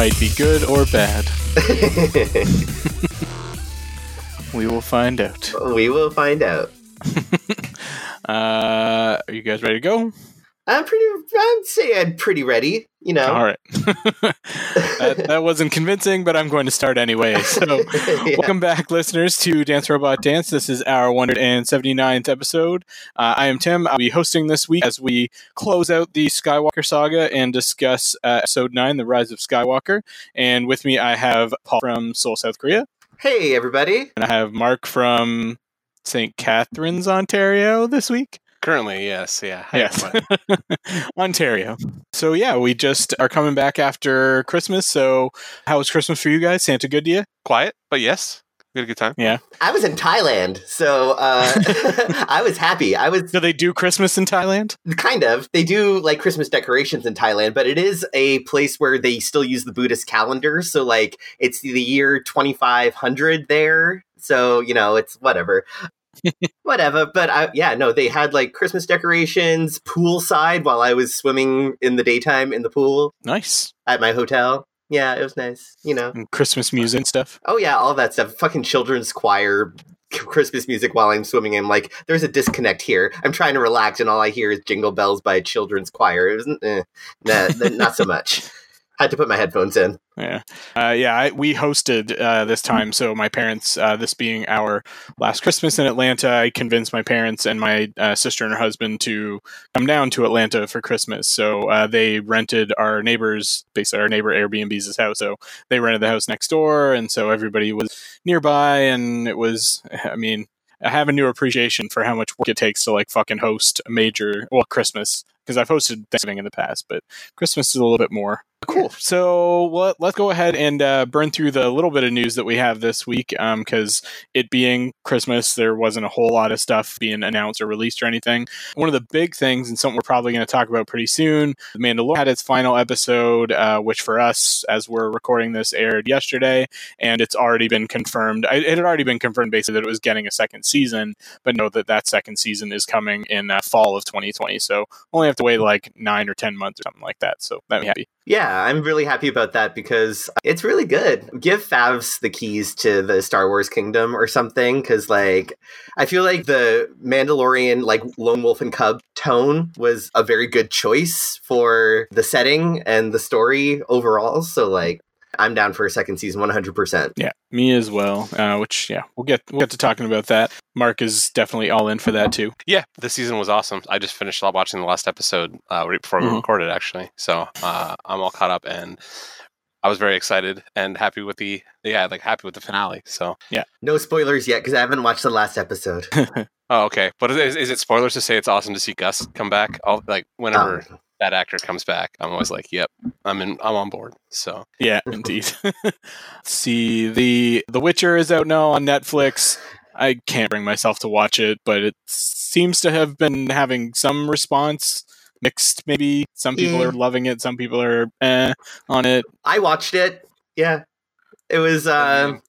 might be good or bad. we will find out. we will find out. Uh, are you guys ready to go? I'm pretty. I'd say I'm pretty ready. You know. All right. that, that wasn't convincing, but I'm going to start anyway. So, Yeah. welcome back, listeners, to Dance Robot Dance. This is our 179th episode. Uh, I am Tim. I'll be hosting this week as we close out the Skywalker saga and discuss uh, episode 9, The Rise of Skywalker. And with me, I have Paul from Seoul, South Korea, Hey, everybody. and I have Mark from St. Catharines, Ontario this week. Currently, yes, yeah. Hi, Yes. Ontario. So yeah, we just are coming back after Christmas. So how was Christmas for you guys? Santa good to you? Quiet, but yes, we had a good time. Yeah. I was in Thailand, so uh, I was happy. I was Do they do Christmas in Thailand? kind of. They do like Christmas decorations in Thailand, but it is a place where they still use the Buddhist calendar. So like it's the year 2500 there. So, you know, it's whatever. Whatever. But I, yeah, no, they had like Christmas decorations poolside while I was swimming in the daytime in the pool Nice. at my hotel. Yeah, it was nice. You know. And Christmas music and stuff. Oh yeah, all that stuff. Fucking children's choir, Christmas music while I'm swimming. I'm like, there's a disconnect here. I'm trying to relax, and all I hear is "Jingle Bells" by a children's choir. It wasn't, eh, nah, not so much. Had to put my headphones in. Yeah, uh, yeah. I, we hosted uh, this time, so my parents. Uh, this being our last Christmas in Atlanta, I convinced my parents and my uh, sister and her husband to come down to Atlanta for Christmas. So uh, they rented our neighbors, basically our neighbor Airbnb's house. So they rented the house next door, and so everybody was nearby, and it was. I mean, I have a new appreciation for how much work it takes to like fucking host a major well Christmas because I've hosted Thanksgiving in the past, but Christmas is a little bit more cool. So let, let's go ahead and uh, burn through the little bit of news that we have this week because it being Christmas, there wasn't a whole lot of stuff being announced or released or anything. One of the big things, and something we're probably going to talk about pretty soon, The Mandalorian had its final episode, uh, which for us, as we're recording this, aired yesterday, and it's already been confirmed. I, it had already been confirmed basically that it was getting a second season, but know that that second season is coming in uh, fall of 2020. So only have to wait like nine or 10 months or something like that. So that'd be happy. Yeah, I'm really happy about that because uh, it's really good. Give Favs the keys to the Star Wars kingdom or something because, like, I feel like the Mandalorian, like, lone wolf and cub tone was a very good choice for the setting and the story overall. So, like, I'm down for a second season 100%. Yeah, me as well. Uh, which yeah, we'll get we'll get to talking about that. Mark is definitely all in for that too. Yeah, the season was awesome. I just finished watching the last episode uh, right before we Mhm. recorded, actually. So uh, I'm all caught up, and I was very excited and happy with the yeah, like happy with the finale. So yeah. No spoilers yet because I haven't watched the last episode. oh, okay. But is, is it spoilers to say it's awesome to see Gus come back? I'll, like whenever Um, that actor comes back, I'm always like, yep, I'm in. I'm on board. So Yeah, indeed. See the The Witcher is out now on Netflix. I can't bring myself to watch it, but it seems to have been having some response. Mixed, maybe. Some people Yeah. are loving it. Some people are eh, on it. I watched it. Yeah. It was, um,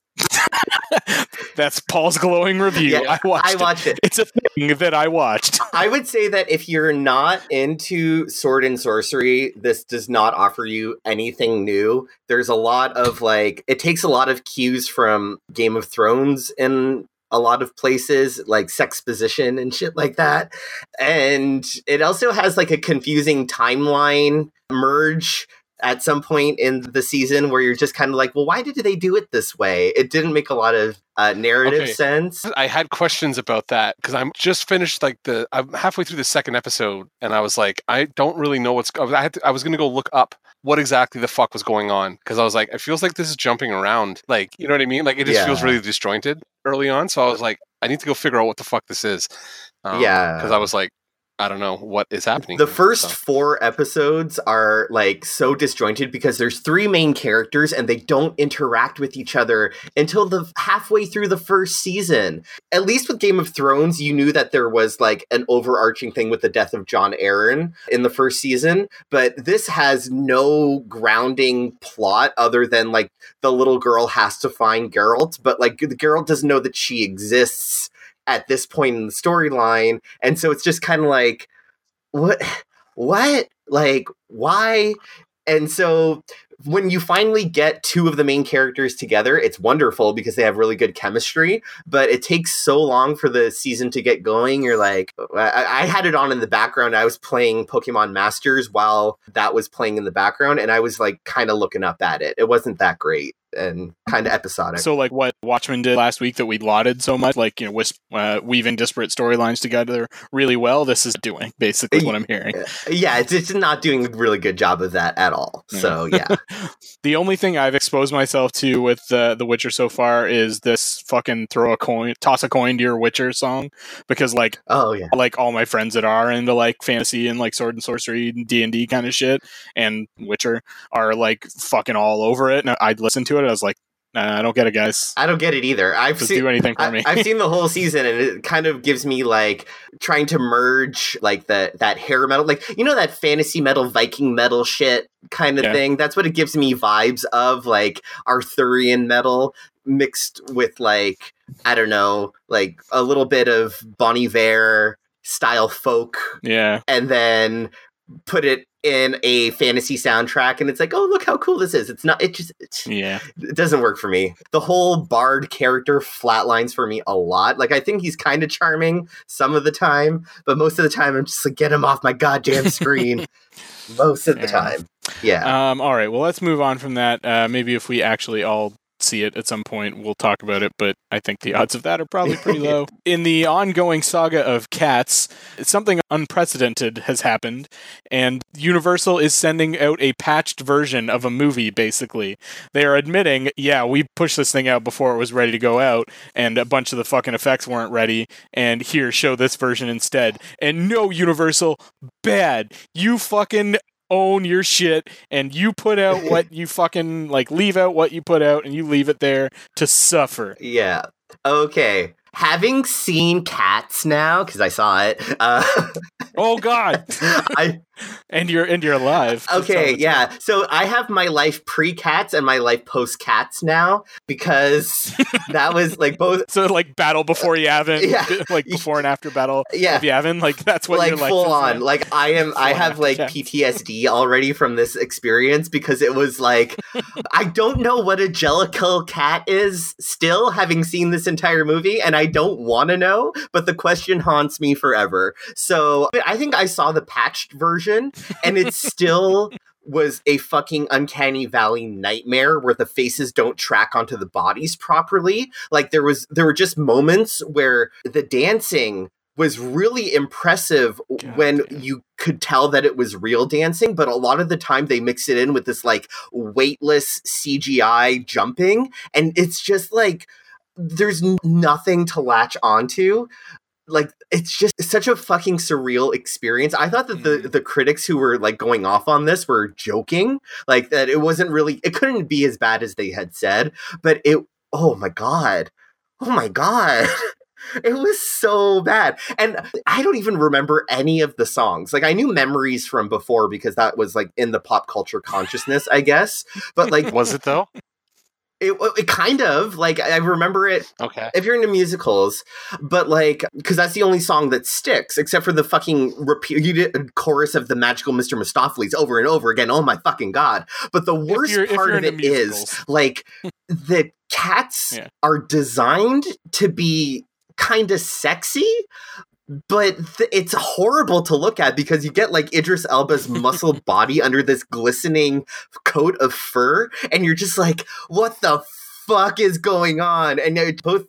That's Paul's glowing review. Yeah, I watched. I it. watched it. It's a thing that I watched. I would say that if you're not into sword and sorcery, this does not offer you anything new. There's a lot of like, it takes a lot of cues from Game of Thrones in a lot of places, like sex position and shit like that. And it also has like a confusing timeline merge at some point in the season where you're just kind of like, well, why did they do it this way? It didn't make a lot of uh, narrative Okay. sense. I had questions about that because I'm just finished like the I'm halfway through the second episode and I was like I don't really know what's I had to, I was gonna go look up what exactly the fuck was going on because I was like it feels like this is jumping around like you know what I mean like it just feels really disjointed early on so I was like I need to go figure out what the fuck this is Yeah. because I was like I don't know what is happening The first so. four episodes are like so disjointed because there's three main characters and they don't interact with each other until the halfway through the first season. At least with Game of Thrones, you knew that there was like an overarching thing with the death of Jon Arryn in the first season, but this has no grounding plot other than like the little girl has to find Geralt, but like the Geralt doesn't know that she exists at this point in the storyline and so it's just kind of like what what like why and so when you finally get two of the main characters together, it's wonderful because they have really good chemistry. But it takes so long for the season to get going. You're like, I, I had it on in the background. I was playing Pokemon Masters while that was playing in the background, and I was like kind of looking up at it. It wasn't that great and kind of episodic. So, like what Watchmen did last week that we lauded so much, like you know, wisp, uh, weaving disparate storylines together really well. This is doing basically what I'm hearing. yeah, it's, it's not doing a really good job of that at all. So yeah, the only thing I've exposed myself to with uh, The Witcher so far is this fucking throw a coin, toss a coin to your Witcher song because like oh yeah, like all my friends that are into like fantasy and like sword and sorcery and D and D kind of shit and Witcher are like fucking all over it, and I'd listen to it. I was like, Nah, I don't get it, guys. I don't get it either. I've seen do anything for I, me. I've seen the whole season, and it kind of gives me like trying to merge like the that hair metal, like you know that fantasy metal, Viking metal shit kind of Yeah. thing. That's what it gives me vibes of, like Arthurian metal mixed with like I don't know, like a little bit of Bon Iver style folk, yeah, and then put it in a fantasy soundtrack and it's like oh look how cool this is it's not it just it's, yeah. it doesn't work for me. The whole Bard character flatlines for me a lot. Like I think he's kind of charming some of the time, but most of the time I'm just like get him off my goddamn screen. most of the time. Yeah. Um, all right. Well, let's move on from that. Uh, maybe if we actually all see it at some point, we'll talk about it. But I think the odds of that are probably pretty low. In the ongoing saga of cats, something unprecedented has happened, and Universal is sending out a patched version of a movie. Basically, they are admitting, yeah, we pushed this thing out before it was ready to go out, and a bunch of the fucking effects weren't ready. And here, show this version instead. And no, Universal, bad. You fucking own your shit and you put out what you fucking like leave out what you put out and you leave it there to suffer. yeah. Okay. Having seen Cats now, because I saw it, uh, Oh god. I and you're and you're alive. okay, yeah. So I have my life pre cats and my life post cats now because that was like both. So like battle before you haven't Yeah. like before and after battle Yeah, if you haven't like that's what like full on. now. Like I am, I have like yeah. PTSD already from this experience because it was like I don't know what a jellicle cat is still, having seen this entire movie, and I don't want to know. But the question haunts me forever. So I think I saw the patched version, and it still. Was a fucking uncanny valley nightmare where the faces don't track onto the bodies properly. Like there was, there were just moments where the dancing was really impressive God when damn. you could tell that it was real dancing, but a lot of the time they mix it in with this like weightless CGI jumping, and it's just like there's nothing to latch onto. Like it's just such a fucking surreal experience. I thought that the Mhm. the critics who were like going off on this were joking, like that it wasn't really it couldn't be as bad as they had said, but it oh my god. Oh my god. It was so bad. And I don't even remember any of the songs. Like I knew memories from before because that was like in the pop culture consciousness, I guess. But like Was it though? It, it kind of like I remember it Okay. if you're into musicals, but like because that's the only song that sticks, except for the fucking repeated chorus of the magical Mr. Mistoffelees over and over again. Oh my fucking god! But the worst part of it into is like the cats Yeah. are designed to be kind of sexy. But th- it's horrible to look at because you get like Idris Elba's muscle body under this glistening coat of fur, and you're just like, what the fuck is going on? And both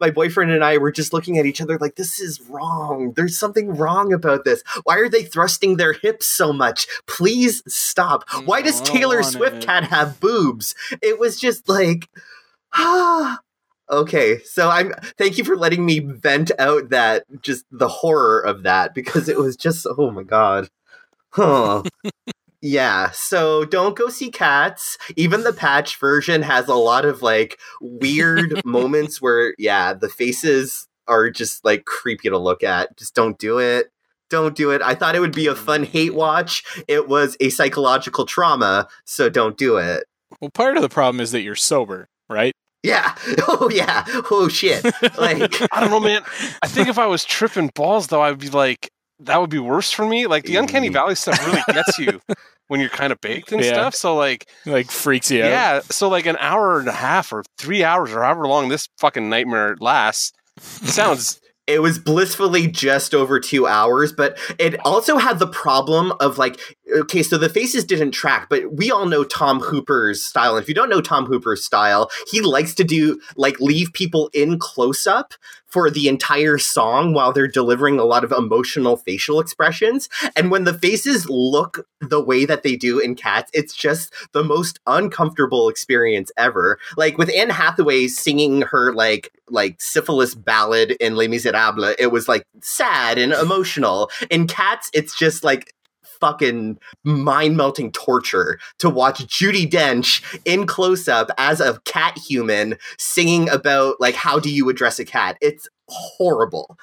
my boyfriend and I were just looking at each other like, this is wrong. There's something wrong about this. Why are they thrusting their hips so much? Please stop. Why does No, I don't Taylor Swift cat have boobs? It was just like, ah. Okay, so I'm thank you for letting me vent out that just the horror of that because it was just oh my god. Huh. yeah, so don't go see cats. Even the patch version has a lot of like weird moments where yeah, the faces are just like creepy to look at. Just don't do it. Don't do it. I thought it would be a mm-hmm. fun hate watch. It was a psychological trauma, so don't do it. Well, part of the problem is that you're sober, right? Yeah. Oh yeah. Oh shit. Like I don't know, man. I think if I was tripping balls though, I'd be like, that would be worse for me. Like the uncanny Mm. valley stuff really gets you when you're kind of baked and Yeah. stuff. So like, like freaks you out. yeah, so like an hour and a half or three hours or however long this fucking nightmare lasts sounds it was blissfully just over two hours, but it also had the problem of like, okay, so the faces didn't track, but we all know Tom Hooper's style. And if you don't know Tom Hooper's style, he likes to do like leave people in close up for the entire song while they're delivering a lot of emotional facial expressions. And when the faces look the way that they do in Cats, it's just the most uncomfortable experience ever. Like with Anne Hathaway singing her like like syphilis ballad in Les Miserables, it was like sad and emotional. In Cats, it's just like fucking mind melting torture to watch Judi Dench in close up as a cat human singing about like how do you address a cat. It's horrible.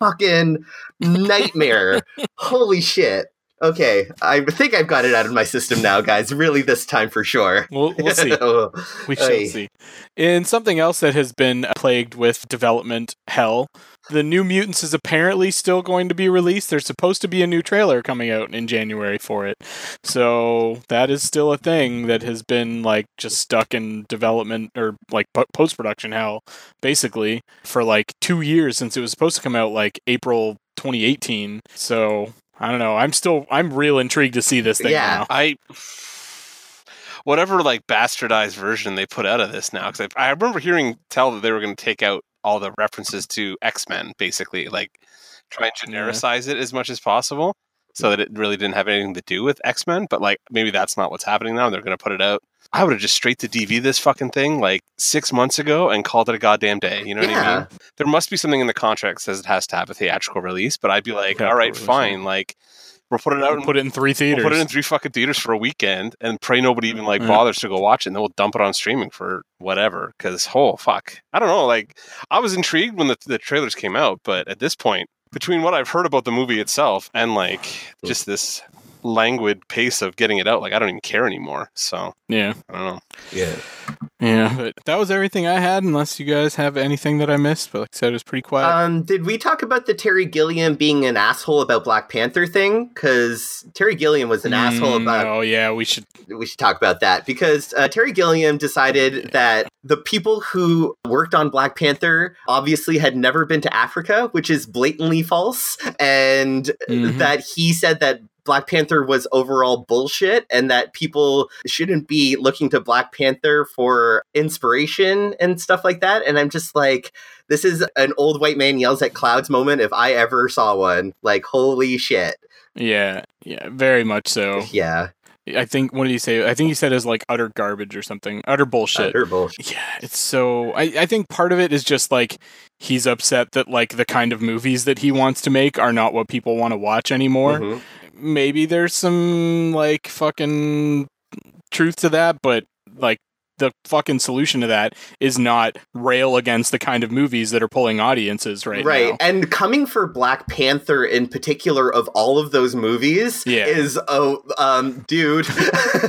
Fucking nightmare. Holy shit. Okay, I think I've got it out of my system now, guys. Really, this time for sure. We'll, we'll see. Oh, We shall Oy. see. In something else that has been plagued with development hell, the New Mutants is apparently still going to be released. There's supposed to be a new trailer coming out in January for it. So that is still a thing that has been like just stuck in development or like post production hell basically for like 2 years since it was supposed to come out like April 2018. So I don't know. I'm still I'm real intrigued to see this thing Yeah. now. I whatever like bastardized version they put out of this now because I, I remember hearing tell that they were going to take out all the references to x-men basically like try and Yeah. genericize it as much as possible so that it really didn't have anything to do with x-men but like maybe that's not what's happening now they're going to put it out. I would have just straight to dv this fucking thing like six months ago and called it a goddamn day you know what i mean? There must be something in the contract that says it has to have a theatrical release but i'd be like all right Theatrical release, fine like we'll put it out We'll and put it in 3 theaters. We'll put it in three fucking theaters for a weekend and pray nobody even like Yeah. bothers to go watch it. And then we'll dump it on streaming for whatever. Because oh fuck, I don't know. Like I was intrigued when the the trailers came out, but at this point, between what I've heard about the movie itself and like just this languid pace of getting it out, like I don't even care anymore. So yeah. I don't know. yeah. Yeah, but that was everything I had. Unless you guys have anything that I missed, but like I said, it was pretty quiet. Um, did we talk about the Terry Gilliam being an asshole about Black Panther thing? Because Terry Gilliam was an asshole Mm, about Oh yeah, we should. we should talk about that because uh, Terry Gilliam decided that the people who worked on Black Panther obviously had never been to Africa, which is blatantly false, and Mhm. that he said that Black Panther was overall bullshit and that people shouldn't be looking to Black Panther for inspiration and stuff like that. And I'm just like, this is an old white man yells at clouds moment if I ever saw one. Like, holy shit. Yeah, yeah, very much so. Yeah. I think what did he say? I think he said is like utter garbage or something, utter bullshit. Utter bullshit. Yeah, it's so. I, I think part of it is just like he's upset that like the kind of movies that he wants to make are not what people want to watch anymore. Mhm. Maybe there's some like fucking truth to that, but like the fucking solution to that is not rail against the kind of movies that are pulling audiences right, right now. and coming for black panther in particular of all of those movies Yeah. is oh um dude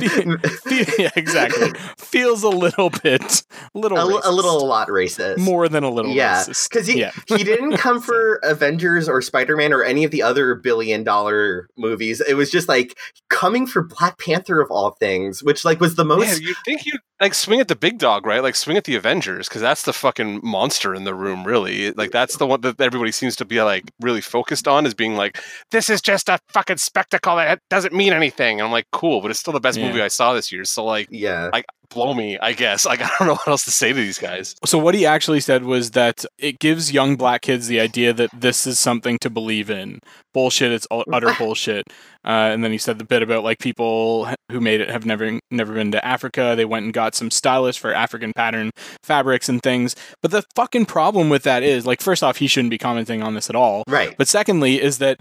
yeah, exactly. Feels a little bit, little, a, li- a little a lot racist more than a little yeah because he, yeah, he didn't come for avengers or spider-man or any of the other billion dollar movies it was just like coming for black panther of all things which like was the Yeah, most you think you like swing at the big dog, right? Like swing at the Avengers because that's the fucking monster in the room, really. Like that's the one that everybody seems to be like really focused on as being like, this is just a fucking spectacle that doesn't mean anything. And I'm like, cool, but it's still the best Yeah. movie I saw this year. So like, yeah blow me, I guess. Like I don't know what else to say to these guys. So what he actually said was that it gives young black kids the idea that this is something to believe in. Bullshit, it's u- utter bullshit. Uh, and then he said the bit about like people who made it have never never been to Africa. They went and got some stylists for African pattern fabrics and things. But the fucking problem with that is like first off, he shouldn't be commenting on this at all. right But secondly, is that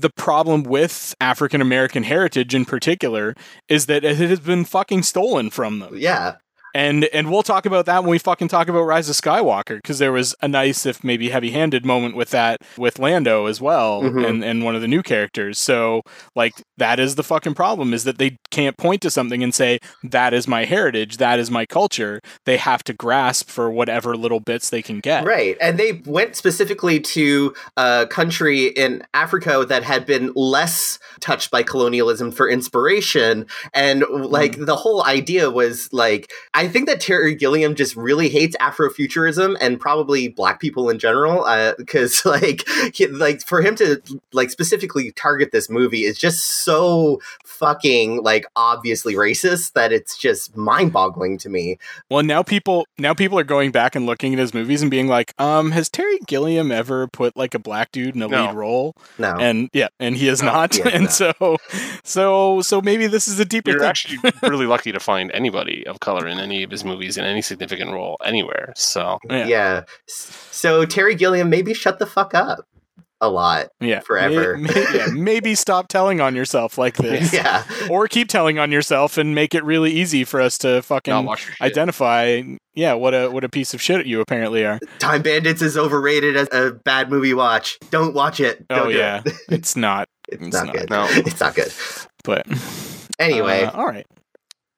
the problem with African American heritage in particular is that it has been fucking stolen from them. yeah and and we'll talk about that when we fucking talk about Rise of Skywalker because there was a nice, if maybe heavy-handed moment with that with Lando as well, Mhm. and and one of the new characters. So like that is the fucking problem is that they can't point to something and say that is my heritage, that is my culture. They have to grasp for whatever little bits they can get. Right. And they went specifically to a country in Africa that had been less touched by colonialism for inspiration. And like the whole idea was like, I think that Terry Gilliam just really hates Afrofuturism and probably black people in general. Because like, he, like for him to like specifically target this movie is just so fucking like obviously racist that it's just mind boggling to me. Well, now people now people are going back and looking at his movies and being like, um, has Terry Gilliam ever put like a black dude in a No. lead role? No. And yeah, and he has No, not. he is and not. so so so maybe this is a deeper You're thing. actually really lucky to find anybody of color in any of his movies in any significant role anywhere. So Yeah. Yeah. So Terry Gilliam, maybe shut the fuck up a lot. yeah, forever. May- may- yeah, maybe stop telling on yourself like this, Yeah. or keep telling on yourself and make it really easy for us to fucking watch your shit. identify. Yeah, what a what a piece of shit you apparently are. Time Bandits is overrated as a bad movie watch. Don't watch it. Don't oh yeah, it. it's not. it's, It's not, not. good. No. It's not good. But Anyway, uh, all right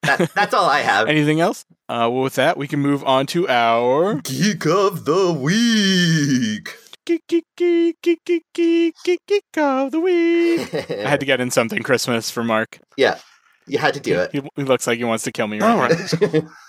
that, that's all I have. Anything else? Uh, well, with that, we can move on to our Geek of the Week. Geek, geek, geek, geek, geek, geek, geek, geek of the Week. I had to get in something Christmas for Mark. Yeah you had to do it. He, he looks like he wants to kill me All right right.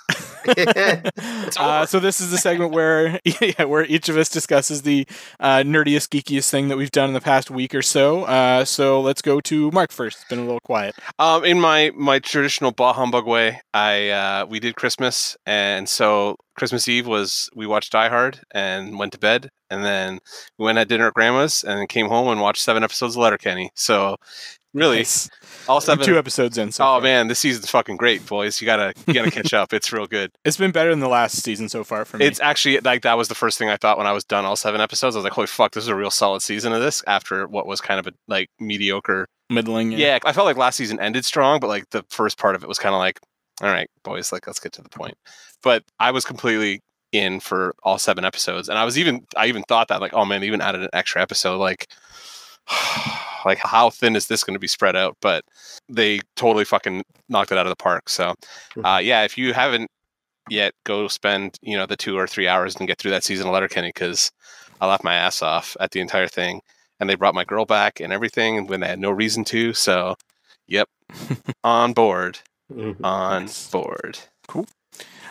uh, so this is the segment where yeah, where each of us discusses the uh, nerdiest, geekiest thing that we've done in the past week or so. Uh, so let's go to Mark first. It's been a little quiet. Um, in my my traditional bah humbug way, I uh, we did Christmas, and so Christmas Eve was we watched Die Hard and went to bed, and then we went at dinner at Grandma's, and came home and watched seven episodes of Letterkenny. So really, Nice. all We're seven. two episodes in. So oh far. man, this season's fucking great, boys. You gotta you gotta catch up. It's real good. it's been better than the last season so far for me. It's actually like that was the first thing I thought when I was done all seven episodes. I was like, holy fuck, this is a real solid season of this after what was kind of a like mediocre middling. Yeah, I felt like last season ended strong, but like the first part of it was kind of like, all right, boys, like let's get to the point. But I was completely in for all seven episodes, and I was even I even thought that like, oh man, they even added an extra episode. Like, like how thin is this going to be spread out? But they totally fucking knocked it out of the park. So, uh, yeah, if you haven't yet, go spend you know the two or three hours and get through that season of Letterkenny because I laughed my ass off at the entire thing and they brought my girl back and everything when they had no reason to. So, yep, on board, Mhm. on board. board.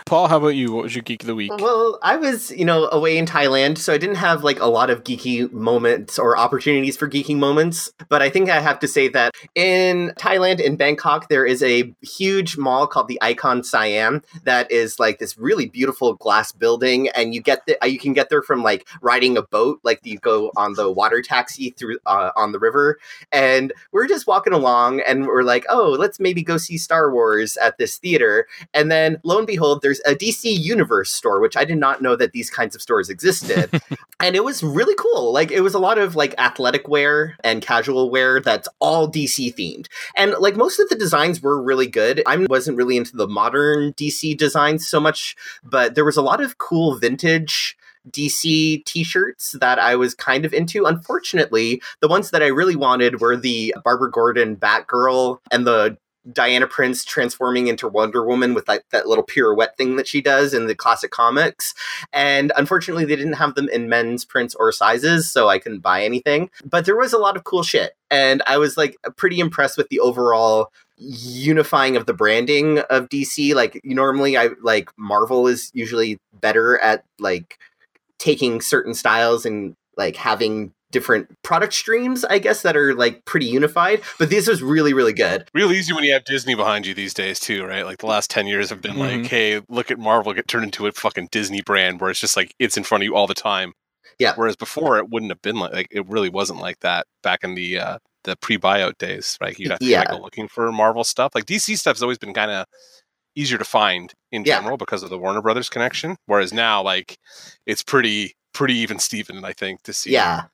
Paul, how about you? What was your geek of the week? Well, I was, you know, away in Thailand, so I didn't have like a lot of geeky moments or opportunities for geeking moments. But I think I have to say that in Thailand, in Bangkok, there is a huge mall called the Icon Siam that is like this really beautiful glass building, and you get the, you can get there from like riding a boat, like you go on the water taxi through uh, on the river. And we're just walking along, and we're like, oh, let's maybe go see Star Wars at this theater. And then lo and behold, there's a DC Universe store, which I did not know that these kinds of stores existed. and it was really cool. Like it was a lot of like athletic wear and casual wear that's all DC themed. And like most of the designs were really good. I wasn't really into the modern DC designs so much, but there was a lot of cool vintage DC t-shirts that I was kind of into. Unfortunately, the ones that I really wanted were the Barbara Gordon Batgirl and the Diana Prince transforming into Wonder Woman with like that little pirouette thing that she does in the classic comics. And unfortunately, they didn't have them in men's prints or sizes, so I couldn't buy anything. But there was a lot of cool shit. And I was like pretty impressed with the overall unifying of the branding of DC. Like normally I like Marvel is usually better at like taking certain styles and like having different product streams, I guess, that are like pretty unified. But this was really, really good. Real easy when you have Disney behind you these days too, right? Like the last ten years have been Mhm. like, hey, look at Marvel get turned into a fucking Disney brand where it's just like it's in front of you all the time. Yeah. Whereas before it wouldn't have been like, like it really wasn't like that back in the uh the pre buyout days, right? You'd have to Yeah. kinda go looking for Marvel stuff. Like DC stuff's always been kind of easier to find in Yeah. general because of the Warner Brothers connection. Whereas now, like, it's pretty pretty even Steven, I think, to see Yeah.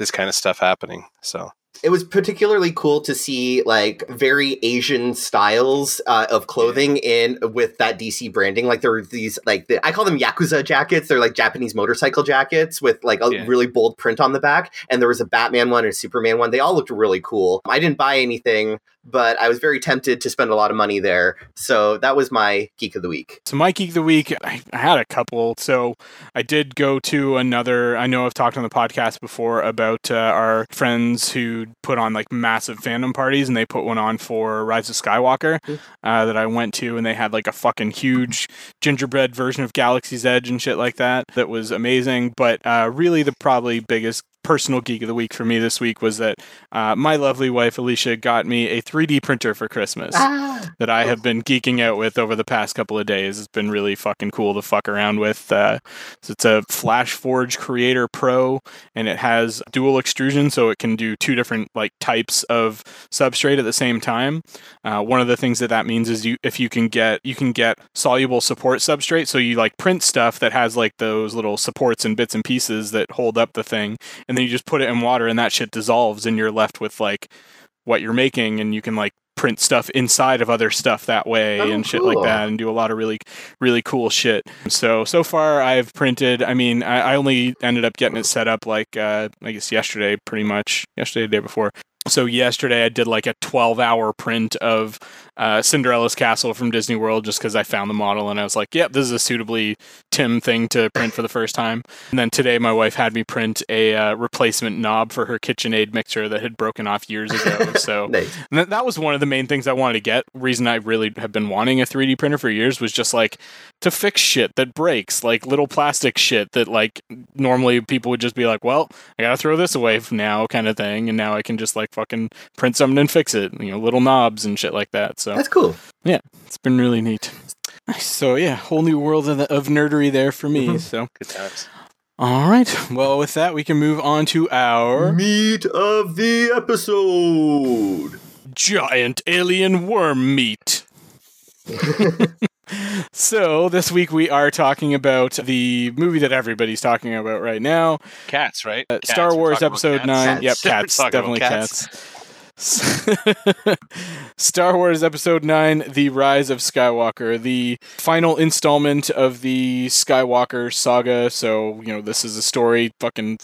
This kind of stuff happening. So it was particularly cool to see like very Asian styles uh, of clothing in with that DC branding. Like there were these like the, I call them yakuza jackets. They're like Japanese motorcycle jackets with like a Yeah. really bold print on the back. And there was a Batman one and a Superman one. They all looked really cool. I didn't buy anything, but I was very tempted to spend a lot of money there. So that was my geek of the week. So my geek of the week, I, I had a couple. So I did go to another. I know I've talked on the podcast before about uh, our friends who put on like massive fandom parties, and they put one on for Rise of Skywalker Mm. uh, that I went to, and they had like a fucking huge gingerbread version of Galaxy's Edge and shit like that. That was amazing. But uh, really, the probably biggest personal geek of the week for me this week was that uh, my lovely wife Alicia got me a 3D printer for Christmas Ah, that I have been geeking out with over the past couple of days. It's been really fucking cool to fuck around with. Uh, so it's a FlashForge Creator Pro, and it has dual extrusion, so it can do two different like types of substrate at the same time. Uh, one of the things that that means is you if you can get you can get soluble support substrate, so you like print stuff that has like those little supports and bits and pieces that hold up the thing, and then you just put it in water, and that shit dissolves, and you're left with like what you're making, and you can like print stuff inside of other stuff that way Oh, and shit like that and do a lot of really really cool shit. So so far i've printed i mean i, I only ended up getting it set up like uh, i guess yesterday pretty much yesterday the day before so yesterday i did like a 12 hour print of uh, cinderella's castle from disney world just because i found the model and i was like yep this is a suitably tim thing to print for the first time and then today my wife had me print a uh, replacement knob for her kitchenaid mixer that had broken off years ago so nice. that, that was one of the main things I wanted to get. Reason I really have been wanting a 3D printer for years was just like to fix shit that breaks, like little plastic shit that like normally people would just be like, "Well, I gotta throw this away now," kind of thing, and now I can just like fucking print something and fix it. You know, little knobs and shit like that. So That's cool. Yeah, it's been really neat. So yeah, whole new world of, the, of nerdery there for me. Mhm. So Good times. all right, well with that we can move on to our Meat of the episode. giant alien worm meat. so this week we are talking about the movie that everybody's talking about right now, Cats, right? uh, Cats. Star Wars Episode. Nine. Yep, Cats. We're cats, definitely cats. cats. Star Wars Episode 9 The Rise of Skywalker, the final installment of the Skywalker saga. So, you know, this is a story fucking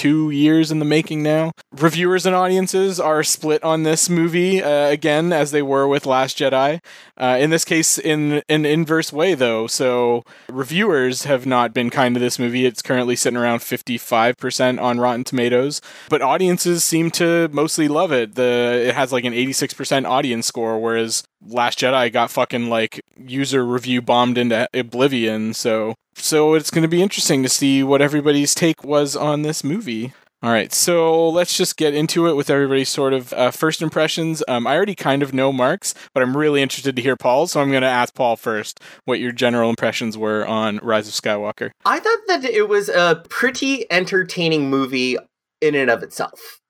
42 years in the making now. Reviewers and audiences are split on this movie, uh, again, as they were with Last Jedi. Uh, in this case, in an inverse way, though. So, reviewers have not been kind to this movie. It's currently sitting around 55% on Rotten Tomatoes but audiences seem to mostly love it. The it has like an 86% audience score, whereas Last Jedi got fucking like user review bombed into oblivion. So so it's going to be interesting to see what everybody's take was on this movie. All right, so let's just get into it with everybody's sort of uh, first impressions. Um, I already kind of know Mark's, but I'm really interested to hear Paul's, so I'm going to ask Paul first what your general impressions were on Rise of Skywalker. I thought that it was a pretty entertaining movie in and of itself.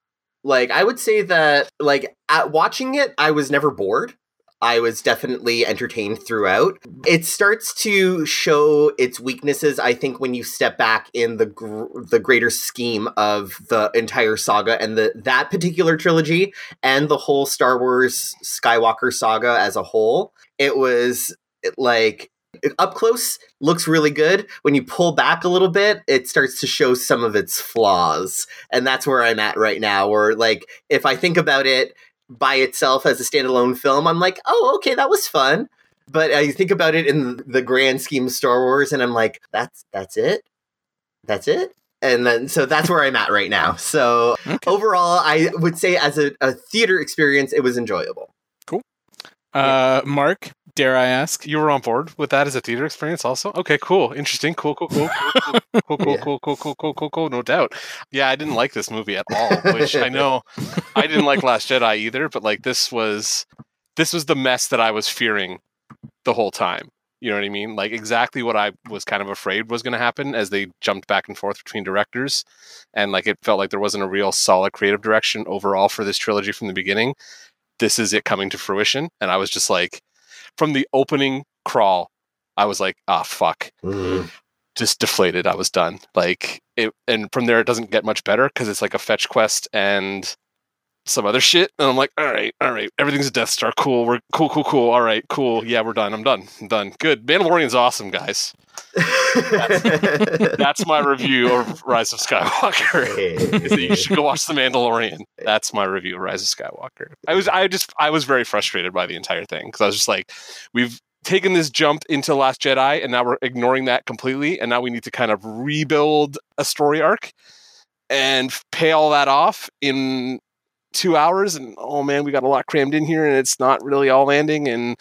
Like I would say that like at watching it I was never bored. I was definitely entertained throughout. It starts to show its weaknesses I think when you step back in the gr- the greater scheme of the entire saga and the that particular trilogy and the whole Star Wars Skywalker saga as a whole. It was like up close looks really good. When you pull back a little bit, it starts to show some of its flaws. And that's where I'm at right now. or like, if I think about it by itself as a standalone film, I'm like, oh, okay, that was fun. But I think about it in the grand scheme of Star Wars, and I'm like, that's that's it, that's it. And then, so that's where I'm at right now. So Okay. overall, I would say as a, a theater experience, it was enjoyable. Cool. Uh, Mark, dare I ask? You were on board with that as a theater experience, also. Okay, cool, interesting, cool, cool, cool, cool, cool, cool, cool, cool, cool, cool, cool, cool, cool. No doubt. Yeah, I didn't like this movie at all. Which I know I didn't like Last Jedi either, but like this was this was the mess that I was fearing the whole time. You know what I mean? Like exactly what I was kind of afraid was going to happen as they jumped back and forth between directors, and like it felt like there wasn't a real solid creative direction overall for this trilogy from the beginning. This is it coming to fruition, and I was just like, from the opening crawl, I was like, ah, fuck just deflated. I was done. Like it, and from there it doesn't get much better because it's like a fetch quest and some other shit, and I'm like, all right, all right, everything's a Death Star. Cool, we're cool, cool, cool. All right, cool. Yeah, we're done. I'm done. I'm done. Good. Mandalorian's awesome, guys. That's my review of Rise of Skywalker. is that you should go watch The Mandalorian. That's my review of Rise of Skywalker. I was, I just, I was very frustrated by the entire thing because I was just like, we've taken this jump into Last Jedi, and now we're ignoring that completely, and now we need to kind of rebuild a story arc and pay all that off in two hours. And oh man, we got a lot crammed in here, and it's not really all landing. And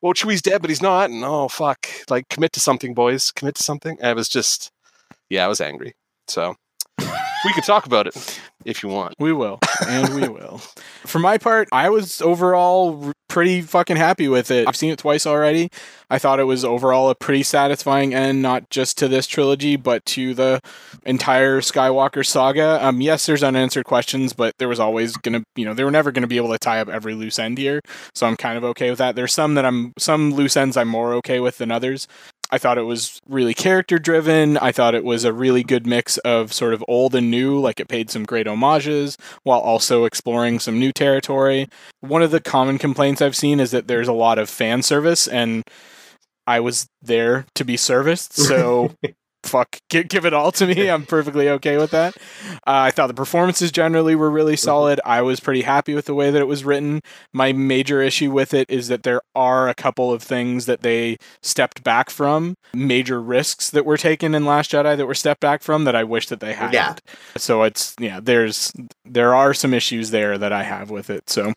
well, Chewie's dead, but he's not. And oh fuck, like commit to something, boys, commit to something. I was just, yeah, I was angry. So we could talk about it if you want. We will, and we will. For my part, I was overall pretty fucking happy with it. I've seen it twice already. I thought it was overall a pretty satisfying end, not just to this trilogy, but to the entire Skywalker saga. Um, yes, there's unanswered questions, but there was always gonna, you know, they were never gonna be able to tie up every loose end here. So I'm kind of okay with that. There's some that I'm, some loose ends I'm more okay with than others. I thought it was really character driven. I thought it was a really good mix of sort of old and new, like it paid some great homages while also exploring some new territory. One of the common complaints I've seen is that there's a lot of fan service, and I was there to be serviced. So fuck, give, give, it all to me. I'm perfectly okay with that. Uh, I thought the performances generally were really Mm-hmm. solid. I was pretty happy with the way that it was written. My major issue with it is that there are a couple of things that they stepped back from, major risks that were taken in Last Jedi that were stepped back from that I wish that they hadn't. Yeah. So it's yeah, there's there are some issues there that I have with it. So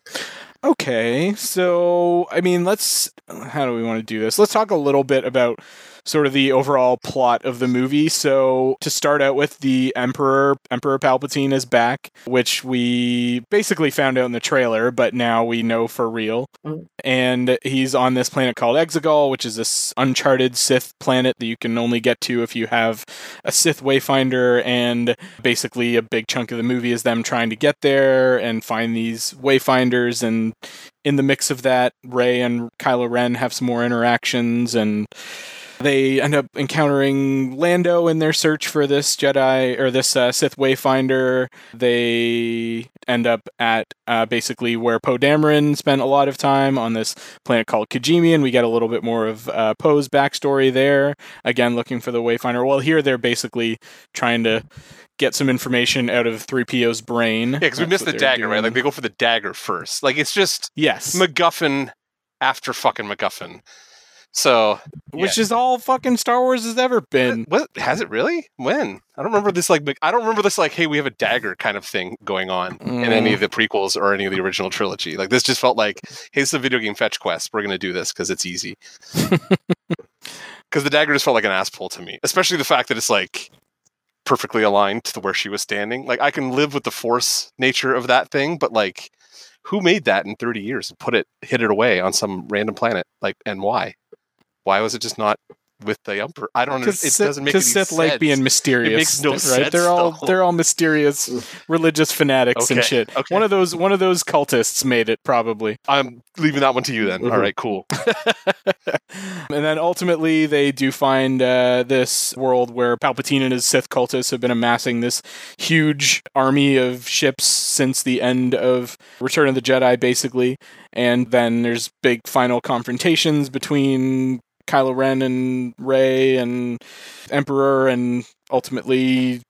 Okay, so I mean, let's. How do we want to do this? Let's talk a little bit about sort of the overall plot of the movie. So to start out with, the Emperor Emperor Palpatine is back, which we basically found out in the trailer, but now we know for real. Mm. And he's on this planet called Exegol, which is this uncharted Sith planet that you can only get to if you have a Sith Wayfinder. And basically, a big chunk of the movie is them trying to get there and find these Wayfinders and in the mix of that, Rey and Kylo Ren have some more interactions, and they end up encountering Lando in their search for this Jedi or this uh, Sith Wayfinder. They end up at uh, basically where Poe Dameron spent a lot of time on this planet called Kijimi, and we get a little bit more of uh, Poe's backstory there. Again, looking for the Wayfinder. Well, here they're basically trying to get some information out of 3PO's brain. Yeah, because we missed the dagger, right? Like they go for the dagger first. Like it's just yes, MacGuffin after fucking MacGuffin. So, which is all fucking Star Wars has ever been. What has it really? When? I don't remember this. Like, I don't remember this. Like, hey, we have a dagger kind of thing going on Mm. in any of the prequels or any of the original trilogy. Like, this just felt like, hey, it's a video game fetch quest. We're gonna do this because it's easy. Because the dagger just felt like an ass pull to me, especially the fact that it's like perfectly aligned to where she was standing. Like, I can live with the force nature of that thing, but like, who made that in 30 years and put it, hid it away on some random planet? Like, and why? Why was it just not with the emperor? I don't understand. It doesn't make any Sith sense. like being mysterious. makes no right? sense, They're all though. they're all mysterious religious fanatics and shit. okay. One of those one of those cultists made it probably. I'm leaving that one to you then. Mhm. All right, cool. and then ultimately they do find uh, this world where Palpatine and his Sith cultists have been amassing this huge army of ships since the end of Return of the Jedi, basically. And then there's big final confrontations between Kylo Ren and Rey and Emperor, and ultimately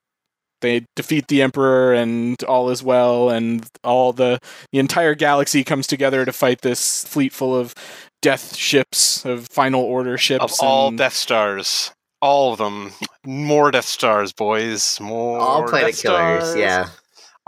they defeat the Emperor, and all is well, and all the the entire galaxy comes together to fight this fleet full of death ships of Final Order ships. Of all and- Death Stars, all of them, more Death Stars, boys. More All planet Death killers, Stars. yeah.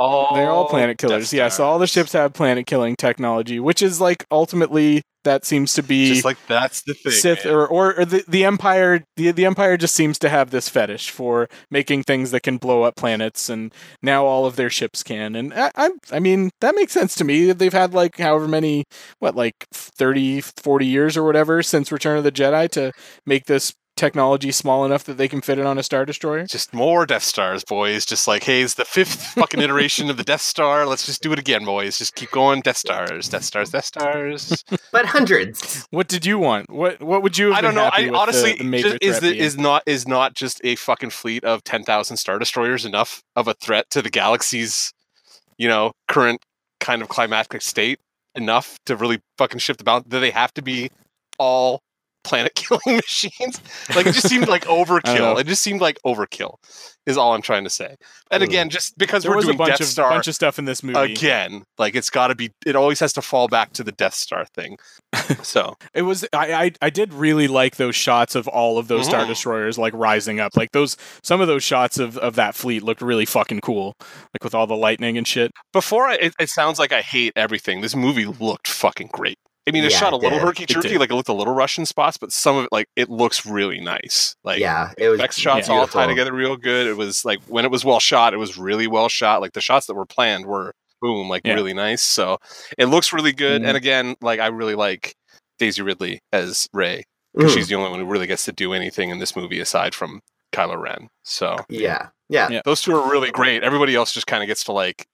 All They're all oh, planet killers. Death Yeah, so all the ships have planet killing technology, which is like ultimately that seems to be Just like that's the thing. Sith man. or, or, or the, the Empire the, the Empire just seems to have this fetish for making things that can blow up planets and now all of their ships can and I, I I mean that makes sense to me they've had like however many what like 30 40 years or whatever since Return of the Jedi to make this technology small enough that they can fit it on a star destroyer Just more Death Stars, boys. Just like, hey, it's the fifth fucking iteration of the Death Star. Let's just do it again, boys. Just keep going. Death Stars, Death Stars, Death Stars. But hundreds. what did you want what what would you have I don't been know. happy I honestly the, the just, is the, is not is not just a fucking fleet of ten thousand star destroyers enough of a threat to the galaxy's, you know, current kind of climactic state enough to really fucking shift the balance? Do they have to be all planet killing machines? Like it just seemed like overkill. It just seemed like overkill. Is all I'm trying to say. And again, just because There we're was a doing bunch Death of Star bunch of stuff in this movie. again, like it's got to be. It always has to fall back to the Death Star thing. So It was I, I I did really like those shots of all of those star Mhm. destroyers like rising up. Like those some of those shots of, of that fleet looked really fucking cool. Like with all the lightning and shit. before I, it, it sounds like I hate everything. This movie looked fucking great. I mean, it Yeah, shot a it little did. herky jerky, like it looked a little Russian spots, but some of it, like it looks really nice. Like yeah, it was effects shots yeah, all tie beautiful. together real good. It was like when it was well shot, it was really well shot. Like the shots that were planned were boom, like Yeah. really nice. So it looks really good. Mhm. And again, like I really like Daisy Ridley as Rey Mm, because she's the only one who really gets to do anything in this movie aside from Kylo Ren. So yeah, yeah, Yeah. those two are really great. Everybody else just kind of gets to like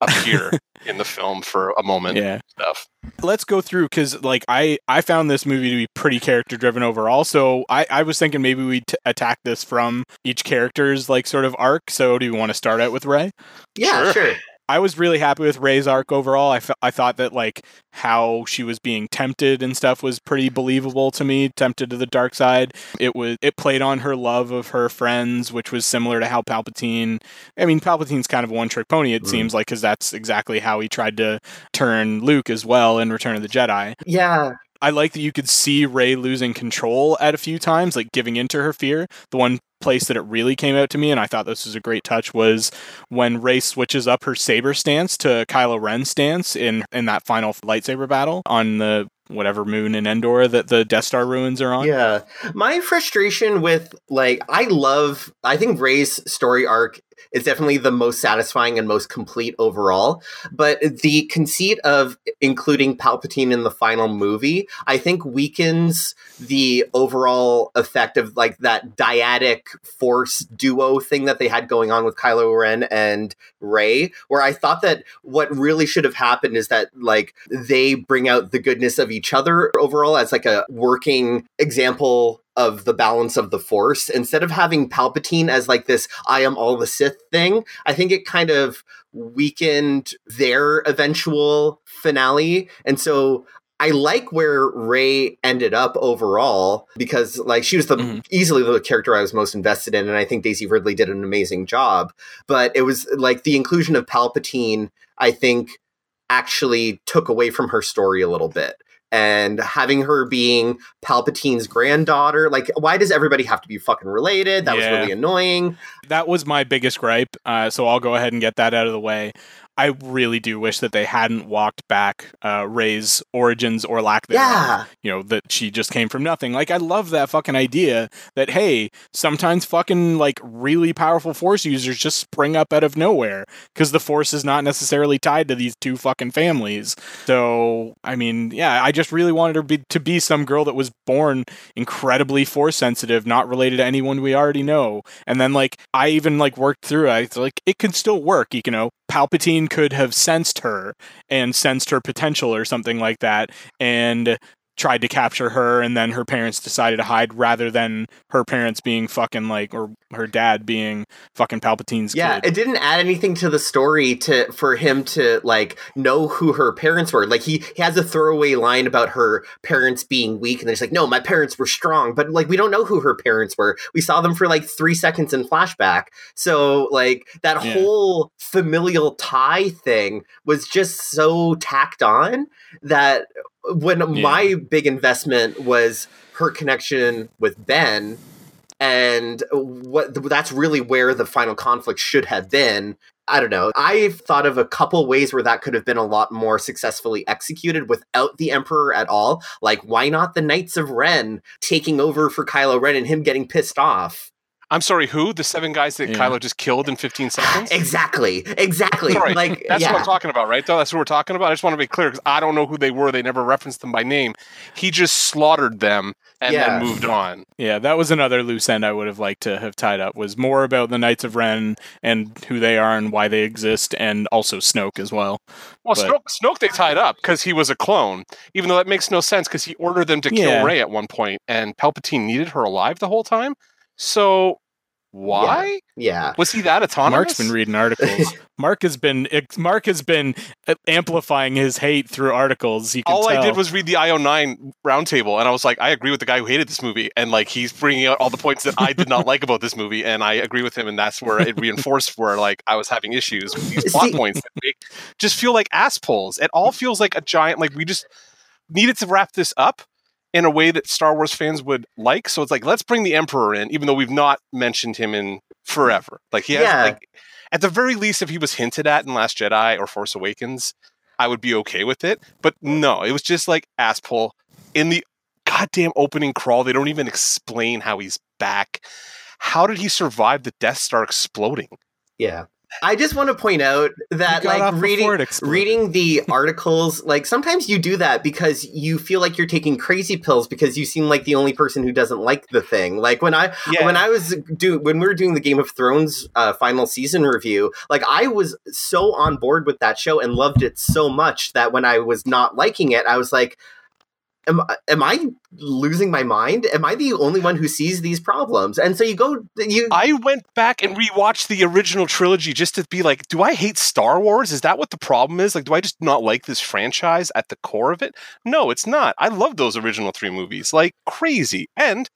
appear in the film for a moment. Yeah. and Stuff. Let's go through because like I I found this movie to be pretty character driven overall. So I I was thinking maybe we t- attack this from each character's like sort of arc. So do you want to start out with Rey? yeah, Sure. sure. I was really happy with Rey's arc overall. I, I thought that like how she was being tempted and stuff was pretty believable to me. Tempted to the dark side. It was it played on her love of her friends, which was similar to how Palpatine. I mean, Palpatine's kind of a one trick pony. It Mm. seems like because that's exactly how he tried to turn Luke as well in Return of the Jedi. Yeah, I like that you could see Rey losing control at a few times, like giving into her fear. The one place that it really came out to me, and I thought this was a great touch, was when Rey switches up her saber stance to Kylo Ren's stance in in that final lightsaber battle on the whatever moon in Endor that the Death Star ruins are on. Yeah. My frustration with like I love I think Rey's story arc is definitely the most satisfying and most complete overall, but the conceit of including Palpatine in the final movie, I think weakens the overall effect of like that dyadic force duo thing that they had going on with Kylo Ren and Rey, where I thought that what really should have happened is that like they bring out the goodness of each other overall as like a working example of the balance of the force instead of having palpatine as like this i am all the sith thing i think it kind of weakened their eventual finale. And so I like where Rey ended up overall because like she was the Mhm. easily the character I was most invested in and I think Daisy Ridley did an amazing job. But it was like the inclusion of Palpatine I think actually took away from her story a little bit and having her being Palpatine's granddaughter like why does everybody have to be fucking related that Yeah. was really annoying That was my biggest gripe. Uh, so I'll go ahead and get that out of the way. I really do wish that they hadn't walked back uh, Rey's origins or lack thereof. yeah. You know that she just came from nothing. Like i love that fucking idea that hey sometimes fucking like really powerful force users just spring up out of nowhere because the force is not necessarily tied to these two fucking families. So i mean yeah i just really wanted her be, to be some girl that was born incredibly force sensitive not related to anyone we already know. And then like i even like worked through it. I like it can still work you know palpatine could have sensed her and sensed her potential or something like that and tried to capture her and then her parents decided to hide rather than her parents being fucking like or her dad being fucking Palpatine's yeah kid. it didn't add anything to the story to for him to like know who her parents were like he, he has a throwaway line about her parents being weak and then he's like no my parents were strong but like we don't know who her parents were we saw them for like three seconds in flashback so like that Yeah. whole familial tie thing was just so tacked on that when my big investment was her connection with ben and what that's really where the final conflict should have been. I don't know. I've thought of a couple ways where that could have been a lot more successfully executed without the emperor at all. Like why not the knights of ren taking over for kylo ren and him getting pissed off I'm sorry, who? The seven guys that Yeah. Kylo just killed in 15 seconds? exactly exactly Sorry, like That's yeah. what I'm talking about, right? Though that's what we're talking about. I just want to be clear because I don't know who they were. They never referenced them by name. He just slaughtered them and Yeah. then moved on. yeah, that was another loose end I would have liked to have tied up was more about the Knights of Ren and who they are and why they exist and also Snoke as well. Well, But- Snoke, Snoke they tied up because he was a clone, even though that makes no sense because he ordered them to kill Yeah. Rey at one point, and Palpatine needed her alive the whole time. So Why Yeah. was he that autonomous? Mark's been reading articles. Mark has been Mark has been uh, amplifying his hate through articles. You can all I did was read the IO9 roundtable, and I was like, I agree with the guy who hated this movie, and like he's bringing out all the points that I did not like about this movie, and I agree with him, and that's where it reinforced where like I was having issues with these plot points that make just feel like ass pulls. It all feels like a giant like we just needed to wrap this up in a way that Star Wars fans would like. So it's like let's bring the Emperor in, even though we've not mentioned him in forever. Like he has Yeah. like at the very least, if he was hinted at in Last Jedi or Force Awakens, I would be okay with it. But no, it was just like ass pull in the goddamn opening crawl. They don't even explain how he's back. How did he survive the Death Star exploding? Yeah. I just want to point out that like reading reading the articles, like sometimes you do that because you feel like you're taking crazy pills because you seem like the only person who doesn't like the thing. Like when I yeah. when I was do when we were doing the Game of Thrones uh, final season review, like I was so on board with that show and loved it so much that when I was not liking it, I was like, "Am am I losing my mind? Am I the only one who sees these problems?" And so you go, you I went back and rewatched the original trilogy just to be like, do I hate Star Wars? Is that what the problem is? Like, do I just not like this franchise at the core of it? No, it's not. I love those original three movies like crazy. And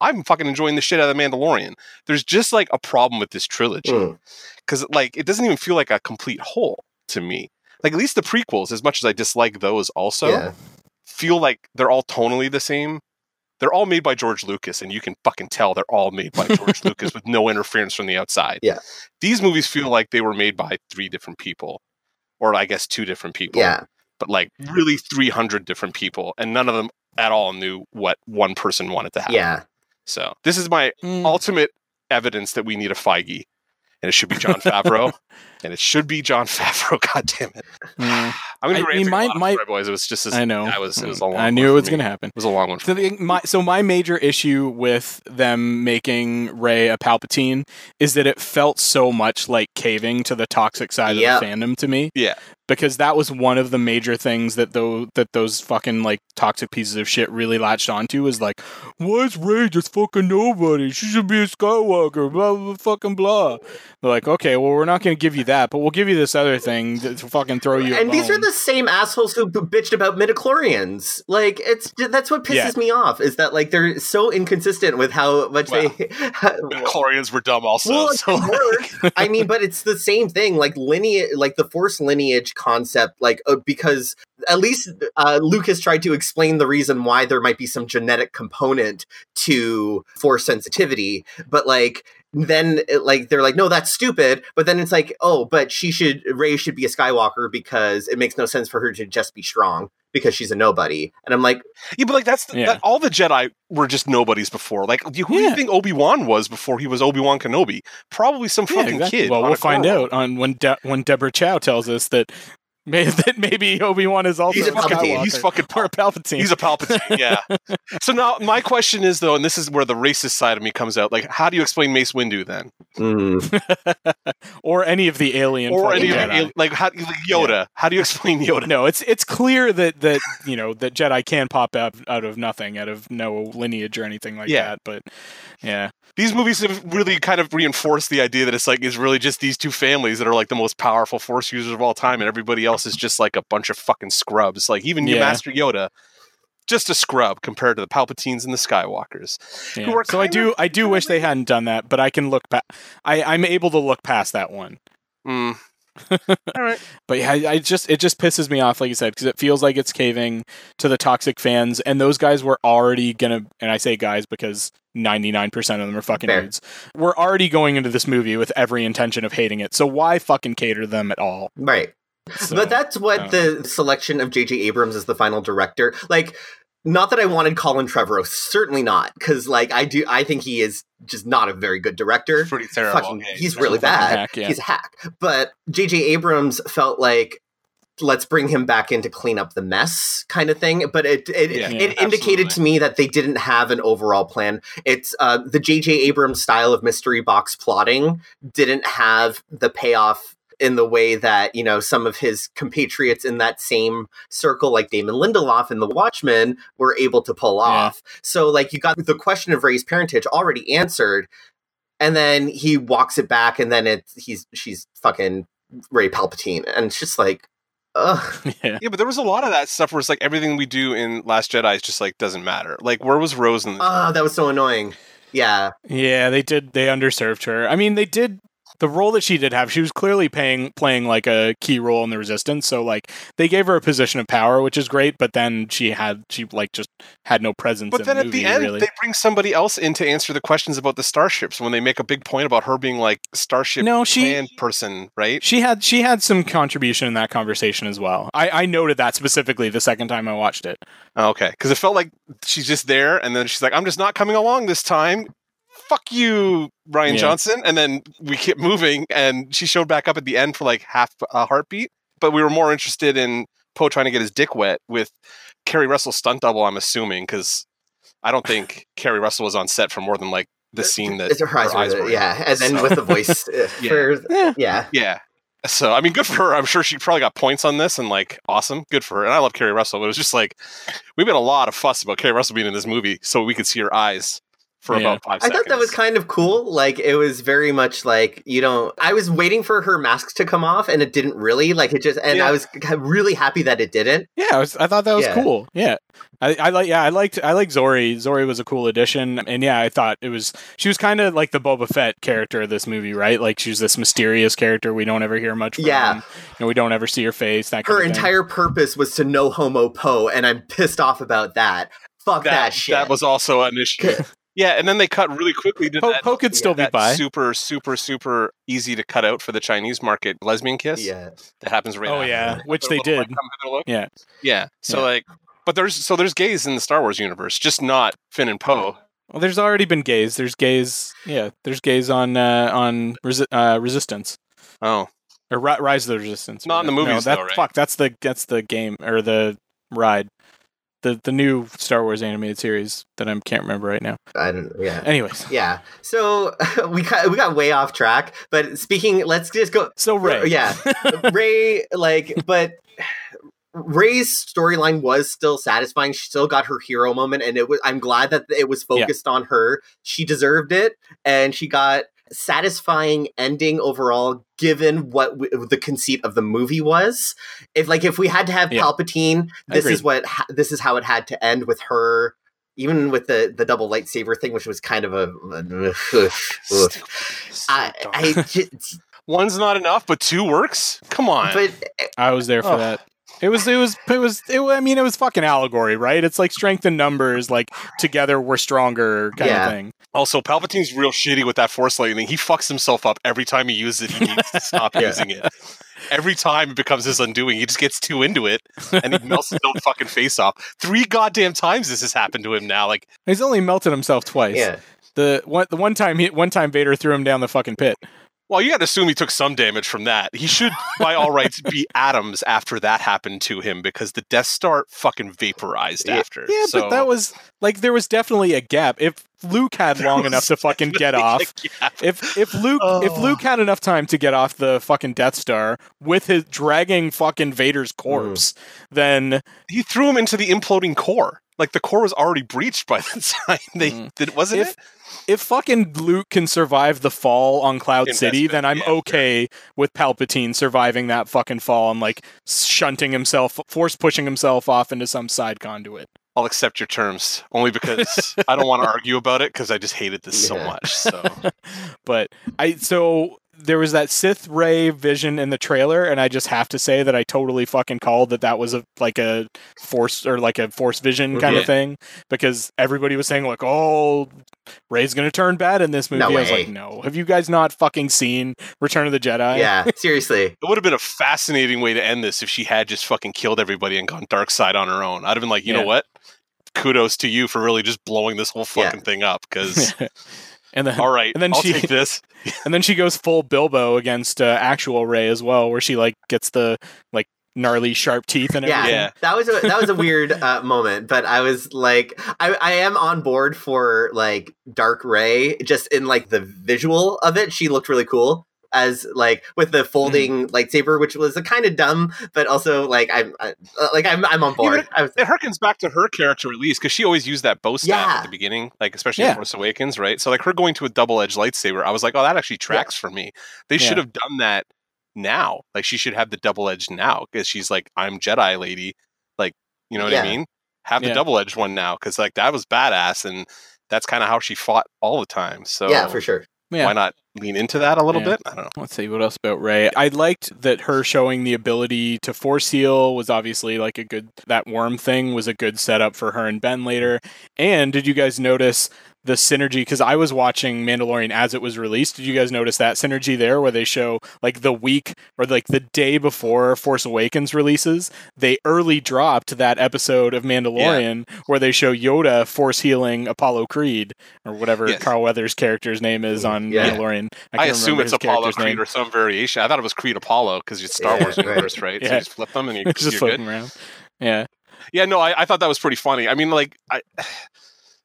I'm fucking enjoying the shit out of The Mandalorian. There's just like a problem with this trilogy Mm. because like it doesn't even feel like a complete whole to me. Like at least the prequels, as much as I dislike those, also yeah. Feel like they're all tonally the same. They're all made by George Lucas, and you can fucking tell they're all made by George Lucas with no interference from the outside. Yeah. These movies feel like they were made by three different people, or I guess two different people. Yeah. But like really 300 different people, and none of them at all knew what one person wanted to have. Yeah. So this is my Mm. ultimate evidence that we need a Feige, and it should be Jon Favreau, and it should be Jon Favreau. God damn it! Mm. I'm gonna I be mean, my- a lot my- sorry, boys. It was just as, I know. I was. It was a long. I knew it was going to happen. It was a long one. For So, the, my, so my major issue with them making Rey a Palpatine is that it felt so much like caving to the toxic side Yep. of the fandom to me. Yeah. Because that was one of the major things that though that those fucking like toxic pieces of shit really latched onto is like, why is Rey just fucking nobody? She should be a Skywalker. Blah blah fucking blah. They're like, okay, well we're not going to give you that, but we'll give you this other thing to fucking throw you. a and these are the same assholes who bitched about midichlorians. Like it's that's what pisses Yeah. me off is that like they're so inconsistent with how much Wow. they. Chlorians were dumb also. well, it so, could work. I mean, but it's the same thing. Like lineage, like the force lineage concept. Like uh, because at least uh, Lucas tried to explain the reason why there might be some genetic component to force sensitivity, but like then it, like they're like no that's stupid but then it's like oh but she should rey should be a skywalker because it makes no sense for her to just be strong because she's a nobody and i'm like yeah, but like that's the, Yeah. that, all the Jedi were just nobodies before. Like, who do you think Obi Wan was before he was Obi Wan Kenobi? Probably some Yeah, fucking exactly. kid. Well, we'll find out on when De- when Deborah Chow tells us that may- that maybe Obi Wan is also He's a Fucking- Palpatine. He's fucking or a Palpatine. He's a Palpatine, yeah. so now my question is though, and this is where the racist side of me comes out. Like, how do you explain Mace Windu then, or any of the alien or fucking any of the al- like how, like Yoda? How do you explain Yoda? No, it's it's clear that that you know that Jedi can pop out out of nothing, out of no lineage or anything like Yeah. that. But yeah, These movies have really kind of reinforced the idea that it's like it's really just these two families that are like the most powerful Force users of all time, and everybody else is just like a bunch of fucking scrubs. Like even your Yeah. Master Yoda. Just a scrub compared to the Palpatines and the Skywalkers. yeah. Who are so I do of- I do wish they hadn't done that, but I can look back. I I'm able to look past that one. Mm. All right. But yeah, I, I just it just pisses me off, like you said, because it feels like it's caving to the toxic fans, and those guys were already gonna. And I say guys because ninety nine percent of them are fucking Fair. dudes. We're already going into this movie with every intention of hating it. So why fucking cater to them at all? right So, but that's what uh, the selection of J.J. Abrams as the final director, like, not that I wanted Colin Trevorrow, certainly not, because like I do, I think he is just not a very good director. Pretty terrible. Fucking, Yeah, he's really bad. hack, yeah. He's a hack. But J.J. Abrams felt like let's bring him back in to clean up the mess kind of thing but it it, Yeah, it indicated absolutely. to me that they didn't have an overall plan it's uh the jj abrams style of mystery box plotting didn't have the payoff in the way that you know some of his compatriots in that same circle like damon lindelof in the watchmen were able to pull Yeah. off so like you got the question of Rey's parentage already answered and then he walks it back, and then it's he's she's fucking Ray Palpatine, and it's just like, ugh. yeah. Yeah, but there was a lot of that stuff where it's like everything we do in Last Jedi is just like doesn't matter. Like where was Rose in this? Oh, that was so annoying. Yeah, Yeah, they did. They underserved her. I mean, they did the role that she did have. She was clearly paying playing like a key role in the resistance. So like they gave her a position of power, which is great. But then she had she like just had no presence. But then the at movie, the end, really. they bring somebody else in to answer the questions about the starships when they make a big point about her being like starship No, she- command person, right? She had she had some contribution in that conversation as well. I, I noted that specifically the second time I watched it. Oh, okay, because it felt like she's just there, and then she's like, "I'm just not coming along this time." Fuck you, Rian Yeah. Johnson. And then we kept moving, and she showed back up at the end for like half a heartbeat. But we were more interested in Poe trying to get his dick wet with Keri Russell's stunt double. I'm assuming because I don't think Keri Russell was on set for more than like the scene that it's her eyes, were, yeah, and then So- with the voice uh, Yeah. for Yeah. yeah. Yeah. So I mean, good for her. I'm sure she probably got points on this, and like, awesome, good for her. And I love Keri Russell. But it was just like we made a lot of fuss about Keri Russell being in this movie, so we could see her eyes for Yeah. about five I seconds. thought that was kind of cool. Like it was very much like you know I was waiting for her mask to come off and it didn't really like it just and Yeah. I was k- really happy that it didn't. Yeah, I, was, I thought that was Yeah. cool. Yeah, I, I like. Yeah, I liked. I like Zorii. Zorii was a cool addition, and yeah, I thought it was. She was kind of like the Boba Fett character of this movie, right? Like she's this mysterious character we don't ever hear much from. Yeah. and we don't ever see her face. That Her kind thing. entire purpose was to no homo Poe, and I'm pissed off about that. Fuck that, that, shit. that was also an issue. Yeah, and then they cut really quickly to Poe, that, Poe could still be that by. super, super, super easy to cut out for the Chinese market lesbian kiss. yeah. that happens right. Oh, after yeah, that. which they little, like, did. come hither look. Yeah. yeah. So Yeah. like, but there's so there's gays in the Star Wars universe, just not Finn and Poe. Well, there's already been gays. There's gays. Yeah, there's gays on uh, on resi- uh, Resistance Oh, or Ri- Rise of the Resistance. Not in the No, movies, that, though, right? Fuck, that's the that's the game or the ride. The the new Star Wars animated series that I can't remember right now. I don't. Yeah. Anyways, Yeah. So we got we got way off track. But speaking, let's just go. so Rey. Oh, yeah. Rey, like, but Rey's storyline was still satisfying. She still got her hero moment, and it was. I'm glad that it was Yeah. focused on her. She deserved it, and she got satisfying ending overall. Given what w- the conceit of the movie was, if like if we had to have Yeah. Palpatine, this is what ha- this is how it had to end with her. Even with the the double lightsaber thing, which was kind of a. I. I just, One's not enough, but two works. Come on. but I was there for Oh. that. It was, it was, it was, it, wa- I mean, it was fucking allegory, right? It's like strength in numbers, like together we're stronger kind Yeah. of thing. Also, Palpatine's real shitty with that Force lightning. He fucks himself up every time he uses it. He needs to stop Yeah. using it. Every time it becomes his undoing, he just gets too into it and he melts his own fucking face off. Three goddamn times this has happened to him now. Like, He's only melted himself twice. yeah, The one, the one time, he, one time Vader threw him down the fucking pit. Well, you got to assume he took some damage from that. He should, by all rights, be atoms after that happened to him because the Death Star fucking vaporized Yeah. after. Yeah, So- but that was like there was definitely a gap. If Luke had long enough to fucking get off, if if Luke if Oh. Luke had enough time to get off the fucking Death Star with his dragging fucking Vader's corpse, then He threw him into the imploding core. Like the core was already breached by the time they Mm. did, wasn't if it? If fucking Luke can survive the fall on Cloud City, then I'm yeah, sure. okay with Palpatine surviving that fucking fall and like shunting himself, force pushing himself off into some side conduit. I'll accept your terms only because I don't want to argue about it because I just hated this so much. So But I so there was that Sith Rey vision in the trailer, and I just have to say that I totally fucking called that that was a like a force or like a force vision kind Yeah. of thing because everybody was saying like, oh, Rey's gonna turn bad in this movie. No I was like, no, have you guys not fucking seen Return of the Jedi? yeah, seriously. it would have been a fascinating way to end this if she had just fucking killed everybody and gone dark side on her own. I'd have been like, you Yeah. know what? Kudos to you for really just blowing this whole Yeah. fucking thing up. Because and then all right, And then I'll she- take this. and then she goes full Bilbo against uh, actual Rey as well, where she like gets the like gnarly sharp teeth and Yeah, everything. Yeah. that was a that was a weird uh, moment, but I was like, I I am on board for like Dark Rey, just in like the visual of it. She looked really cool. As like with the folding lightsaber, which was a kind of dumb, but also like I'm I, uh, like I'm I'm on board. I was, It harkens back to her character at least because she always used that bow staff Yeah. at the beginning, like especially Yeah. in Force Awakens, right? So like her going to a double edged lightsaber, I was like, oh, that actually tracks for me. They Yeah. should have done that now. Like she should have the double edged now because she's like, I'm Jedi lady. Like, you know what Yeah. I mean? Have the Yeah. double edged one now because like that was badass and that's kind of how she fought all the time. So yeah, for sure. Yeah. why not lean into that a little Yeah. bit? I don't know. Let's see what else about Rey. I liked that her showing the ability to force heal was obviously like a good that worm thing was a good setup for her and Ben later. And did you guys notice the synergy because I was watching Mandalorian as it was released. Did you guys notice that synergy there where they show like the week or like the day before Force Awakens releases, they early dropped that episode of Mandalorian where they show Yoda force healing Apollo Creed or whatever Yes. Carl Weathers' character's name is on Yeah. Mandalorian. I, can't assume it's his Apollo Creed name. or some variation. I thought it was Creed Apollo because it's Star Yeah, Wars universe, right? So Yeah. you just flip them and you, just you're floating good. around. Yeah. Yeah, no, I, I thought that was pretty funny. I mean, like, I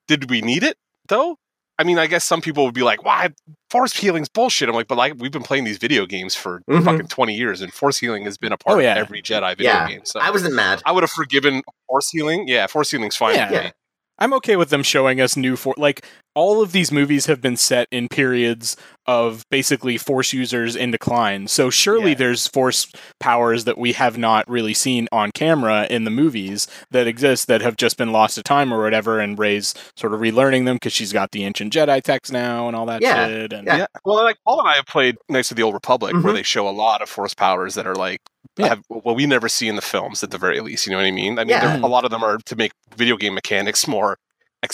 did we need it though? I mean, I guess some people would be like, "Why force healing's bullshit?" I'm like, but like we've been playing these video games for Mhm. fucking 20 years, and force healing has been a part Oh, yeah. of every Jedi video Yeah. game. So I wasn't mad. I would have forgiven force healing. Yeah, force healing's fine. Yeah. with me. I'm okay with them showing us new for like all of these movies have been set in periods of basically force users in decline. So surely Yeah. there's force powers that we have not really seen on camera in the movies that exist that have just been lost to time or whatever and Rey's sort of relearning them because she's got the ancient Jedi text now and all that Yeah. shit and Yeah. Yeah. Well, like Paul and I have played Knights of the Old Republic, where Mhm. they show a lot of force powers that are like, Yeah. have, well, we never see in the films at the very least. You know what I mean? I mean, Yeah. there- a lot of them are to make video game mechanics more accessible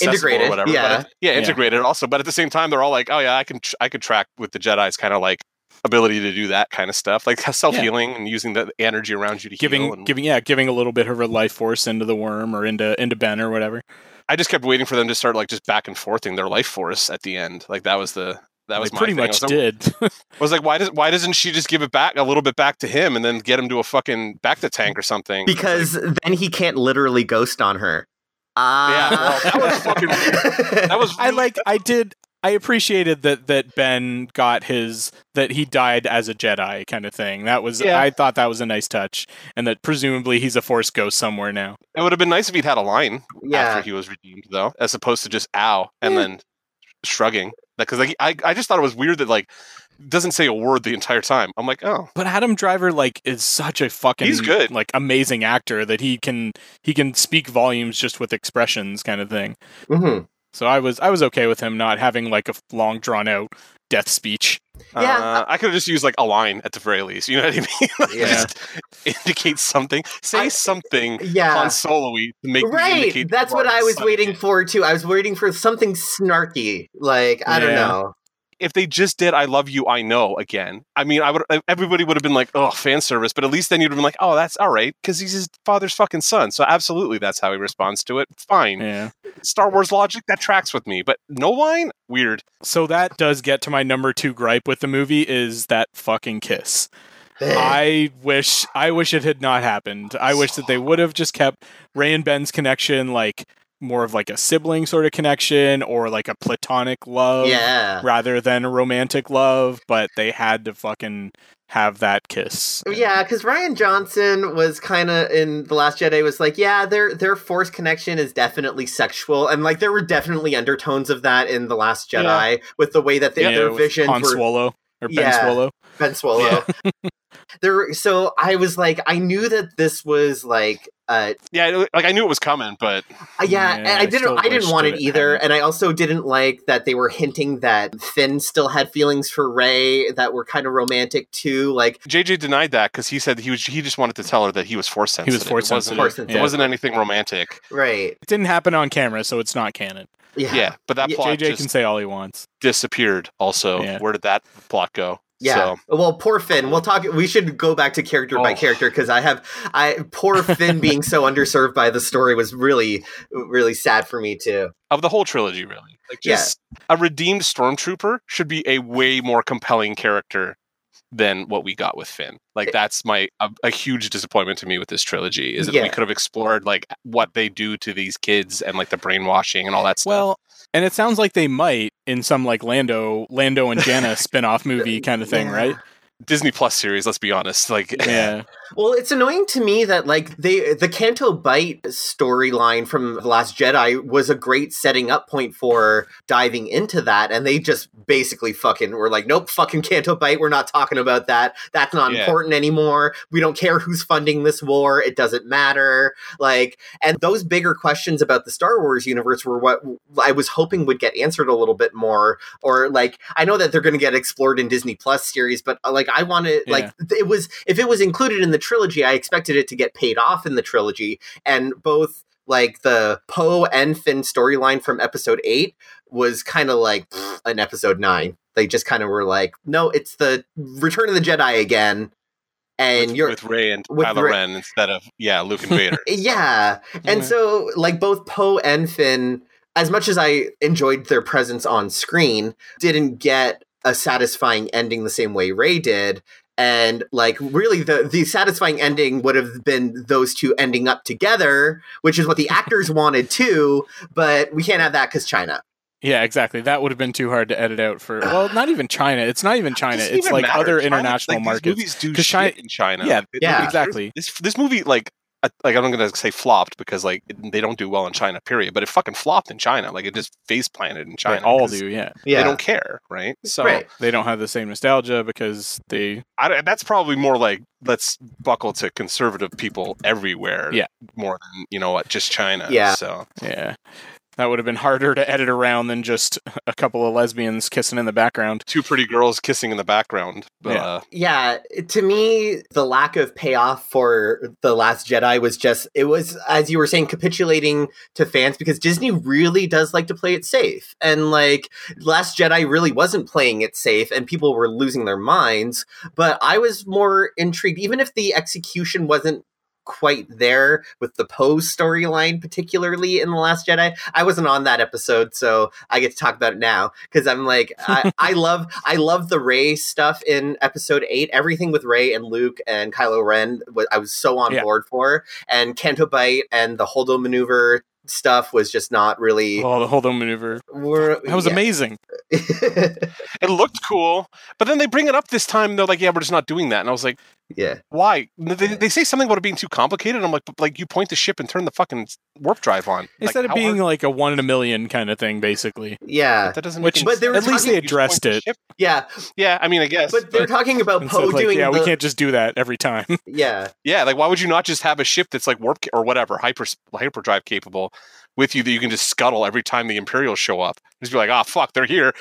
Integrated, or whatever. yeah. But at- yeah, Yeah. integrated also. But at the same time, they're all like, oh yeah, I can, tr- I could track with the Jedi's kind of like ability to do that kind of stuff, like self healing and using the energy around you to giving heal. And giving yeah, giving a little bit of her life force into the worm or into into Ben or whatever. I just kept waiting for them to start like just back and forthing their life force at the end. Like that was the. That was my pretty thing. I much was like, did. I was like, why does why doesn't she just give it back a little bit back to him and then get him to a fucking back to tank or something? Because like, then he can't literally ghost on her. Yeah, well, Ah. that was fucking weird. that was I really- like I did I appreciated that that Ben got his that he died as a Jedi kind of thing. That was Yeah. I thought that was a nice touch and that presumably he's a force ghost somewhere now. it would have been nice if he'd had a line yeah. after he was redeemed though, as opposed to just ow and Yeah. then shrugging. Because like I I just thought it was weird that like doesn't say a word the entire time. I'm like, oh, But Adam Driver like is such a fucking He's good. like amazing actor that he can he can speak volumes just with expressions kind of thing. Mhm. So I was I was okay with him not having like a long drawn out death speech. Yeah. uh, I could have just used like a line at the very least. You know what I mean? Like, Yeah. Just indicate something. Say I- something Yeah. Han Solo-y to make right. That's what I was waiting for too. I was waiting for something snarky. Like I don't know. If they just did "I love you, I know" again, I mean, I would everybody would have been like, "Oh, fan service," but at least then you'd have been like, "Oh, that's all right," because he's his father's fucking son. So absolutely, that's how he responds to it. Fine, Yeah. Star Wars logic that tracks with me, but no line, weird. So that does get to my number 2 gripe with the movie is that fucking kiss. Eh. I wish I wish it had not happened. I wish that they would have just kept Rey and Ben's connection like more of like a sibling sort of connection or like a platonic love yeah. rather than a romantic love, but they had to fucking have that kiss. Yeah, because Rian Johnson was kind of in the Last Jedi was like, yeah, their their Force connection is definitely sexual, and like there were definitely undertones of that in the Last Jedi with the way that they, Yeah, their with visions Han were Swallow or Ben Yeah. Swallow. Ben Swallow. there, so I was like, I knew that this was like, uh, Yeah, like I knew it was coming, but Uh, yeah, Yeah, and I I didn't. I didn't want it it either, hadn't. and I also didn't like that they were hinting that Finn still had feelings for Rey that were kind of romantic too. Like, JJ denied that because he said he was he just wanted to tell her that he was force He sensitive. was force It wasn't- sensitive. Force It wasn't anything romantic. right? It didn't happen on camera, so it's not canon. Yeah, Yeah, but that plot JJ just can say all he wants. disappeared. Also, Yeah. where did that plot go? Yeah. So, Well, poor Finn. We'll talk. We should go back to character by Oh. character because I have, I poor Finn being so underserved by the story was really, really sad for me too. of the whole trilogy, really, like Yeah. just a redeemed stormtrooper should be a way more compelling character than what we got with Finn. Like eh that's my a, a huge disappointment to me with this trilogy is that Yeah. we could have explored like what they do to these kids and like the brainwashing and all that stuff. Well, and it sounds like they might in some like Lando, Lando and Jannah spin-off movie kind of thing, Yeah. right? Disney Plus series, let's be honest. Like Yeah. Well, it's annoying to me that like they the Canto Bight storyline from The Last Jedi was a great setting up point for diving into that, and they just basically fucking were like, nope, fucking Canto Bight, we're not talking about that. That's not Yeah. important anymore. We don't care who's funding this war. It doesn't matter. Like, and those bigger questions about the Star Wars universe were what I was hoping would get answered a little bit more. Or like, I know that they're going to get explored in Disney Plus series, but uh, like, I wanted like it was if it was included in the trilogy, I expected it to get paid off in the trilogy, and both like the Poe and Finn storyline from Episode Eight was kind of like pfft, an Episode Nine. They just kind of were like, no, it's the Return of the Jedi again, and with, you're with Rey and with Kylo Rey- Ren instead of yeah, Luke and Vader. yeah. And Yeah. so, like, both Poe and Finn, as much as I enjoyed their presence on screen, didn't get a satisfying ending the same way Rey did. And like, really, the the satisfying ending would have been those two ending up together, which is what the actors wanted too. But we can't have that because China. Yeah, exactly. That would have been too hard to edit out for well, not even China. It's not even China. It's even like matter. other China- international like, markets. These movies do 'Cause shit China- in China. Yeah, It- Yeah. exactly. This this movie like uh, like I'm not gonna say flopped because like it- they don't do well in China. Period. But it fucking flopped in China. Like it just face planted in They China. all 'cause do, yeah. Yeah, They don't care, right? So right. They don't have the same nostalgia because they I, that's probably more like let's buckle to conservative people everywhere. Yeah. more than you know what, just China. Yeah. So yeah. That would have been harder to edit around than just a couple of lesbians kissing in the background. two pretty girls kissing in the background. But, Yeah. uh, Yeah, to me, the lack of payoff for The Last Jedi was just, it was, as you were saying, capitulating to fans because Disney really does like to play it safe. And like, Last Jedi really wasn't playing it safe and people were losing their minds. But I was more intrigued, even if the execution wasn't quite there with the Poe storyline, particularly in The Last Jedi. I wasn't on that episode, so I get to talk about it now because I'm like, I, I love, I love the Rey stuff in Episode Eight. Everything with Rey and Luke and Kylo Ren, I was so on Yeah. board for. And Canto Bight and the Holdo maneuver stuff was just not really. Oh, the hold on maneuver. were- That was yeah. amazing. it looked cool, but then they bring it up this time. They're like, "Yeah, we're just not doing that." And I was like, yeah, "Why?" They, they say something about it being too complicated. I'm like, but, "Like you point the ship and turn the fucking warp drive on." Like, Instead of being hard- like a one in a million kind of thing, basically. yeah, that doesn't which- make but they were at least they addressed point the it. yeah. Yeah, I mean, I guess. But they're but- talking about Poe it's like, doing yeah, we can't just do that every time. yeah. yeah, like why would you not just have a ship that's like warp ca- or whatever hyper hyperdrive capable with you that you can just scuttle every time the Imperials show up? Just be like, "Ah, fuck, they're here."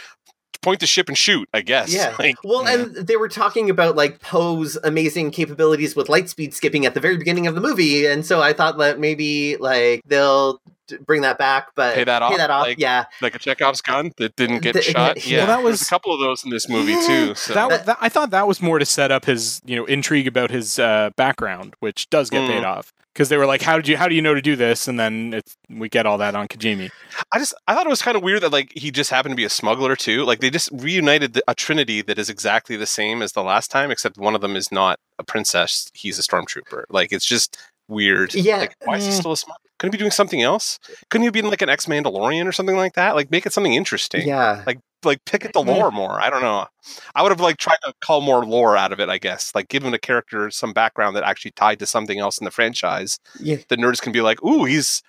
Point the ship and shoot. I guess. Yeah. Like, Well, Yeah. and they were talking about like Poe's amazing capabilities with light speed skipping at the very beginning of the movie, and so I thought that maybe like they'll bring that back, but Pay that off, Pay that off. like- yeah, like a Chekhov's gun that didn't get The- shot. yeah. Yeah, Well, that There's was- a couple of those in this movie Yeah. too. So. That, was, that I thought that was more to set up his, you know, intrigue about his uh, background, which does get Mm. paid off. Because they were like, "How did you? How do you know to do this?" And then it's, we get all that on Kijimi. I just I thought it was kind of weird that like he just happened to be a smuggler too. Like they just reunited the, a trinity that is exactly the same as the last time, except one of them is not a princess; he's a stormtrooper. Like it's just weird. Yeah. Like why is he Mm. still a smuggler? Couldn't he be doing something else? Couldn't he be in like an ex Mandalorian or something like that? Like make it something interesting. yeah. Like like pick at the mm-hmm. lore more. I don't know. I would have like tried to call more lore out of it. I guess like given a character some background that actually tied to something else in the franchise. Yeah. The nerds can be like, "Ooh, he's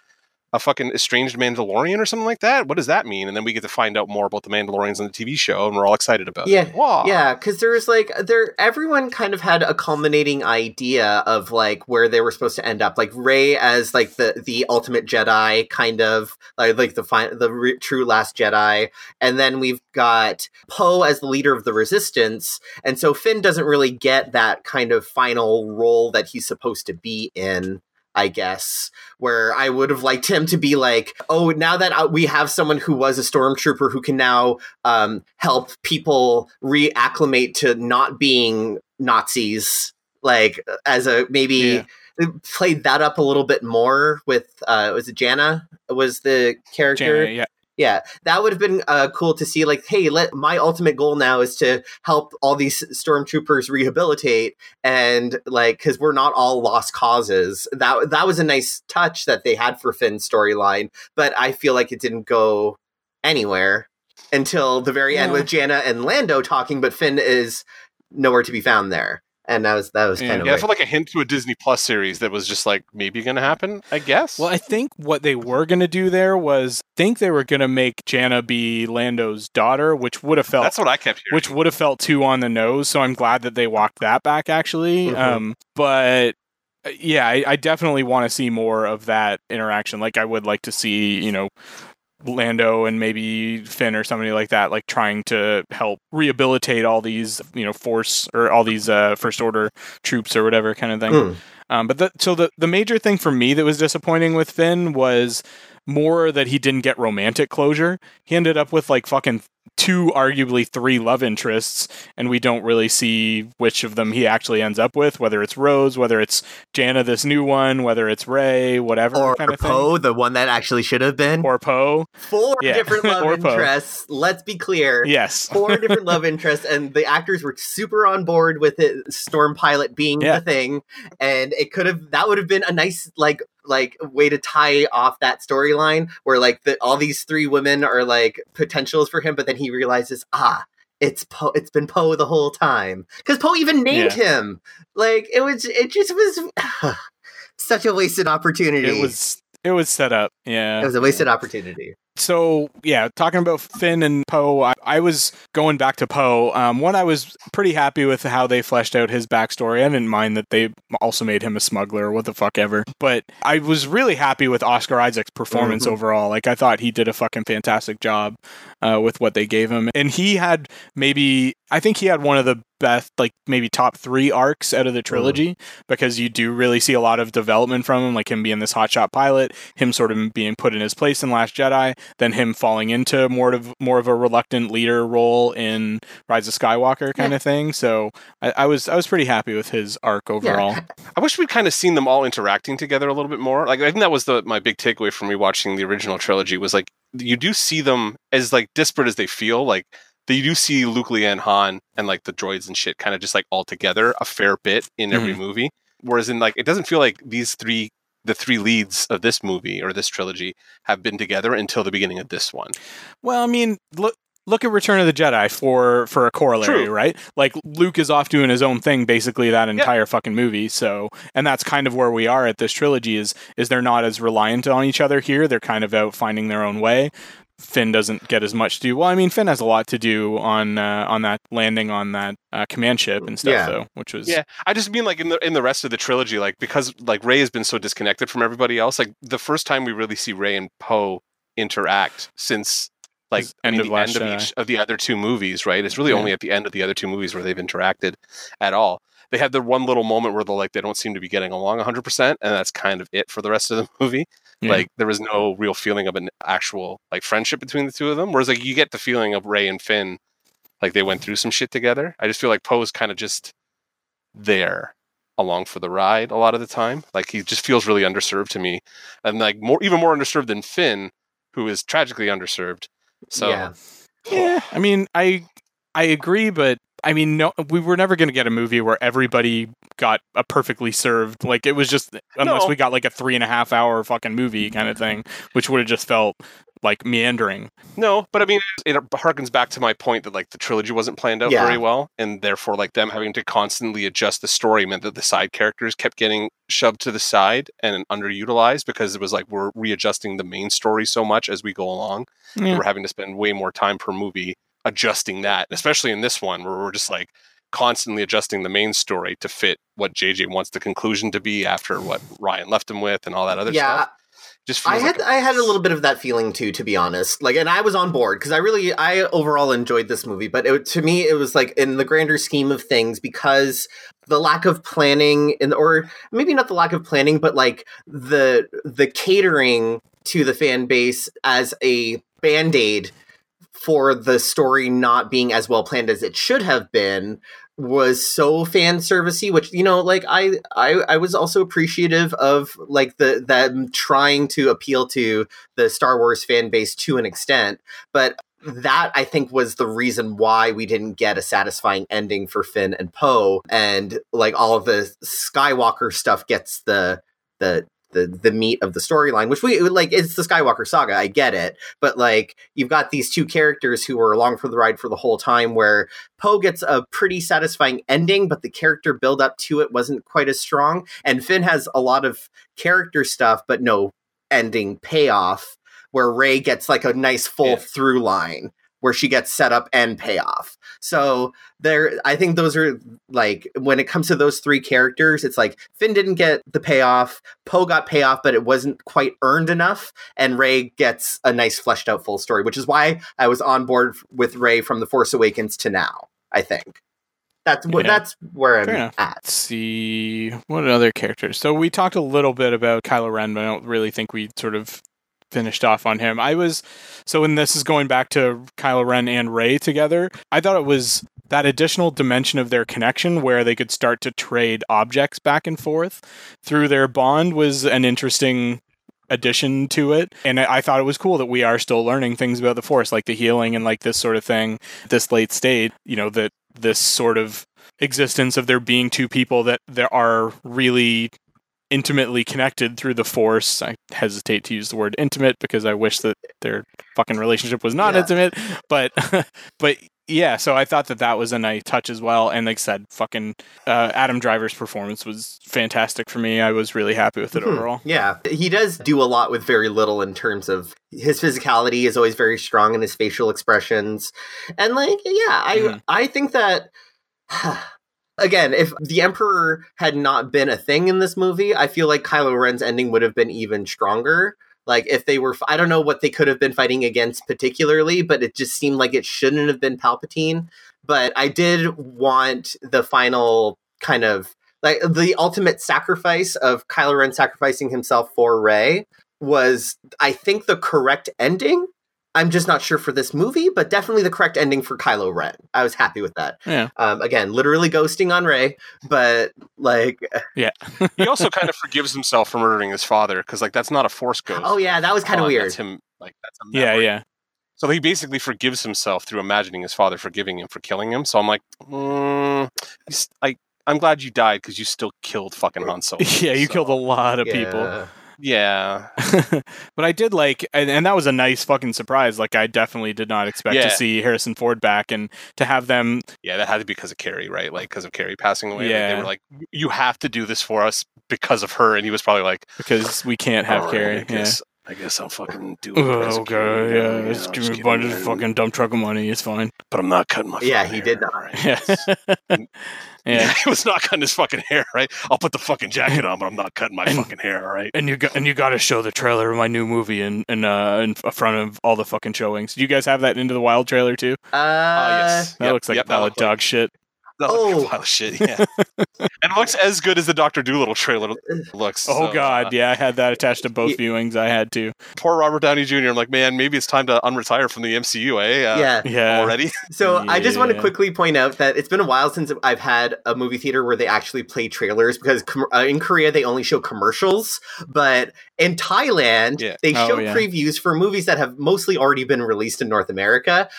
a fucking estranged Mandalorian or something like that." What does that mean? And then we get to find out more about the Mandalorians on the TV show, and we're all excited about Yeah, it. Wow. Yeah, because there was like there everyone kind of had a culminating idea of like where they were supposed to end up. Like Rey as like the the ultimate Jedi, kind of like like the fi- the re- true last Jedi, and then we've got Poe as the leader of the Resistance, and so Finn doesn't really get that kind of final role that he's supposed to be in. I guess, where I would have liked him to be like, oh, now that uh, we have someone who was a stormtrooper who can now um, help people reacclimate to not being Nazis, like as a maybe Yeah. played that up a little bit more with uh was it Jannah? Was the character? Jannah, yeah, Yeah, that would have been uh, cool to see. Like, hey, let my ultimate goal now is to help all these stormtroopers rehabilitate, and like, because we're not all lost causes. That that was a nice touch that they had for Finn's storyline, but I feel like it didn't go anywhere until the very end with Jannah and Lando talking, but Finn is nowhere to be found there, and that was that was kind of Yeah, I felt like a hint to a Disney Plus series that was just like maybe going to happen. I guess. Well, I think what they were going to do there was think they were going to make Jannah be Lando's daughter, which would have felt That's what I kept hearing. which would have felt too on the nose. So I'm glad that they walked that back actually. Mhm. Um, but yeah, I, I definitely want to see more of that interaction. Like I would like to see, you know, Lando and maybe Finn or somebody like that, like trying to help rehabilitate all these, you know, force or all these uh, first order troops or whatever kind of thing. Mm. Um, but the, so the the major thing for me that was disappointing with Finn was more that he didn't get romantic closure. He ended up with like fucking two, arguably three love interests, and we don't really see which of them he actually ends up with. Whether it's Rose, whether it's Jannah, this new one, whether it's Rey, whatever or kind of Poe, the one that actually should have been. or Poe. Four Yeah. different love interests. Let's be clear. Yes, Four different love interests, and the actors were super on board with it. Storm Pilot being Yeah. the thing, and it could have that would have been a nice like like way to tie off that storyline where like the, all these three women are like potentials for him, but then he realizes ah. It's Poe. It's been Poe the whole time because Poe even named him. Like it was. It just was such a wasted opportunity. it was it was set up. Yeah, It was a wasted opportunity. So yeah, talking about Finn and Poe, I, I was going back to Poe. Um, one, I was pretty happy with how they fleshed out his backstory. I didn't mind that they also made him a smuggler, what the fuck ever. But I was really happy with Oscar Isaac's performance Mhm. overall. Like I thought he did a fucking fantastic job uh, with what they gave him, and he had maybe I think he had one of the best, like maybe top three arcs out of the mm. trilogy because you do really see a lot of development from him, like him being this hotshot pilot, him sort of being put in his place in Last Jedi, then him falling into more of more of a reluctant leader role in Rise of Skywalker kind of thing. So I, I was I was pretty happy with his arc overall. I wish we'd kind of seen them all interacting together a little bit more. Like I think that was the my big takeaway from rewatching the original trilogy was like you do see them as like disparate as they feel. Like that you do see Luke, Leia, and Han and like the droids and shit kind of just like all together a fair bit in every mm-hmm. movie. Whereas in like it doesn't feel like these three the three leads of this movie or this trilogy have been together until the beginning of this one. Well, I mean, look look at Return of the Jedi for for a corollary, True. right? Like Luke is off doing his own thing basically that entire fucking movie. So, and that's kind of where we are at this trilogy is is they're not as reliant on each other here. They're kind of out finding their own way. Finn doesn't get as much to do. Well, I mean, Finn has a lot to do on uh, on that landing on that uh, command ship and stuff, Yeah. though, which was Yeah, I just mean like in the in the rest of the trilogy, like because like Rey has been so disconnected from everybody else. Like the first time we really see Rey and Poe interact since like Is I end mean, of the end of each of the other two movies, right? It's really Yeah. only at the end of the other two movies where they've interacted at all. They have the one little moment where they're like they don't seem to be getting along 100, percent and that's kind of it for the rest of the movie. Yeah. Like there was no real feeling of an actual like friendship between the two of them. Whereas like you get the feeling of Rey and Finn, like they went through some shit together. I just feel like Poe's kind of just there along for the ride a lot of the time. Like he just feels really underserved to me, and like more even more underserved than Finn, who is tragically underserved. So yeah. Yeah, I mean, I I agree, but I mean, no, we were never going to get a movie where everybody got a perfectly served. Like it was just unless No. we got like a three and a half hour fucking movie kind of thing, which would have just felt like meandering. no, but I mean, it harkens back to my point that like the trilogy wasn't planned out Yeah. very well, and therefore like them having to constantly adjust the story meant that the side characters kept getting shoved to the side and underutilized because it was like we're readjusting the main story so much as we go along. Yeah. We're having to spend way more time per movie adjusting that, especially in this one where we're just like constantly adjusting the main story to fit what JJ wants the conclusion to be after what Rian left him with and all that other stuff. Yeah, stuff. Just I like had I had a little bit of that feeling too, to be honest. Like, and I was on board because I really I overall enjoyed this movie, but it, to me it was like in the grander scheme of things because the lack of planning and or maybe not the lack of planning, but like the the catering to the fan base as a band aid for the story not being as well planned as it should have been was so fan servicey which you know like I, I i was also appreciative of like the them trying to appeal to the star wars fan base to an extent but that I think was the reason why we didn't get a satisfying ending for Finn and Poe, and like all of the Skywalker stuff gets the the the the meat of the storyline, which we like. It's the Skywalker saga. I get it, but like you've got these two characters who are along for the ride for the whole time. Where Poe gets a pretty satisfying ending, but the character build up to it wasn't quite as strong, and Finn has a lot of character stuff, but no ending payoff. Where Rey gets like a nice full yeah. through line where she gets set up and payoff. So there, I think those are like when it comes to those three characters, it's like Finn didn't get the payoff, Poe got payoff, but it wasn't quite earned enough, and Rey gets a nice fleshed out full story, which is why I was on board with Rey from the Force Awakens to now. I think. That's yeah. that's where I'm at. Let's see what other characters. So we talked a little bit about Kylo Ren, but I don't really think we sort of finished off on him. I was so when this is going back to Kylo Ren and Rey together, I thought it was that additional dimension of their connection where they could start to trade objects back and forth through their bond was an interesting addition to it and i thought it was cool that we are still learning things about the force like the healing and like this sort of thing this late state you know that this sort of existence of there being two people that there are really intimately connected through the force. I hesitate to use the word intimate because I wish that their fucking relationship was not yeah. intimate, but but yeah, so I thought that that was a nice touch as well. And like I said, fucking uh, Adam Driver's performance was fantastic for me. I was really happy with it mm-hmm. overall. Yeah, he does do a lot with very little in terms of his physicality is always very strong in his facial expressions, and like yeah, I mm-hmm. I think that. again, if the Emperor had not been a thing in this movie, I feel like Kylo Ren's ending would have been even stronger. Like if they were, I don't know what they could have been fighting against particularly, but it just seemed like it shouldn't have been Palpatine. But I did want the final kind of like the ultimate sacrifice of Kylo Ren sacrificing himself for Rey was, I think, the correct ending. I'm just not sure for this movie, but definitely the correct ending for Kylo Ren. I was happy with that. Yeah. Um, again, literally ghosting on Rey, but like, yeah. he also kind of forgives himself for murdering his father because like that's not a force ghost. Oh yeah, that was kind of uh, weird. That's him. Like that's a yeah, yeah. So he basically forgives himself through imagining his father forgiving him for killing him. So I'm like, mm, I I'm glad you died because you still killed fucking Han Solo. yeah, you so. killed a lot of yeah. people. Yeah. but I did like, and, and, that was a nice fucking surprise. Like, I definitely did not expect yeah. to see Harrison Ford back and to have them. Yeah, that had to be because of Carrie, right? Like, because of Carrie passing away. Yeah. Like, they were like, you have to do this for us because of her. And he was probably like, because we can't have right, Carrie. Yeah. I guess I'll fucking do it. Oh god, yeah, yeah just give me a bunch of fucking dump truck of money. It's fine. But I'm not cutting my. Yeah, he hair, did not. Right? Yeah. Yeah. he was not cutting his fucking hair, right? I'll put the fucking jacket on, but I'm not cutting my and, fucking hair, right? And you got and you got to show the trailer of my new movie in in uh in front of all the fucking showings. Do you guys have that into the wild trailer too? Uh, uh yes. That yep, looks like yep, a pile of dog shit. That oh. pile of shit, yeah. and it looks as good as the Doctor Dolittle trailer looks. Oh so, god, uh, yeah, I had that attached to both viewings. I had to. Poor Robert Downey Jr. I'm like, man, maybe it's time to unretire from the MCU, eh? Uh, yeah, yeah. Already. So yeah. I just want to quickly point out that it's been a while since I've had a movie theater where they actually play trailers because com- uh, in Korea they only show commercials, but in Thailand yeah. they oh, show yeah. previews for movies that have mostly already been released in North America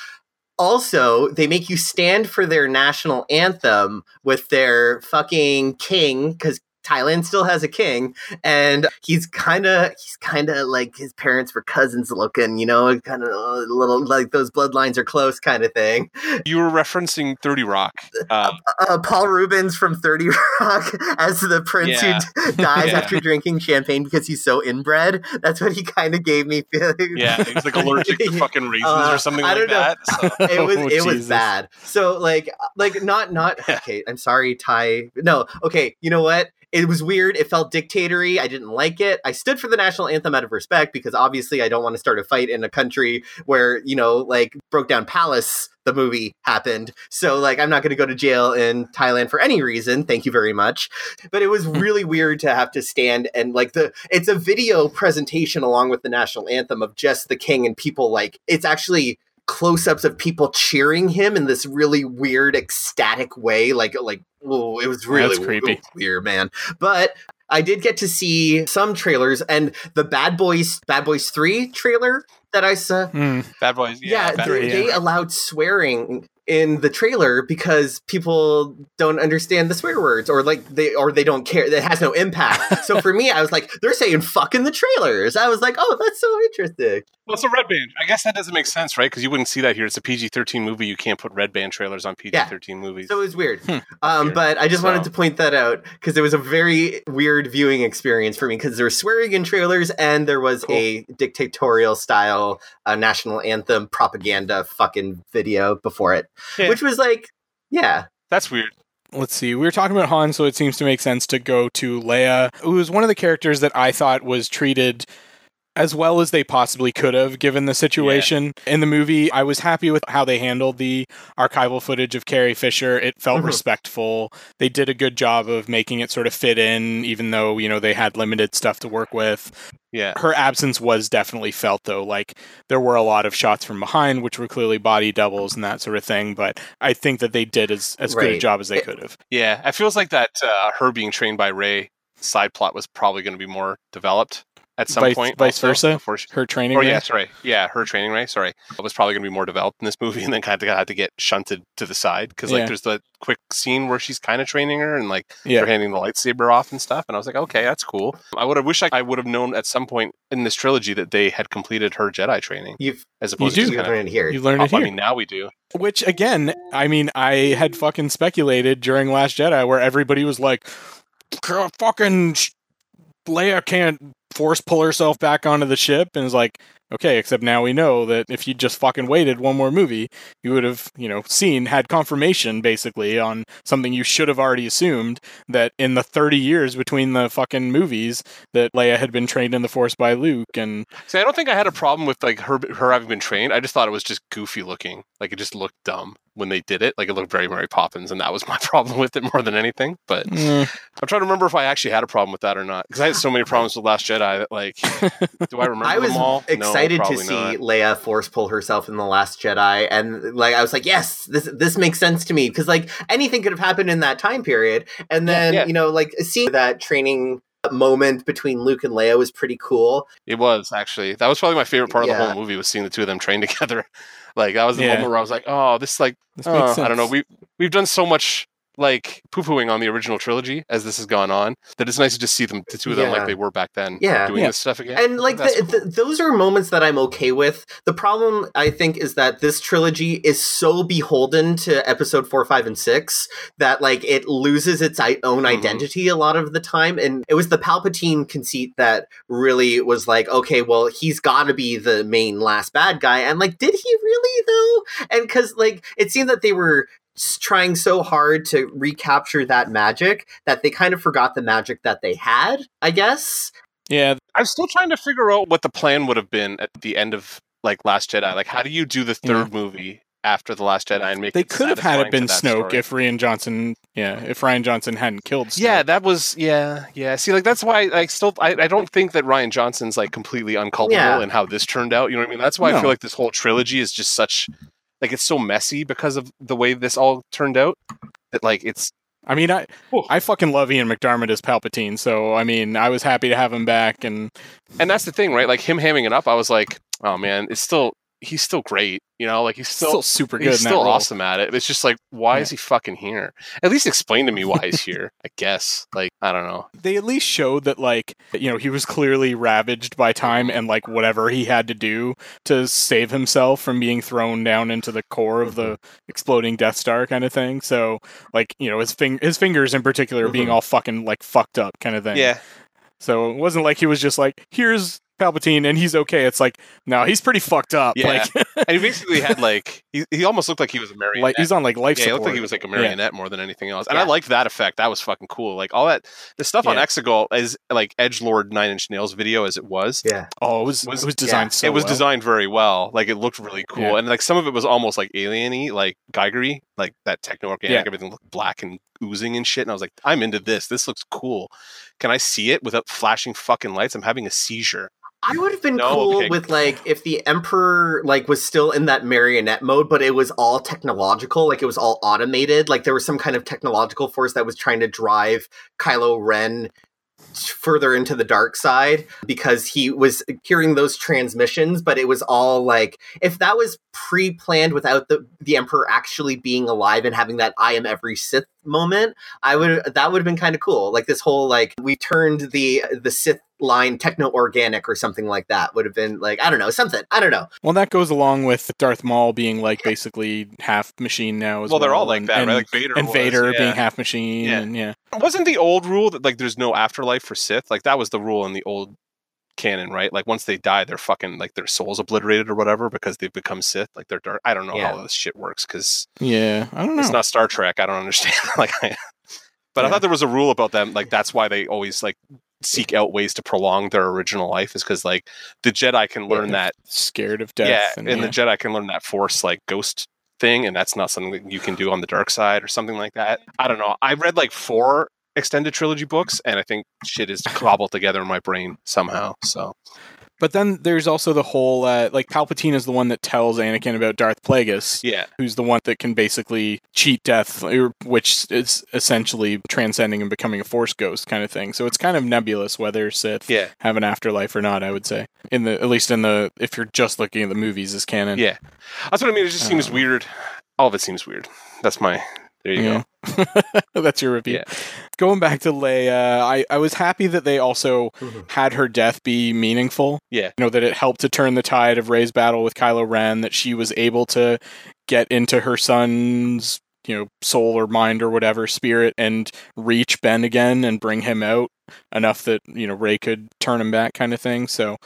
also they make you stand for their national anthem with their fucking king because Thailand still has a king, and he's kind of he's kind of like his parents were cousins looking, you know, kind of a little like those bloodlines are close kind of thing. You were referencing Thirty Rock, uh, uh, Paul Reubens from Thirty Rock as the prince yeah. who dies yeah. after drinking champagne because he's so inbred. That's what he kind of gave me feeling. Yeah, he's like allergic to fucking raisins uh, or something I like that. So. It was oh, it was bad. So like like not not okay. I'm sorry, Thai. No, okay. You know what? It was weird. It felt dictatory. I didn't like it. I stood for the national anthem out of respect because obviously I don't want to start a fight in a country where, you know, like Broke Down Palace, the movie happened. So, like, I'm not going to go to jail in Thailand for any reason. Thank you very much. But it was really weird to have to stand and, like, the it's a video presentation along with the national anthem of just the king and people, like, it's actually close-ups of people cheering him in this really weird ecstatic way like like oh it was really That's creepy. weird man but I did get to see some trailers and the Bad Boys Bad Boys 3 trailer that I saw Hmm. Bad Boys. yeah, Yeah, Bad they, Boys. they allowed swearing in the trailer because people don't understand the swear words or like they or they don't care it has no impact so for me i was like they're saying fuck in the trailers i was like oh that's so interesting Well, it's a red band. I guess that doesn't make sense, right? Because you wouldn't see that here. It's a PG thirteen movie. You can't put red band trailers on PG thirteen movies. so it was weird Hmm. um Weird. but i just wanted to point that out because it was a very weird viewing experience for me because there was swearing in trailers and there was Cool. a dictatorial style uh, national anthem propaganda fucking video before it Yeah. which was like yeah That's weird. let's see. We were talking about Han, so it seems to make sense to go to Leia, who was one of the characters that I thought was treated as well as they possibly could have given the situation in the movie. I was happy with how they handled the archival footage of Carrie Fisher. It felt Mhm. respectful. They did a good job of making it sort of fit in, even though, you know, they had limited stuff to work with. Yeah. Her absence was definitely felt, though. Like, there were a lot of shots from behind, which were clearly body doubles and that sort of thing, but I think that they did as, as good a job as they could have. Yeah. It feels like that uh, her being trained by Rey side plot was probably going to be more developed at some Vice- point. vice also, versa? Before she, Her training. Oh, or Rey? yeah, sorry, yeah, her training Rey. Sorry, it was probably going to be more developed in this movie, and then kind of had to get shunted to the side because like Yeah. there's the quick scene where she's kind of training her and like Yeah. they're handing the lightsaber off and stuff, and I was like, okay, that's cool. I would have wished I, I would have known at some point in this trilogy that they had completed her Jedi training you've as opposed do. to you just kind learned it oh, here You learn it of. I mean, now we do. Which again, I mean, I had fucking speculated during Last Jedi where everybody was like, "G- "Fucking Leia can't force pull herself back onto the ship," and it's like, okay, except now we know that if you just fucking waited one more movie, you would have, you know, seen had confirmation basically on something you should have already assumed that in the thirty years between the fucking movies that Leia had been trained in the Force by Luke, and See, I don't think I had a problem with like her her having been trained. I just thought it was just goofy looking. Like it just looked dumb when they did it. Like it looked very Mary Poppins, and that was my problem with it more than anything. But mm, I'm trying to remember if I actually had a problem with that or not because I had so many problems with Last Jedi that like, do I remember I was them all? No, excited to see not. Leia force pull herself in the Last Jedi, and like I was like, yes, this this makes sense to me because like anything could have happened in that time period, and Yeah, then yeah. you know like seeing that training moment between Luke and Leia was pretty cool. It was actually that was probably my favorite part of the whole movie was seeing the two of them train together. Like that was the Yeah. moment where I was like, oh, this like this makes uh. sense. I don't know. We we've done so much like poo pooing on the original trilogy as this has gone on that it's nice to just see them, the two of them, Yeah. like they were back then, Yeah. doing Yeah. this stuff again. And like the, cool. the, those are moments that I'm okay with. The problem I think is that this trilogy is so beholden to episode 4, 5 and 6 that like it loses its i- own Mhm. identity a lot of the time and it was the Palpatine conceit that really was like okay, well he's got to be the main last bad guy and like did he really though? And cuz like it seemed that they were s- trying so hard to recapture that magic that they kind of forgot the magic that they had, I guess. Yeah, I'm still trying to figure out what the plan would have been at the end of like Last Jedi. Like, how do you do the third movie after the Last Jedi and make they it could have had it been Snoke story? if Rian Johnson, yeah, if Rian Johnson hadn't killed. Snoke. Yeah, that was yeah, yeah. See, like that's why I still I, I don't think that Rian Johnson's like completely unculpable Yeah. in how this turned out. You know what I mean? That's why I feel like this whole trilogy is just such like it's so messy because of the way this all turned out. That like it's I mean, I Cool. I fucking love Ian McDiarmid as Palpatine, so I mean, I was happy to have him back, and and that's the thing, right? Like him hamming it up, I was like, oh man, it's still he's still great. You know, like he's still, still. super good. He's still awesome at it. It's just like, why Yeah. is he fucking here? At least explain to me why he's here. I guess. Like, I don't know. They at least showed that, like, you know, he was clearly ravaged by time and like whatever he had to do to save himself from being thrown down into the core of the exploding Death Star, kind of thing. So, like, you know, his fing- his fingers in particular being Mhm. all fucking like fucked up, kind of thing. Yeah, So it wasn't like he was just like, here's Palpatine and he's okay. It's like, no, he's pretty fucked up. Yeah. Like, and he basically had like he, he almost looked like he was a marionette. like he's on like life yeah, he looked like he was like a marionette more than anything else. And I liked that effect. That was fucking cool. Like all that the stuff on Exegol is like Edge Lord Nine Inch Nails video as it was. Yeah. oh, it was was- it was designed so it was well. designed very well. Like it looked really cool, Yeah. and like some of it was almost like alien-y, like Geigery, like that techno organic. Yeah. Everything looked black and oozing and shit. And I was like, I'm into this. This looks cool. Can I see it without flashing fucking lights? I'm having a seizure. I would have been No, cool okay. with like if the Emperor like was still in that marionette mode, but it was all technological, like it was all automated. Like there was some kind of technological force that was trying to drive Kylo Ren further into the dark side because he was hearing those transmissions but it was all like if that was pre-planned without the the emperor actually being alive and having that i am every sith moment i would that would have been kind of cool like this whole like we turned the the sith line techno organic or something like that would have been like i don't know something i don't know Well, that goes along with Darth Maul being like basically half machine now as Well, well. they're all like and, that, and, right? Like Vader and was, Vader yeah. being half machine. Yeah. And yeah. Wasn't the old rule that like there's no afterlife for Sith? Like that was the rule in the old canon, right? Like once they die, they're fucking like their souls obliterated or whatever because they've become Sith. Like they're dark. I don't know Yeah. how this shit works because Yeah. I don't know. it's not Star Trek. I don't understand. like, I, but I thought there was a rule about them. Like that's why they always like seek out ways to prolong their original life is because like the Jedi can learn that. Scared of death. yeah, and, and yeah. the Jedi can learn that Force like ghost thing, and that's not something that you can do on the dark side or something like that. I don't know. I read like four extended trilogy books, and I think shit is cobbled together in my brain somehow. So But then there's also the whole uh, like Palpatine is the one that tells Anakin about Darth Plagueis, yeah, who's the one that can basically cheat death, which is essentially transcending and becoming a Force ghost kind of thing. So it's kind of nebulous whether Sith yeah, have an afterlife or not. I would say in the at least in the if you're just looking at the movies as canon. yeah. That's what I mean. It just seems Um, weird. All of it seems weird. That's my. There you go. Yeah. That's your review. Yeah. Going back to Leia, I, I was happy that they also Mhm. had her death be meaningful. Yeah. You know, that it helped to turn the tide of Rey's battle with Kylo Ren, that she was able to get into her son's, you know, soul or mind or whatever, spirit, and reach Ben again and bring him out enough that, you know, Rey could turn him back kind of thing. So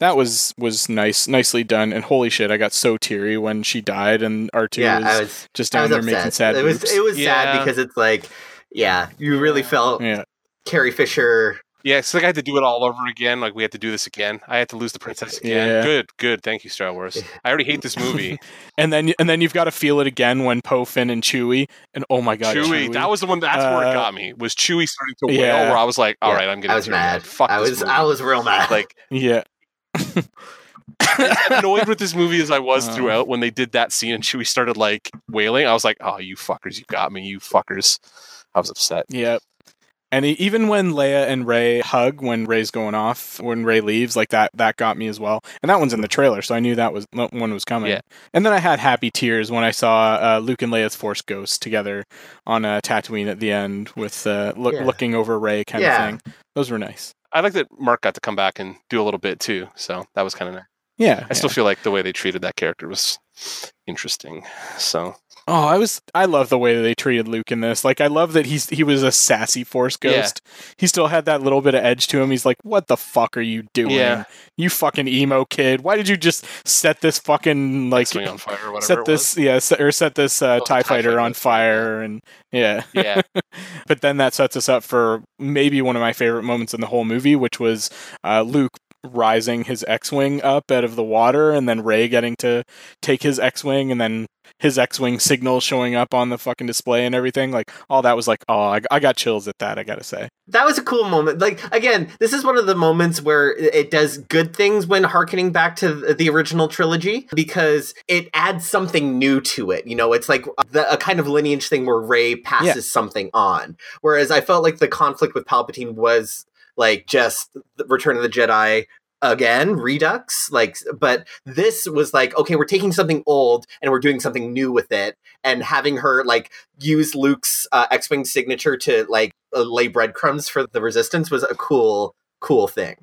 that was was nice, nicely done. And holy shit, I got so teary when she died and R2 yeah was i was just i down was there upset making sad it was boobs. it was Yeah. sad because it's like yeah you really felt yeah. carrie fisher Yeah, it's like I had to do it all over again. Like we had to do this again. I had to lose the princess again. Yeah. Good, good. Thank you, Star Wars. I already hate this movie. And then and then you've got to feel it again when Poe, Finn, and Chewie, and oh my god, Chewie, that was the one. That's where it Uh, got me. Was Chewie starting to wail? Where I was like, all Yeah, right, I'm getting. i was mad Fuck i was i was real mad like yeah, as annoyed with this movie as I was Uh. throughout. When they did that scene and Chewie started like wailing, I was like, oh, you fuckers, you got me, you fuckers. I was upset. yeah. And e- even when Leia and Rey hug when Rey's going off, when Rey leaves, like that, that got me as well. And that one's in the trailer, so I knew that was that one was coming. Yeah. And then I had happy tears when I saw uh, Luke and Leia's Force ghosts together on uh, Tatooine at the end with uh, look, Yeah. looking over Rey kind Yeah. of thing. Those were nice. I like that Mark got to come back and do a little bit too. So that was kind of nice. Yeah. I still feel like the way they treated that character was interesting. So Oh, I was I love the way that they treated Luke in this. Like I love that he's he was a sassy force Yeah. ghost. He still had that little bit of edge to him. He's like, "What the fuck are you doing? Yeah. You fucking emo kid. Why did you just set this fucking like swing on fire or whatever. set this yeah, set, or set this uh, Oh, tie, TIE fighter fighter, on fire and yeah. Yeah, but then that sets us up for maybe one of my favorite moments in the whole movie, which was uh, Luke rising his X-wing up out of the water, and then Rey getting to take his X-wing, and then his X-wing signal showing up on the fucking display and everything. Like all that was like, oh, I, I got chills at that. I gotta say, that was a cool moment. Like again, this is one of the moments where it does good things when harkening back to the original trilogy because it adds something new to it. You know, it's like the, a kind of lineage thing where Rey passes something on. Whereas I felt like the conflict with Palpatine was like just Return of the Jedi again redux like but this was like okay we're taking something old and we're doing something new with it and having her like use luke's uh, x-wing signature to like uh, lay breadcrumbs for the resistance was a cool cool thing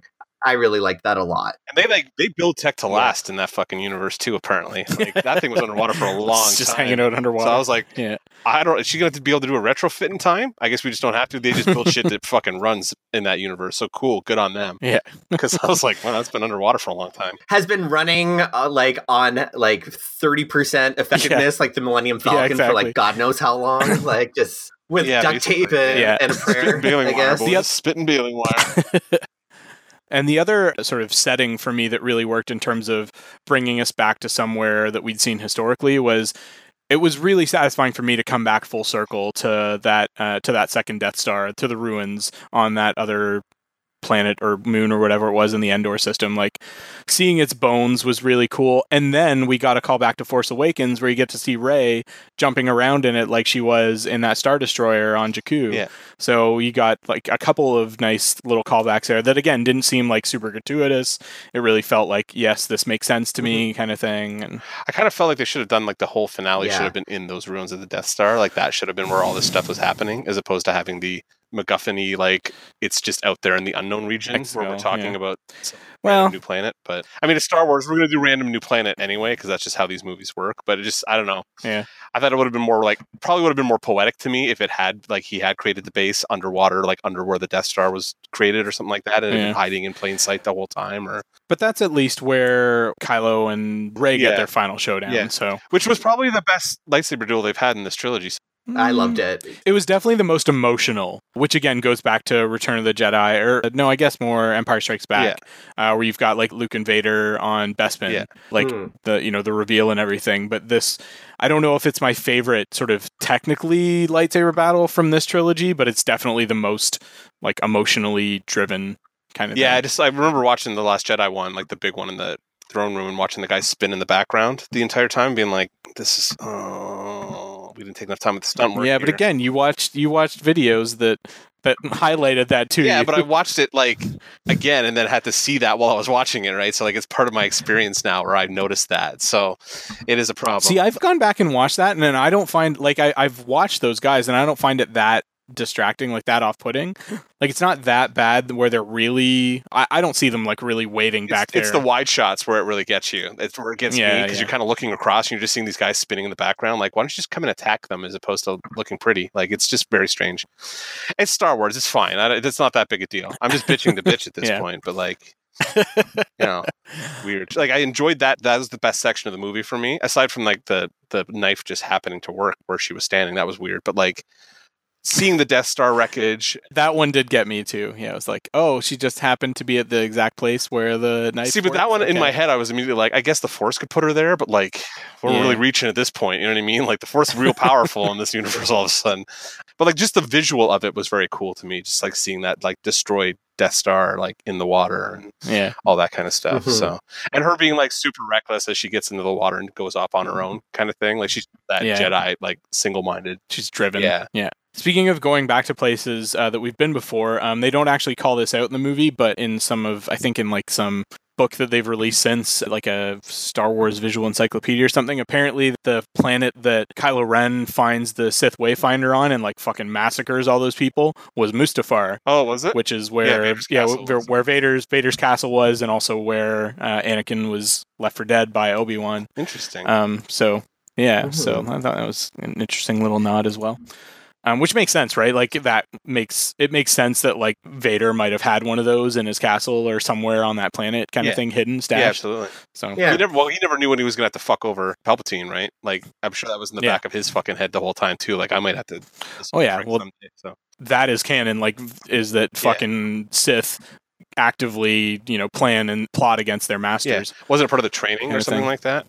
i really like that a lot and they like they build tech to Yeah. last in that fucking universe too. Apparently, like that thing was underwater for a long just time. hanging out underwater. So I was like, yeah, I don't. Is she going to be able to do a retrofit in time? I guess we just don't have to. They just build shit that fucking runs in that universe. So cool, good on them. Yeah. Because I was like, well, that's been underwater for a long time. has been running uh, like on like 30% effectiveness like the millennium Yeah, falcon for like god knows how long like just with Yeah, duct basically. tape and, Yeah. and a prayer baling i wire, guess boys. The oth- spitting baling wire. And the other sort of setting for me that really worked in terms of bringing us back to somewhere that we'd seen historically was it was really satisfying for me to come back full circle to that uh, to that second Death Star to the ruins on that other planet or moon or whatever it was in the Endor system. Like seeing its bones was really cool. And then we got a call back to Force Awakens where you get to see Rey jumping around in it like she was in that Star Destroyer on Jakku. Yeah. So you got like a couple of nice little callbacks there that again didn't seem like super gratuitous. It really felt like, yes, this makes sense to me mm-hmm. kind of thing. And I kind of felt like they should have done like the whole finale Yeah. should have been in those ruins of the Death Star. Like that should have been where all this stuff was happening, as opposed to having the MacGuffin like it's just out there in the unknown region where we're talking yeah. about well, random new planet. But I mean, it's Star Wars. We're gonna do random new planet anyway because that's just how these movies work. But it just I don't know. Yeah. I thought it would have been more like probably would have been more poetic to me if it had like he had created the base underwater, like under where the Death Star was created or something like that, and Yeah. hiding in plain sight the whole time, or but that's at least where Kylo and Rey Yeah. get their final showdown. Yeah. So which was probably the best lightsaber duel they've had in this trilogy. I loved Mm, it. It was definitely the most emotional, which again goes back to Return of the Jedi, or no, I guess more Empire Strikes Back, uh, where you've got like Luke and Vader on Bespin, Yeah. like Hmm. the you know the reveal and everything. But this, I don't know if it's my favorite sort of technically lightsaber battle from this trilogy, but it's definitely the most like emotionally driven kind of. Yeah, I just I remember watching the Last Jedi one, like the big one in the throne room, and watching the guy spin in the background the entire time, being like, "This is oh, we didn't take enough time with the stunt work." yeah. But here." again, you watched you watched videos that that highlighted that too. yeah, but I watched it like again, and then had to see that while I was watching it, right? So like it's part of my experience now, where I've noticed that. So it is a problem. See, I've gone back and watched that, and then I don't find like I, I've watched those guys, and I don't find it that distracting, like that off-putting. Like it's not that bad where they're really. I, I don't see them like really waiting it's, back there. it's the wide shots where it really gets you. It's where it gets me because yeah. you're kind of looking across and you're just seeing these guys spinning in the background. Like, why don't you just come and attack them as opposed to looking pretty? Like, it's just very strange. It's Star Wars. It's fine. I, it's not that big a deal. I'm just bitching the bitch at this Yeah. point, but like, you know, weird. Like, I enjoyed that. That was the best section of the movie for me, aside from like the the knife just happening to work where she was standing. That was weird, but like. Seeing the Death Star wreckage, that one did get me too. Yeah, it was like, oh, she just happened to be at the exact place where the knife. See, but that works? one in my head, I was immediately like, I guess the Force could put her there, but like, we're Yeah. really reaching at this point. You know what I mean? Like, the Force is real powerful in this universe all of a sudden. But like, just the visual of it was very cool to me. Just like seeing that like destroyed Death Star like in the water and Yeah, all that kind of stuff. Mhm. So, and her being like super reckless as she gets into the water and goes off on her own kind of thing. Like she's that Yeah. Jedi, like single minded. she's driven. Yeah. yeah. Speaking of going back to places uh, that we've been before, um, they don't actually call this out in the movie, but in some of, I think, in like some book that they've released since, like a Star Wars visual encyclopedia or something. Apparently, the planet that Kylo Ren finds the Sith Wayfinder on and like fucking massacres all those people was Mustafar, Oh, was it? which is where Vader's yeah, castle where, was. where Vader's Vader's castle was, and also where uh, Anakin was left for dead by Obi Wan. Interesting. Um, so yeah, Mhm. so I thought that was an interesting little nod as well. Um, which makes sense, right? Like that makes it makes sense that like Vader might have had one of those in his castle or somewhere on that planet, kind Yeah. of thing, hidden, stash. yeah, absolutely. so Yeah. He never, well, he never knew when he was going to have to fuck over Palpatine, right? Like, I'm sure that was in the Yeah. back of his fucking head the whole time too. Like, I might have to. Oh, yeah, well- someday, so that is canon. Like, is that Yeah. fucking Sith actively, you know, plan and plot against their masters? wasn't it part of the training Kind or something thing. like that?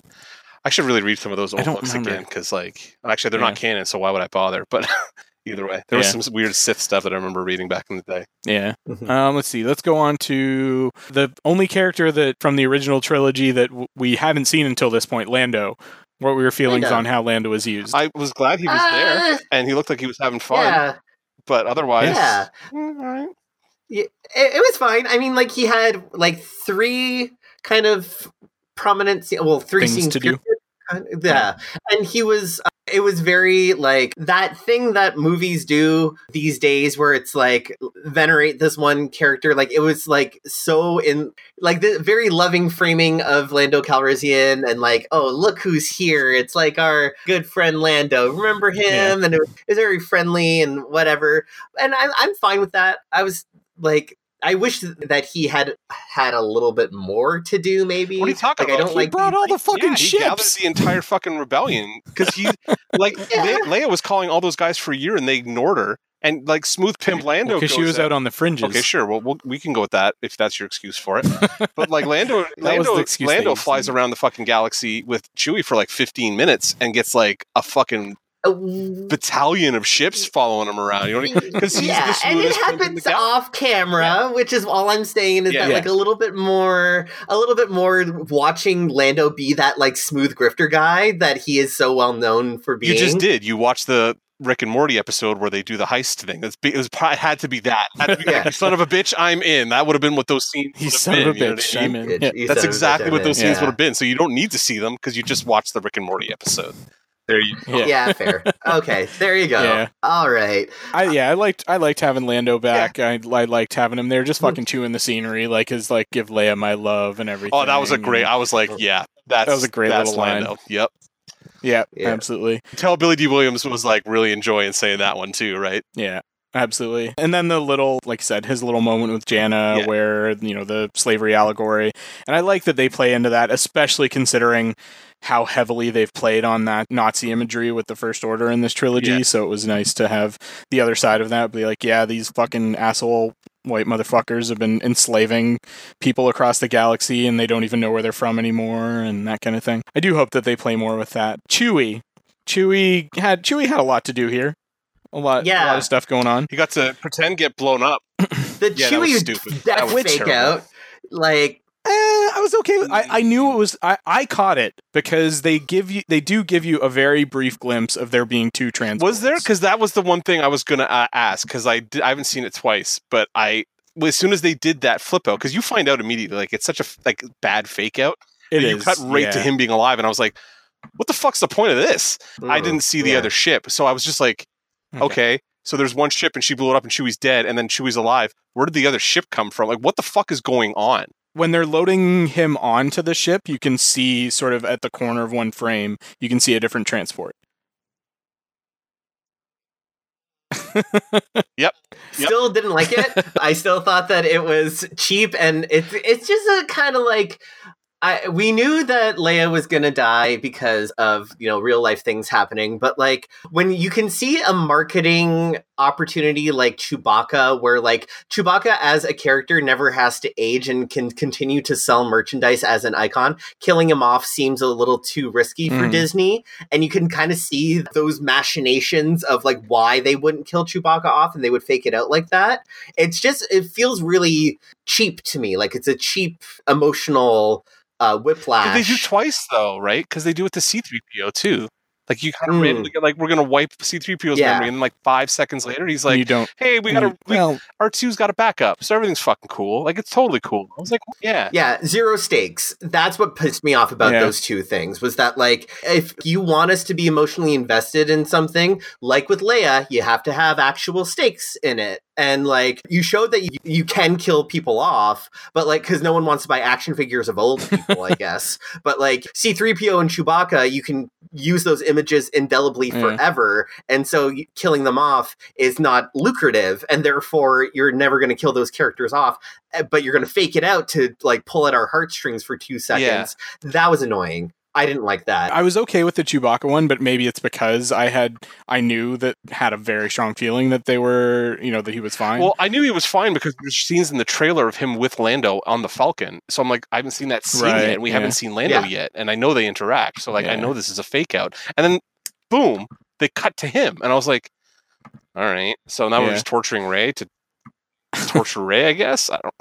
I should really read some of those old books remember. again because, like, actually, they're not canon, so why would I bother? But either way, there Yeah. was some weird Sith stuff that I remember reading back in the day. Yeah. Mhm. Um, let's see. Let's go on to the only character that from the original trilogy that w- we haven't seen until this point, Lando. What were your feelings Lando. on how Lando was used? I was glad he was there, Uh, and he looked like he was having fun. Yeah, But otherwise, yeah. all right. Yeah, it, it was fine. I mean, like he had like three kind of prominent, sce- well, three Things scenes to do. period, kind of- Yeah, and he was. uh, It was very like that thing that movies do these days, where it's like venerate this one character. Like it was like so in like the very loving framing of Lando Calrissian, and like, oh look who's here! It's like our good friend Lando. Remember him? And it was very friendly and whatever. And I'm I'm fine with that. I was like I wish that he had had a little bit more to do. Maybe What are you talking like, I about? don't He like brought all the fucking yeah, he gathered ships. the entire fucking rebellion because he, like, Yeah. Le- Leia was calling all those guys for a year and they ignored her. And like smooth pimp Lando, Because she was out on the fringes. Okay, sure. Well, we'll, we can go with that if that's your excuse for it. But like Lando, Lando, Lando used. flies around the fucking galaxy with Chewie for like 15 minutes and gets like a fucking battalion of ships following him around. You know, because he's yeah, the and it smoothest prince in the happens off camera, which is all I'm saying is Yeah. that Yeah. like a little bit more, a little bit more watching Lando be that like smooth grifter guy that he is so well known for being. You just did. You watched the Rick and Morty episode where they do the heist thing. That's it was probably had to be that. To be Yeah. "You son of a bitch, I'm in. That would have been what those scenes. He's would have son of a been, you know what bitch. I mean? I'm in. Yeah. That's son of a exactly bitch, what those in. scenes Yeah. would have been. So you don't need to see them because you just watched the Rick and Morty episode. There you go. Yeah. Yeah, fair. Okay, there you go. Yeah. All right. I yeah, I liked I liked having Lando back. I I liked having him there, just Hmm. fucking chewing the scenery, like his like give Leia my love and everything. Oh, that was a great. I was like, yeah, that's That was a great that's little line. Lando. Yep. yeah, Yeah. absolutely. Tell Billy Dee Williams was like really enjoying saying that one too, right? Yeah, absolutely. And then the little, like I said, his little moment with Jannah, Yeah. where you know the slavery allegory, and I like that they play into that, especially considering how heavily they've played on that Nazi imagery with the First Order in this trilogy. Yeah. So it was nice to have the other side of that be like, yeah, these fucking asshole white motherfuckers have been enslaving people across the galaxy and they don't even know where they're from anymore and that kind of thing. I do hope that they play more with that. Chewie. Chewie had Chewie had a lot to do here. A lot, a lot of stuff going on. He got to pretend get blown up. The Yeah, that was Chewie stupid. death That was fake terrible. out, like Eh, I was okay. With, I I knew it was. I, I caught it because they give you. They do give you a very brief glimpse of there being two trans. Was there? Because that was the one thing I was gonna uh, ask. Because I did, I haven't seen it twice, but I well, as soon as they did that flip out, because you find out immediately, like it's such a like bad fake out. it you cut right to him being alive, and I was like, "What the fuck's the point of this?" I mm, didn't see the yeah. other ship, so I was just like, Okay. "Okay." So there's one ship, and she blew it up, and Chewie's dead, and then Chewie's alive. Where did the other ship come from? Like, what the fuck is going on? When they're loading him onto the ship, you can see sort of at the corner of one frame, you can see a different transport. Yep. Still didn't like it. I still thought that it was cheap, and it's it's just a kind of like. I, we knew that Leia was gonna die because of you know real life things happening, but like when you can see a marketing opportunity like Chewbacca, where like Chewbacca as a character never has to age and can continue to sell merchandise as an icon, killing him off seems a little too risky for Mm. Disney, and you can kind of see those machinations of like why they wouldn't kill Chewbacca off and they would fake it out like that. It's just it feels really cheap to me, like it's a cheap emotional uh, whiplash. They do twice though, right? Because they do it to C3PO too. Like you kind of Mm. randomly get like, we're gonna wipe C3PO's Yeah. memory, and like five seconds later, he's like, you don't. "Hey, we got a well, R2's got a backup, so everything's fucking cool. Like it's totally cool." I was like, "Yeah, Yeah, zero stakes. That's what pissed me off about Yeah. those two things was that like if you want us to be emotionally invested in something, like with Leia, you have to have actual stakes in it. And like you showed that you, you can kill people off, but like because no one wants to buy action figures of old people, I guess. But like C3PO and Chewbacca, you can use those images indelibly Yeah. forever. And so killing them off is not lucrative, and therefore you're never going to kill those characters off uh, but you're going to fake it out to like pull at our heartstrings for two seconds. That was annoying. I didn't like that. I was okay with the Chewbacca one, but maybe it's because I had I knew that had a very strong feeling that they were, you know, that he was fine. Well, I knew he was fine because there's scenes in the trailer of him with Lando on the Falcon. So I'm like, I haven't seen that scene Right, yet, and we yeah. haven't seen Lando Yeah. yet, and I know they interact. So like, I know this is a fake out. And then, boom, they cut to him, and I was like, all right. So now we're just torturing Rey to torture Rey, I guess. I don't.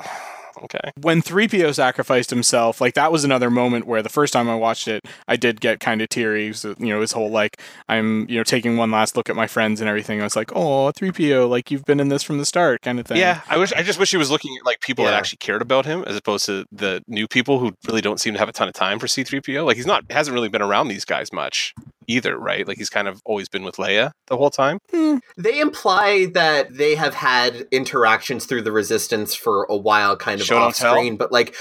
Okay. when 3PO sacrificed himself, like that was another moment where the first time I watched it, I did get kind of teary. So, you know, his whole like, I'm, you know, taking one last look at my friends and everything. I was like, oh, 3PO, like you've been in this from the start kind of thing. Yeah, I wish. I just wish he was looking at like people that actually cared about him, as opposed to the new people who really don't seem to have a ton of time for C-3PO. Like he's not hasn't really been around these guys much either, right? Like he's kind of always been with Leia the whole time. Hmm. they imply that they have had interactions through the resistance for a while, kind of Show off screen, but like.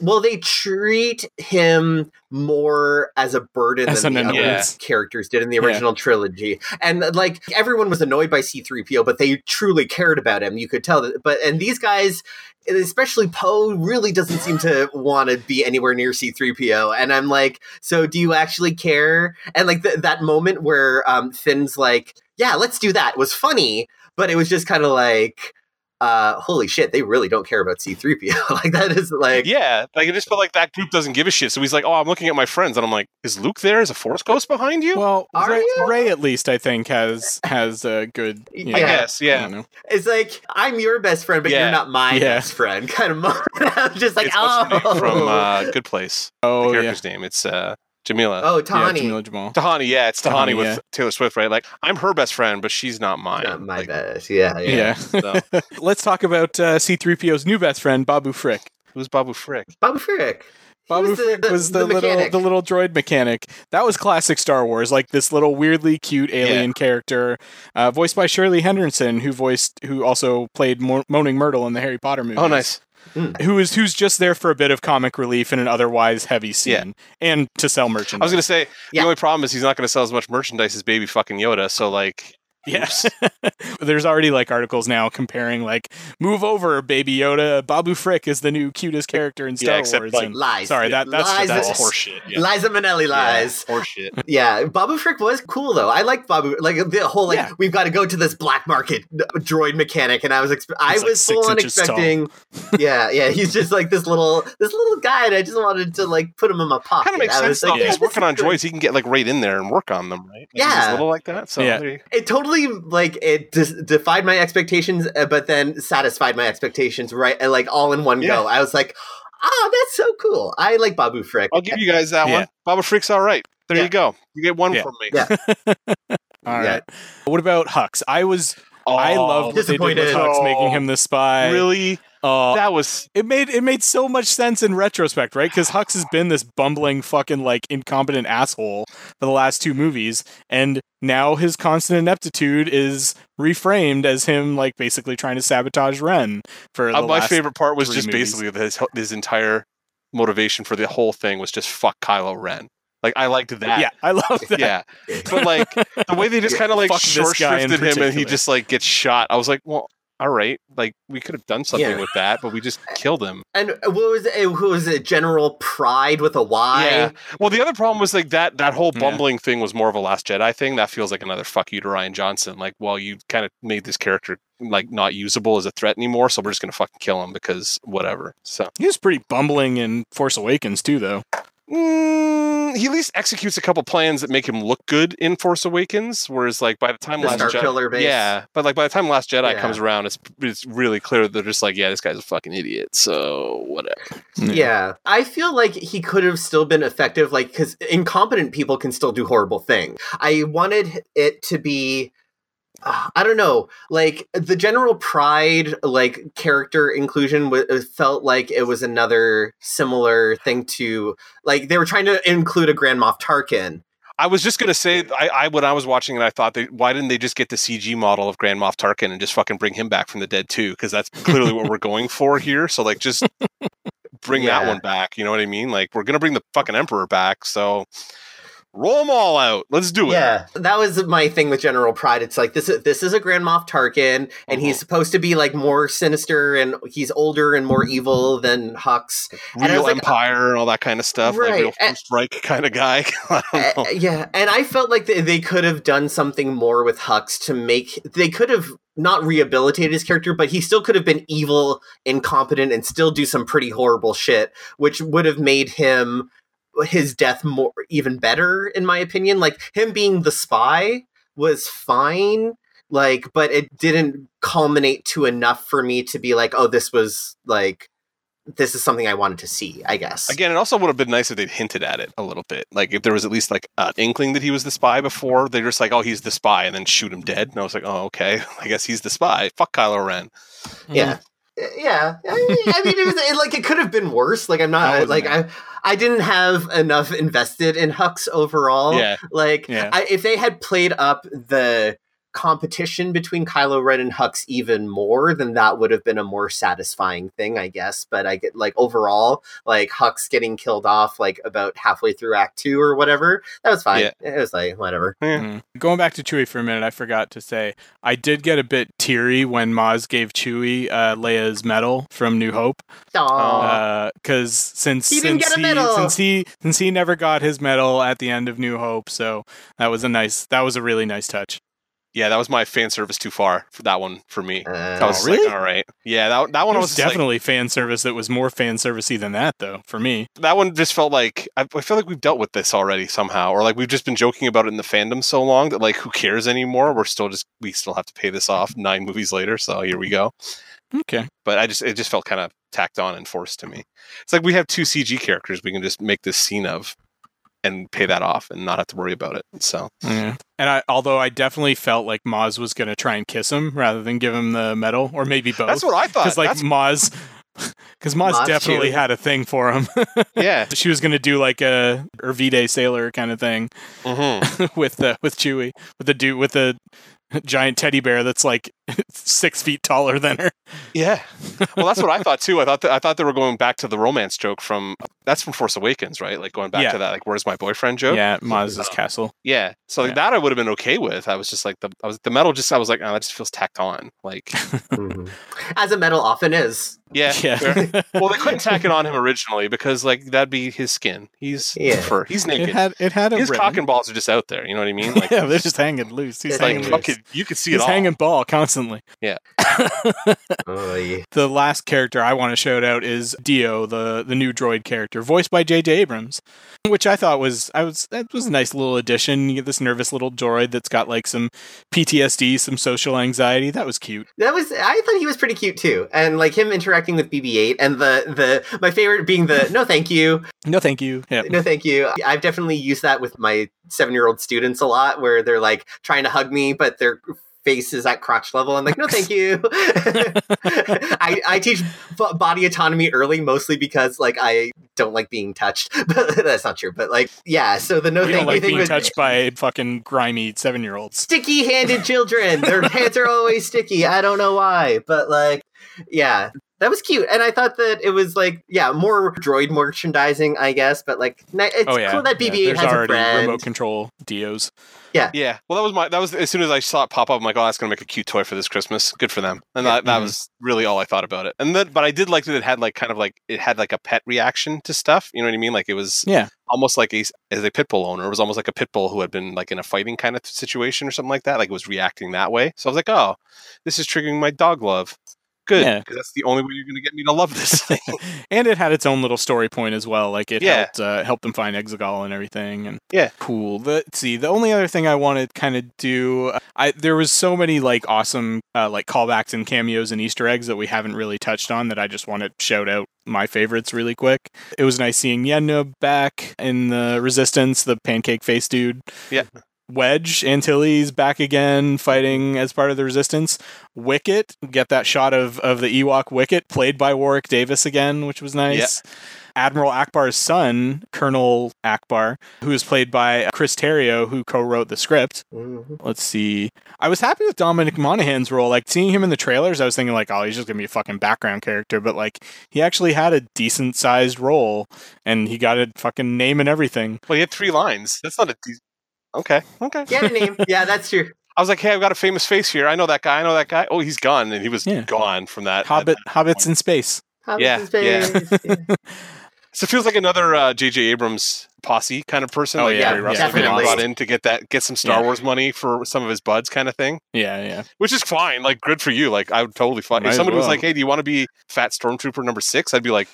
Well, they treat him more as a burden As than the other annoyance. characters did in the Yeah. original trilogy. And like everyone was annoyed by C3PO, but they truly cared about him. You could tell that. But and these guys, especially Poe, really doesn't seem to want to be anywhere near C3PO. And I'm like, so do you actually care? And like th- that moment where um, Finn's like, yeah, let's do that was funny, but it was just kind of like, uh, holy shit, they really don't care about C3PO. like that is like Yeah, like it just felt like that group doesn't give a shit. So he's like, "Oh, I'm looking at my friends," and I'm like, "Is Luke there? Is a Force Ghost behind you?" Well, Rey, you? Rey at least I think has has a good. You I know, guess, I yeah. don't know. it's like I'm your best friend, but Yeah. you're not my Yeah. best friend kind of moment. I'm just like, it's oh, from uh, Good Place. the Oh yeah, character's name. It's uh, Jameela. oh, yeah, Jameela Jamil. Tahani, yeah, it's Tahani, Tahani, with yeah. Taylor Swift, right? Like, I'm her best friend, but she's not mine. Not my Like, best. Yeah, yeah. Yeah. so, Let's talk about uh, C3PO's new best friend, Babu Frick. who's Babu Frick? Babu Frick. Babu was the- Frick the- was the, the little mechanic. the little droid mechanic. That was classic Star Wars, like this little weirdly cute alien character, uh, voiced by Shirley Henderson, who voiced who also played Mo- Moaning Myrtle in the Harry Potter movies. Oh, nice. Hmm. Who is who's just there for a bit of comic relief in an otherwise heavy scene, Yeah. and to sell merchandise. I was gonna say Yeah. the only problem is he's not gonna sell as much merchandise as Baby fucking Yoda. So like, Yes. There's already like articles now comparing like move over baby Yoda Babu Frick is the new cutest character in Yeah, Star except, Wars. like, and- Lies. sorry, that that's lies. that's that's horseshit. Yeah. Liza Minnelli lies. Yeah, horseshit. Yeah, Babu Frick was cool though. I like Babu. Like the whole like Yeah. we've got to go to this black market droid mechanic, and I was expe- I was full on expecting. yeah, yeah, he's just like this little this little guy, and I just wanted to like put him in my pocket. Kind of makes I sense was like, yeah, he's working on droids. He can get like right in there and work on them, right? Like, he's Yeah. little like that. So Yeah. It totally like it dis- defied my expectations, uh, but then satisfied my expectations right, uh, like all in one Yeah. go. I was like, "Oh, that's so cool! I like Babu Frick." I'll give you guys that Yeah. one. Babu Frick's all right. There Yeah. you go. You get one Yeah. from me. Yeah. All Yeah. What about Hux? I was I Oh, loved what they did with disappointed. Hux, Oh. making him the spy. Really? Uh, that was it made it made so much sense in retrospect, right? Because Hux has been this bumbling, fucking like incompetent asshole for the last two movies, and now his constant ineptitude is reframed as him like basically trying to sabotage Ren. For the uh, my last- favorite part was just movies. basically his his entire motivation for the whole thing was just fuck Kylo Ren. Like I liked that. Yeah, I love that. Yeah. But like the way they just kind of like short guy shrifted him and he just like gets shot. I was like, well, all right, like we could have done something Yeah. with that, but we just killed him. And uh, what was it? Who was it? General Pryde with a Y. Yeah. Well, the other problem was like that that whole Yeah. bumbling thing was more of a Last Jedi thing. That feels like another fuck you to Rian Johnson. Like, well, you kind of made this character like not usable as a threat anymore, so we're just gonna fucking kill him because whatever. So He was pretty bumbling in Force Awakens too, though. Mm, he at least executes a couple plans that make him look good in Force Awakens. Whereas, like by the time The Last Star Jedi, Killer base. yeah, but like by the time Last Jedi Yeah. comes around, it's it's really clear that they're just like, yeah, this guy's a fucking idiot. So whatever. Yeah. I feel like he could have still been effective, like, because incompetent people can still do horrible things. I wanted it to be. Uh, I don't know, like the general pryde, like character inclusion, w- felt like it was another similar thing to, like they were trying to include a Grand Moff Tarkin. I was just gonna say, I, I when I was watching it, I thought, they, why didn't they just get the CG model of Grand Moff Tarkin and just fucking bring him back from the dead too? Because that's clearly what we're going for here. So like, just bring that one back. You know what I mean? Like, we're gonna bring the fucking Emperor back. So roll them all out. Let's do it. Yeah, that was my thing with General Pryde. It's like this is this is a Grand Moff Tarkin, and he's supposed to be like more sinister, and he's older and more evil than Hux. And Real like, Empire and all that kind of stuff. Like Right, real and- First Reich kind of guy. Uh, yeah, and I felt like they, they could have done something more with Hux to make. They could have not rehabilitated his character, but he still could have been evil, incompetent, and still do some pretty horrible shit, which would have made him his death more even better, in my opinion. Like him being the spy was fine, like, but it didn't culminate to enough for me to be like, oh, this was like. This is something I wanted to see, I guess. Again, it also would have been nice if they'd hinted at it a little bit. Like if there was at least like an inkling that he was the spy before, they're just like, "Oh, he's the spy," and then shoot him dead. And I was like, "Oh, okay. I guess he's the spy." Fuck Kylo Ren. Yeah. Yeah, I mean, I mean, it was it, like it could have been worse. Like I'm not like I, I didn't have enough invested in Hux overall. Yeah. Like Yeah. I, if they had played up the competition between Kylo Ren and Hux even more, then that would have been a more satisfying thing, I guess. But I get like overall, like Hux getting killed off like about halfway through Act Two or whatever. That was fine. Yeah. It was like whatever. Mhm. Going back to Chewie for a minute, I forgot to say I did get a bit teary when Maz gave Chewie uh, Leia's medal from New Hope. Aw. because since He didn't since get a medal! since he since he never got his medal at the end of New Hope, so that was a nice that was a really nice touch. Yeah, that was my fan service too far for that one for me. Uh, I was really? like, all right. Yeah, that, that one was was just like- definitely fan service that was more fan servicey than that, though. For me, that one just felt like I, I feel like we've dealt with this already somehow, or like we've just been joking about it in the fandom so long that like who cares anymore? We're still just we still have to pay this off nine movies later, so here we go. okay. But I just it just felt kind of tacked on and forced to me. It's like we have two CG characters we can just make this scene of and pay that off and not have to worry about it. So Yeah. And I, although I definitely felt like Maz was going to try and kiss him rather than give him the medal, or maybe both. that's what I thought. Because like That's- Maz, because Maz, Maz definitely too. had a thing for him. yeah. she was going to do like a Ervide sailor kind of thing hmm with the with Chewie with the dude with the giant teddy bear that's like six feet taller than her. Yeah. Well, that's what I thought too. I thought that, I thought they were going back to the romance joke from that's from Force Awakens, right? Like going back Yeah. to that like where's my boyfriend joke. Yeah, Maz's castle. Yeah. So like, Yeah. that I would have been okay with. I was just like the I was the metal just I was like, oh, that just feels tacked on. Like mhm. As a metal often is. yeah. Yeah. fair. well, they couldn't tack it on him originally because like that'd be his skin. He's Yeah. fur. He's It naked. had it had a his ribbon. cock and balls are just out there. You know what I mean? Like, yeah, they're just hanging loose. He's like hanging hanging loose. fucking, you could see He's it all. hanging ball constantly. Oh, yeah. the last character I want to shout out is D-O, the the new droid character, voiced by J.J. Abrams, which I thought was I was that was a nice little addition. You get this nervous little droid that's got like some PTSD, some social anxiety. That was cute. That was I thought he was pretty cute too. And like him interacting with BB-8 and the the my favorite being the no thank you. No, thank you. Yeah. No thank you. I've definitely used that with my 7-year-old students a lot where they're like trying to hug me but their face is at crotch level. I'm like, no, thank you. I, I teach b- body autonomy early, mostly because like I don't like being touched. But that's not true. But like, yeah. So the no you thank don't like you thing being was touched by fucking grimy seven year olds. sticky-handed children. Their hands are always sticky. I don't know why, but like, yeah, that was cute. And I thought that it was like, yeah, more droid merchandising, I guess. But like, it's oh yeah, cool that yeah. BB-8 There's has a already friend. remote control D-Os. Yeah. Yeah. Well, that was my that was as soon as I saw it pop up, I'm like, oh, that's gonna make a cute toy for this Christmas. Good for them. And that, that Mhm. was really all I thought about it. And then, but I did like that it had like kind of like it had like a pet reaction to stuff. You know what I mean? Like it was Yeah. almost like a as a pit bull owner, it was almost like a pit bull who had been like in a fighting kind of situation or something like that. Like it was reacting that way. So I was like, oh, this is triggering my dog love. Good, Yeah. because that's the only way you're going to get me to love this thing. and it had its own little story point as well. Like it Yeah. helped uh, helped them find Exegol and everything. And Yeah. cool. The, let's see, the only other thing I wanted to kind of do, I there was so many like awesome uh, like callbacks and cameos and Easter eggs that we haven't really touched on that I just want to shout out my favorites really quick. It was nice seeing Yenna back in the Resistance, the pancake face dude. Yeah. Wedge Antilles back again, fighting as part of the Resistance. Wicket, get that shot of, of the Ewok Wicket, played by Warwick Davis again, which was nice. Admiral Ackbar's son, Colonel Akbar, who is played by Chris Terrio, who co-wrote the script. Mhm. Let's see. I was happy with Dominic Monaghan's role. Like seeing him in the trailers, I was thinking like, oh, he's just gonna be a fucking background character. But like, he actually had a decent sized role, and he got a fucking name and everything. well, he had three lines. That's not a. de- Okay. Okay. He had a name. yeah, that's true. I was like, hey, I've got a famous face here. I know that guy. I know that guy. Oh, he's gone, and he was Yeah. gone from that. Hobbit, that hobbits point. in space. Hobbits Yeah, in space. Yeah. So it feels like another uh, J.J. Abrams posse kind of person. Oh, like yeah, Keri Russell definitely. getting brought in to get that get some Star Yeah. Wars money for some of his buds, kind of thing. Yeah, yeah. Which is fine. Like, good for you. Like, I would totally fine. Might If as somebody was like, "Hey, do you want to be Fat Stormtrooper number six? I'd be like,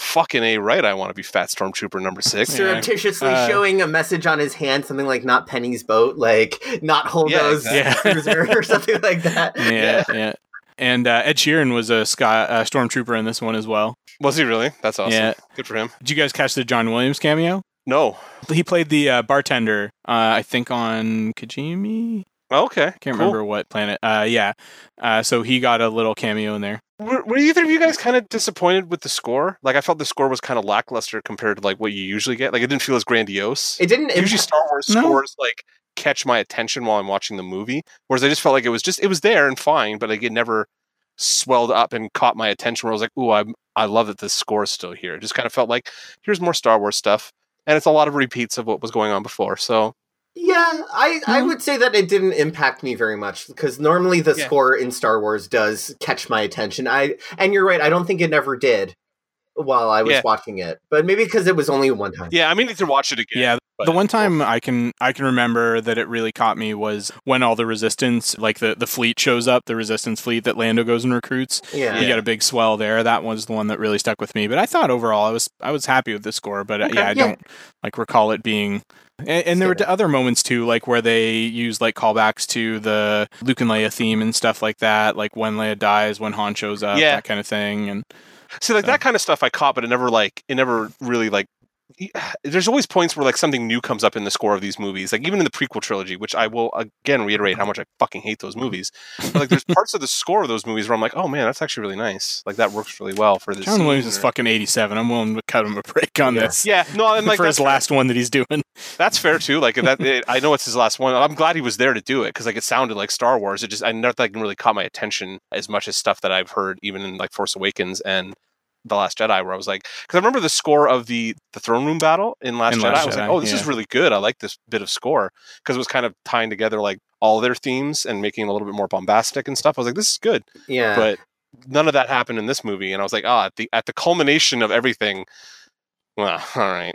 "Fucking a right, I want to be Fat Stormtrooper number six. Yeah. Surreptitiously Uh, showing a message on his hand, something like "Not Penny's boat," like "Not Holdo's Yeah, exactly. or something like that. Yeah, yeah. And uh, Ed Sheeran was a sky uh, stormtrooper in this one as well. Was he really? That's awesome. Yeah. Good for him. Did you guys catch the John Williams cameo? No. He played the uh, bartender, uh, I think on Kijimi. Oh, okay. Can't Cool. remember what planet. Uh, yeah. Uh, so he got a little cameo in there. Were, were either of you guys kind of disappointed with the score? Like, I felt the score was kind of lackluster compared to like what you usually get. Like, it didn't feel as grandiose. It didn't. usually impact- Star Wars No. scores like catch my attention while I'm watching the movie. Whereas I just felt like it was just it was there and fine, but like it never swelled up and caught my attention. Where I was like, "Ooh, I I love that this score is still here." It just kind of felt like here's more Star Wars stuff, and it's a lot of repeats of what was going on before. So Yeah, I, I would say that it didn't impact me very much because normally the Yeah. score in Star Wars does catch my attention. I and you're right. I don't think it never did while I was Yeah. watching it, but maybe because it was only one time. yeah, I mean, need to watch it again. Yeah, But the one time I can I can remember that it really caught me was when all the resistance, like the the fleet shows up, the resistance fleet that Lando goes and recruits. Yeah. You get a big swell there. That was the one that really stuck with me. But I thought overall I was I was happy with the score. But uh, Okay. yeah, I Yeah. don't like recall it being. And, and there were other moments too, like where they use like callbacks to the Luke and Leia theme and stuff like that, like when Leia dies, when Han shows up, Yeah. that kind of thing. And See, like So- that kind of stuff I caught, but it never like it never really like. There's always points where like something new comes up in the score of these movies, like even in the prequel trilogy, which I will again reiterate how mm-hmm. much I fucking hate those mm-hmm. movies. But, like there's parts of the score of those movies where I'm like, oh man, that's actually really nice. Like that works really well for this. John Williams is fucking eighty seven. I'm willing to cut him a break on Yeah. this. Yeah, no, and like for his last one that he's doing. That's fair too. Like that, it, I know it's his last one. I'm glad he was there to do it because like it sounded like Star Wars. It just I never like really caught my attention as much as stuff that I've heard even in like Force Awakens and the Last Jedi, where I was like, because I remember the score of the the throne room battle in Last In Jedi. Last I was like, oh, this is really good. I like this bit of score because it was kind of tying together like all their themes and making it a little bit more bombastic and stuff. I was like, this is good, Yeah. but none of that happened in this movie, and I was like, ah, at the at the culmination of everything. Well, all right.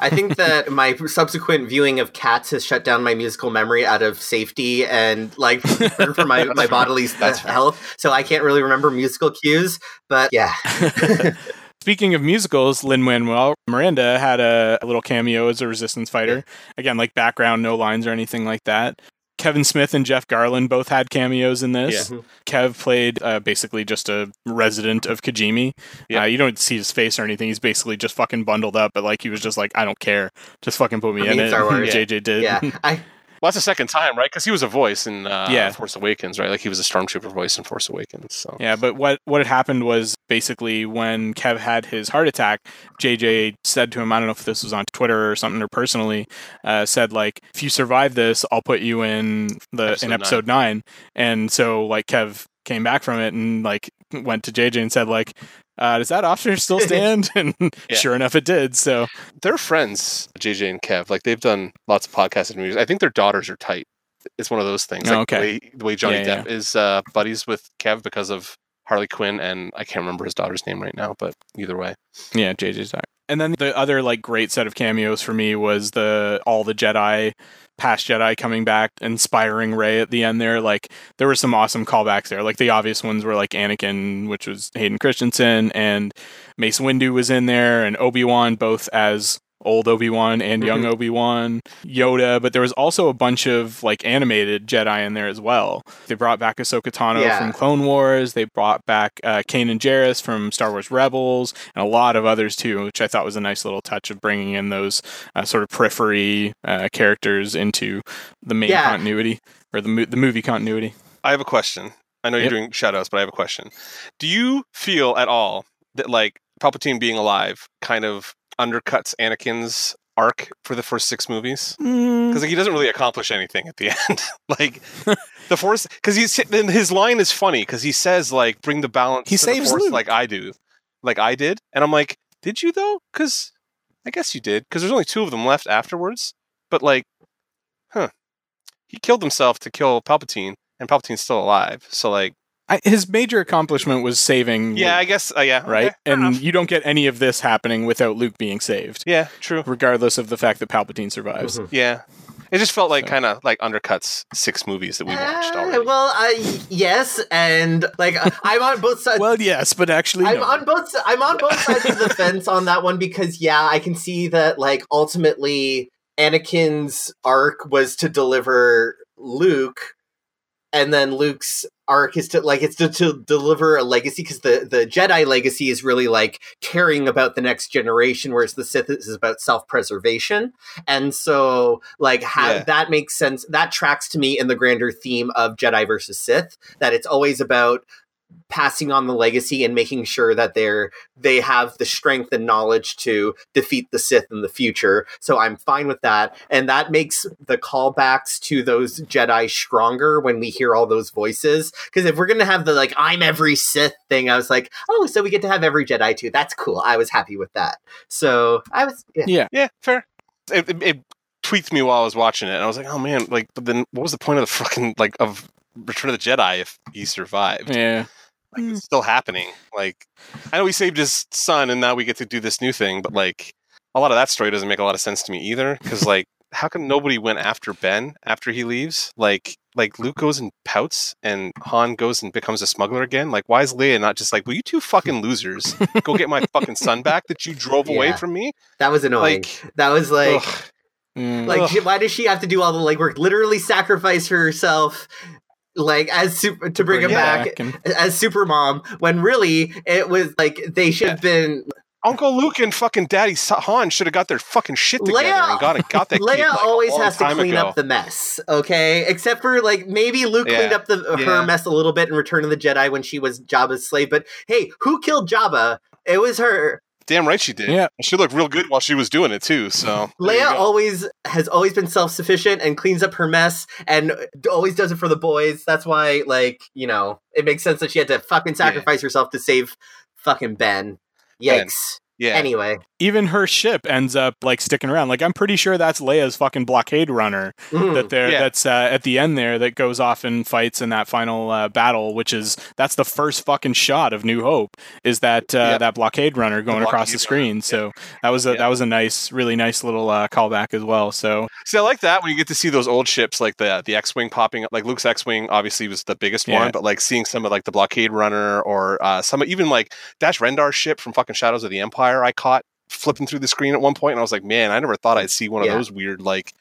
I think that my subsequent viewing of Cats has shut down my musical memory out of safety and like for my, my bodily health. So I can't really remember musical cues. But yeah. Speaking of musicals, Lin Manuel Miranda had a, a little cameo as a resistance fighter. Again, like background, no lines or anything like that. Kevin Smith and Jeff Garlin both had cameos in this. Yeah. Kev played uh, basically just a resident of Kijimi. Yeah. Uh, you don't see his face or anything. He's basically just fucking bundled up, but like he was just like, I don't care. Just fucking put me Put in me in it. Star Wars. JJ did. yeah. I Well, that's the second time, right? Because he was a voice in uh, Yeah. Force Awakens, right? Like he was a stormtrooper voice in Force Awakens. So Yeah, but what what had happened was basically when Kev had his heart attack, JJ said to him, I don't know if this was on Twitter or something or personally, uh, said like, if you survive this, I'll put you in the Episode in episode nine. And so like Kev came back from it and like went to JJ and said like, uh, does that offer still stand? and Yeah. sure enough, it did. So they're friends, JJ and Kev. Like they've done lots of podcasts and movies. I think their daughters are tight. It's one of those things. Oh, Like okay. the, way, the way Johnny Yeah, Depp is uh, buddies with Kev because of Harley Quinn, and I can't remember his daughter's name right now, but either way. Yeah, JJ's back. And then the other like great set of cameos for me was the all the Jedi, past Jedi coming back, inspiring Rey at the end there. Like there were some awesome callbacks there. Like the obvious ones were like Anakin, which was Hayden Christensen, and Mace Windu was in there, and Obi Wan both as old Obi Wan and young Mhm. Obi Wan, Yoda. But there was also a bunch of like animated Jedi in there as well. They brought back Ahsoka Tano Yeah. from Clone Wars. They brought back uh, Kanan Jarrus from Star Wars Rebels, and a lot of others too, which I thought was a nice little touch of bringing in those uh, sort of periphery uh, characters into the main Yeah. continuity or the mo- the movie continuity. I have a question. I know Yep. you're doing shout outs, but I have a question. Do you feel at all that like Palpatine being alive kind of undercuts Anakin's arc for the first six movies? Mm. because like, he doesn't really accomplish anything at the end. like the force, because he's then his line is funny because he says like bring the balance. He to the saves force Luke. like I do, like I did, and I'm like, did you though? Because I guess you did because there's only two of them left afterwards. But like, huh? He killed himself to kill Palpatine, and Palpatine's still alive. So like, I, his major accomplishment was saving. yeah, I guess, uh, yeah, right. okay, and enough. you don't get any of this happening without Luke being saved, yeah, true. regardless of the fact that Palpatine survives. Mhm. Yeah, it just felt like So- kind of like undercuts six movies that we watched Uh, already. well, uh, yes, and like uh, I'm on both sides. Well, yes, but actually, I'm no. on both. I'm on both sides of the fence on that one because yeah, I can see that like ultimately Anakin's arc was to deliver Luke, and then Luke's arc is to like it's to, to deliver a legacy because the the Jedi legacy is really like caring about the next generation, whereas the Sith is about self preservation, and so like how Yeah. that makes sense. That tracks to me in the grander theme of Jedi versus Sith that it's always about passing on the legacy and making sure that they're they have the strength and knowledge to defeat the Sith in the future. So I'm fine with that. And that makes the callbacks to those Jedi stronger when we hear all those voices. Because if we're gonna have the like I'm every Sith thing, I was like, oh, so we get to have every Jedi too. That's cool. I was happy with that. So I was yeah. yeah, Yeah, fair. It, it, it tweaked me while I was watching it, and I was like, "Oh man!" Like, but then what was the point of the fucking like of Return of the Jedi if he survived? yeah. Like, it's still happening. Like, I know he saved his son, and now we get to do this new thing, but like, a lot of that story doesn't make a lot of sense to me either. Because like, how come nobody went after Ben after he leaves? Like, like Luke goes and pouts, and Han goes and becomes a smuggler again. Like, why is Leia not just like, "Well, you two fucking losers, go get my fucking son back that you drove away from me"? That was annoying. Like, that was like, ugh. Mm. like, Ugh. she- why does she have to do all the legwork? Literally sacrifice herself, like as super to bring him Yeah. back and- as super mom. When really it was like they should have been. Uncle Luke and fucking Daddy Han should have got their fucking shit together Leia- and got it, got that kid, Leia like, always has to clean ago. up the mess, okay? Except for like maybe Luke Yeah. cleaned up the uh, her mess a little bit in Return of the Jedi when she was Jabba's slave. But hey, who killed Jabba? It was her. Damn right she did. Yeah. She looked real good while she was doing it too. So there Leia always has always been self sufficient and cleans up her mess and always does it for the boys. That's why, like, you know, it makes sense that she had to fucking sacrifice herself to save fucking Ben. Ben. Yikes. yeah. Anyway. even her ship ends up like sticking around. Like I'm pretty sure that's Leia's fucking blockade runner Mhm. that there Yeah. that's uh, at the end there that goes off and fights in that final uh, battle, which is that's the first fucking shot of New Hope is that uh, Yeah. that blockade runner going across blockade the screen. runner, So that was a Yeah. that was a nice, really nice little uh, callback as well. So See, I like that when you get to see those old ships like the the X-wing popping up. Like Luke's X-wing obviously was the biggest Yeah. one, but like seeing some of like the blockade runner or uh, some even like Dash Rendar's ship from fucking Shadows of the Empire, I caught flipping through the screen at one point, and I was like, man, I never thought I'd see one Yeah. of those weird like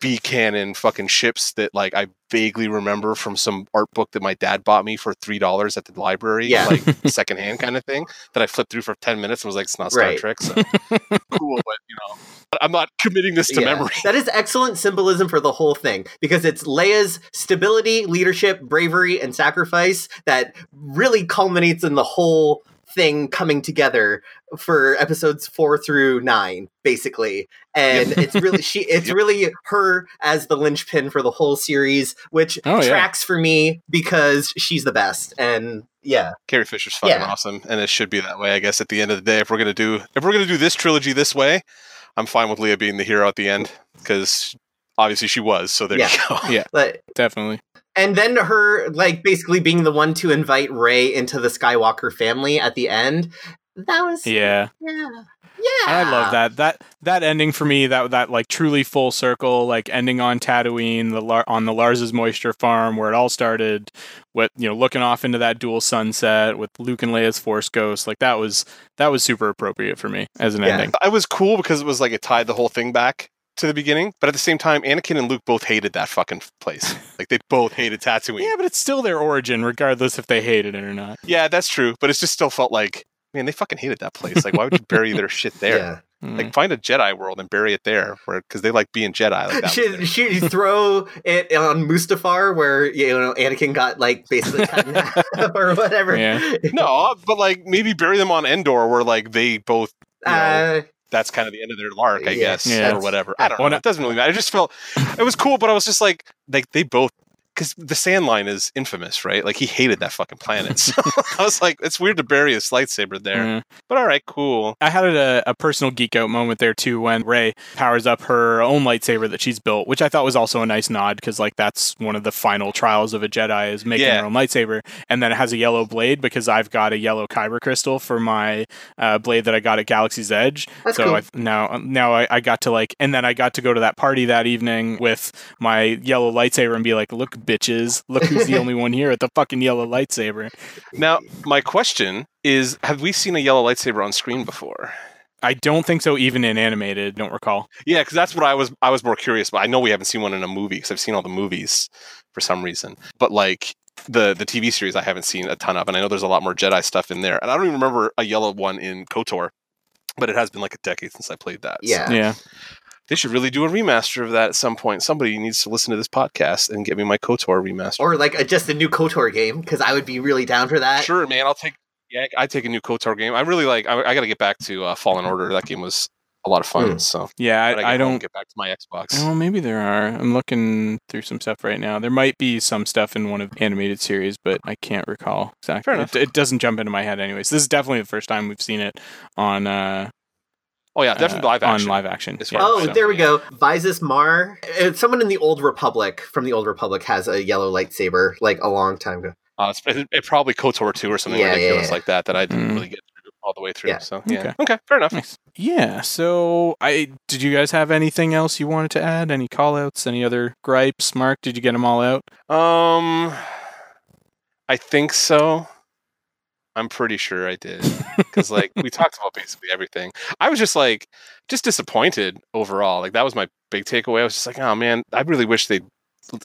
B cannon fucking ships that like I vaguely remember from some art book that my dad bought me for three dollars at the library, Yeah. like secondhand kind of thing that I flipped through for ten minutes and was like, it's not Star Right. Trek, so cool, but you know, I'm not committing this to Yeah. memory. That is excellent symbolism for the whole thing because it's Leia's stability, leadership, bravery, and sacrifice that really culminates in the whole thing coming together for episodes four through nine, basically. And it's really she it's really her as the linchpin for the whole series, which Oh, yeah. tracks for me because she's the best. And yeah. Carrie Fisher's fucking Yeah. awesome, and it should be that way. I guess at the end of the day, if we're gonna do if we're gonna do this trilogy this way, I'm fine with Leia being the hero at the end because obviously she was. So there Yeah. you go. yeah, But definitely. And then her like basically being the one to invite Rey into the Skywalker family at the end. That was Yeah. Yeah. Yeah. I love that. That that ending for me, that that like truly full circle, like ending on Tatooine, the Lar- on the Lars's Moisture farm where it all started, with you know looking off into that dual sunset with Luke and Leia's Force Ghost, like that was that was super appropriate for me as an Yeah. ending. I was cool because it was like it tied the whole thing back to the beginning, but at the same time, Anakin and Luke both hated that fucking place. like they both hated Tatooine. Yeah, but it's still their origin, regardless if they hated it or not. Yeah, that's true, but it just still felt like. Man, they fucking hated that place. Like, why would you bury their shit there? Yeah. Mm. Like, find a Jedi world and bury it there, where because they like being Jedi. Like that Should, should you throw it on Mustafar where you know Anakin got like basically cut in half or whatever? Yeah. no, but like maybe bury them on Endor, where like they both you know, Uh, that's kind of the end of their lark, I Yeah. guess, Yeah. or whatever. I don't Well, know. It doesn't really uh, matter. I just felt it was cool, but I was just like, like they both, because the sand line is infamous, right? Like he hated that fucking planet. So I was like, it's weird to bury his lightsaber there, Yeah. but all right, cool. I had a, a personal geek out moment there too when Rey powers up her own lightsaber that she's built, which I thought was also a nice nod because like that's one of the final trials of a Jedi is making Yeah. her own lightsaber, and then it has a yellow blade because I've got a yellow kyber crystal for my uh, blade that I got at Galaxy's Edge. That's so cool. I, now now I, I got to like, and then I got to go to that party that evening with my yellow lightsaber and be like, look, bitches, look who's the only one here with the fucking yellow lightsaber. Now, my question is: Have we seen a yellow lightsaber on screen before? I don't think so, even in animated. Don't recall. Yeah, because that's what I was. I was more curious, but I know we haven't seen one in a movie because I've seen all the movies for some reason. But like the the TV series, I haven't seen a ton of, and I know there's a lot more Jedi stuff in there. And I don't even remember a yellow one in Kotor, but it has been like a decade since I played that. so Yeah. Yeah. they should really do a remaster of that at some point. Somebody needs to listen to this podcast and get me my Kotor remaster. or like a, just a new Kotor game because I would be really down for that. sure, man, I'll take. Yeah, I take a new Kotor game. I really like. I, I got to get back to uh, Fallen Order. That game was a lot of fun. Hmm. So Yeah, when I, I don't. get back to my Xbox. Well, maybe there are. I'm looking through some stuff right now. There might be some stuff in one of the animated series, but I can't recall exactly. Fair It, it doesn't jump into my head, anyways. This is definitely the first time we've seen it on uh, Oh yeah, definitely uh, live action. on live action. As Yeah, Oh, so- there we go. Visas Marr. Uh, Someone in the Old Republic from the Old Republic has a yellow lightsaber like a long time ago. Uh, it's, it, it probably KOTOR 2 or something Yeah, yeah, ridiculous yeah. like that that I didn't Mm. really get through. all the way through. Yeah. So yeah, Okay. okay, fair enough. Nice. Yeah. So, I did you guys have anything else you wanted to add? Any call outs? Any other gripes? Mark, did you get them all out? Um, I think so. I'm pretty sure I did because like we talked about basically everything. I was just like just disappointed overall. Like that was my big takeaway. I was just like, oh man, I really wish they'd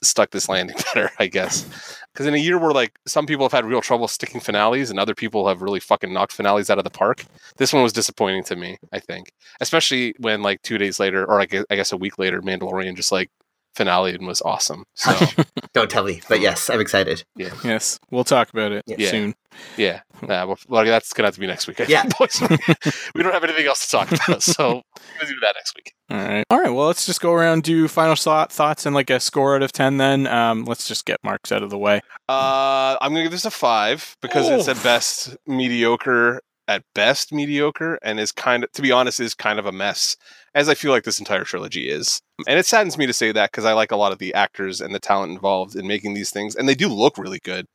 stuck this landing better. I guess because in a year where like some people have had real trouble sticking finales and other people have really fucking knocked finales out of the park, this one was disappointing to me. I think, especially when like two days later, or like I guess a week later, Mandalorian just like finale and was awesome. So Don't tell me, but yes, I'm excited. Yes, we'll talk about it Yeah. soon. Yeah, yeah. Well, well, that's gonna have to be next week. I Yeah. boys. we don't have anything else to talk about, so we're gonna do that next week. All right. All right. Well, let's just go around do final thought, thoughts and like a score out of ten. Then um, let's just get Mark's out of the way. Uh, I'm gonna give this a five because it's at Oh. best mediocre. At best, mediocre, and is kind of, to be honest, is kind of a mess, as I feel like this entire trilogy is. And it saddens me to say that because I like a lot of the actors and the talent involved in making these things, and they do look really good,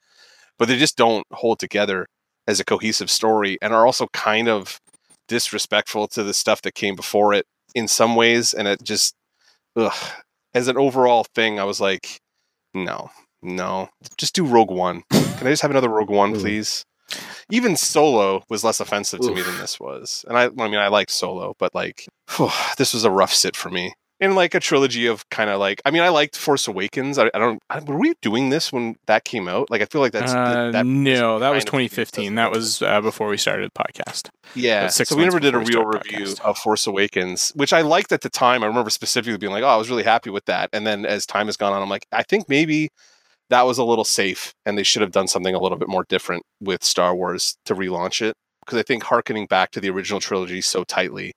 but they just don't hold together as a cohesive story, and are also kind of disrespectful to the stuff that came before it in some ways, and it just, ugh, as an overall thing, I was like, no, no, just do Rogue One. Can I just have another Rogue One, please? Even Solo was less offensive to me than this was, and I, I mean, I liked Solo, but like, this was a rough sit for me. In like a trilogy of kind of like, I mean, I liked Force Awakens. I, I don't. I, were we doing this when that came out? Like, I feel like that's uh, that, no, that was 2015. That was uh, before we started the podcast. Yeah, so we never did a real review podcast. of Force Awakens, which I liked at the time. I remember specifically being like, "Oh, I was really happy with that." And then as time has gone on, I'm like, I think maybe that was a little safe, and they should have done something a little bit more different with Star Wars to relaunch it. Because I think harkening back to the original trilogy so tightly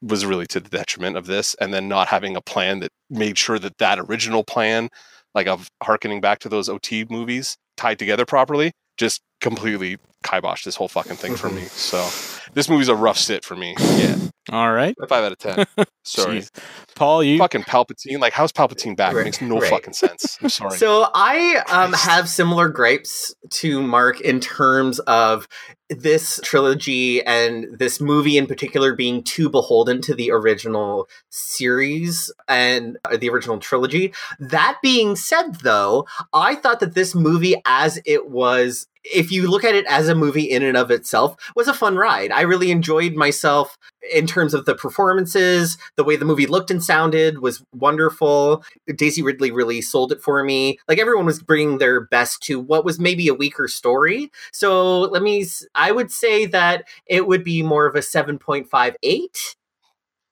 was really to the detriment of this, and then not having a plan that made sure that that original plan, like of harkening back to those OT movies, tied together properly, just completely kiboshed this whole fucking thing for me. So this movie's a rough sit for me. Yeah, All right. five out of ten. Sorry, Jeez. Paul, you fucking Palpatine. Like, how's Palpatine back? Right, It makes no right. fucking sense. I'm sorry. So I um, have similar gripes to Mark in terms of this trilogy and this movie in particular being too beholden to the original series and uh, the original trilogy. That being said, though, I thought that this movie, as it was, if you look at it as a movie in and of itself, was a fun ride. I really enjoyed myself in terms of the performances, the way the movie looked and sounded was wonderful. Daisy Ridley really sold it for me. Like everyone was bringing their best to what was maybe a weaker story. So let me, I would say that it would be more of a 7.58.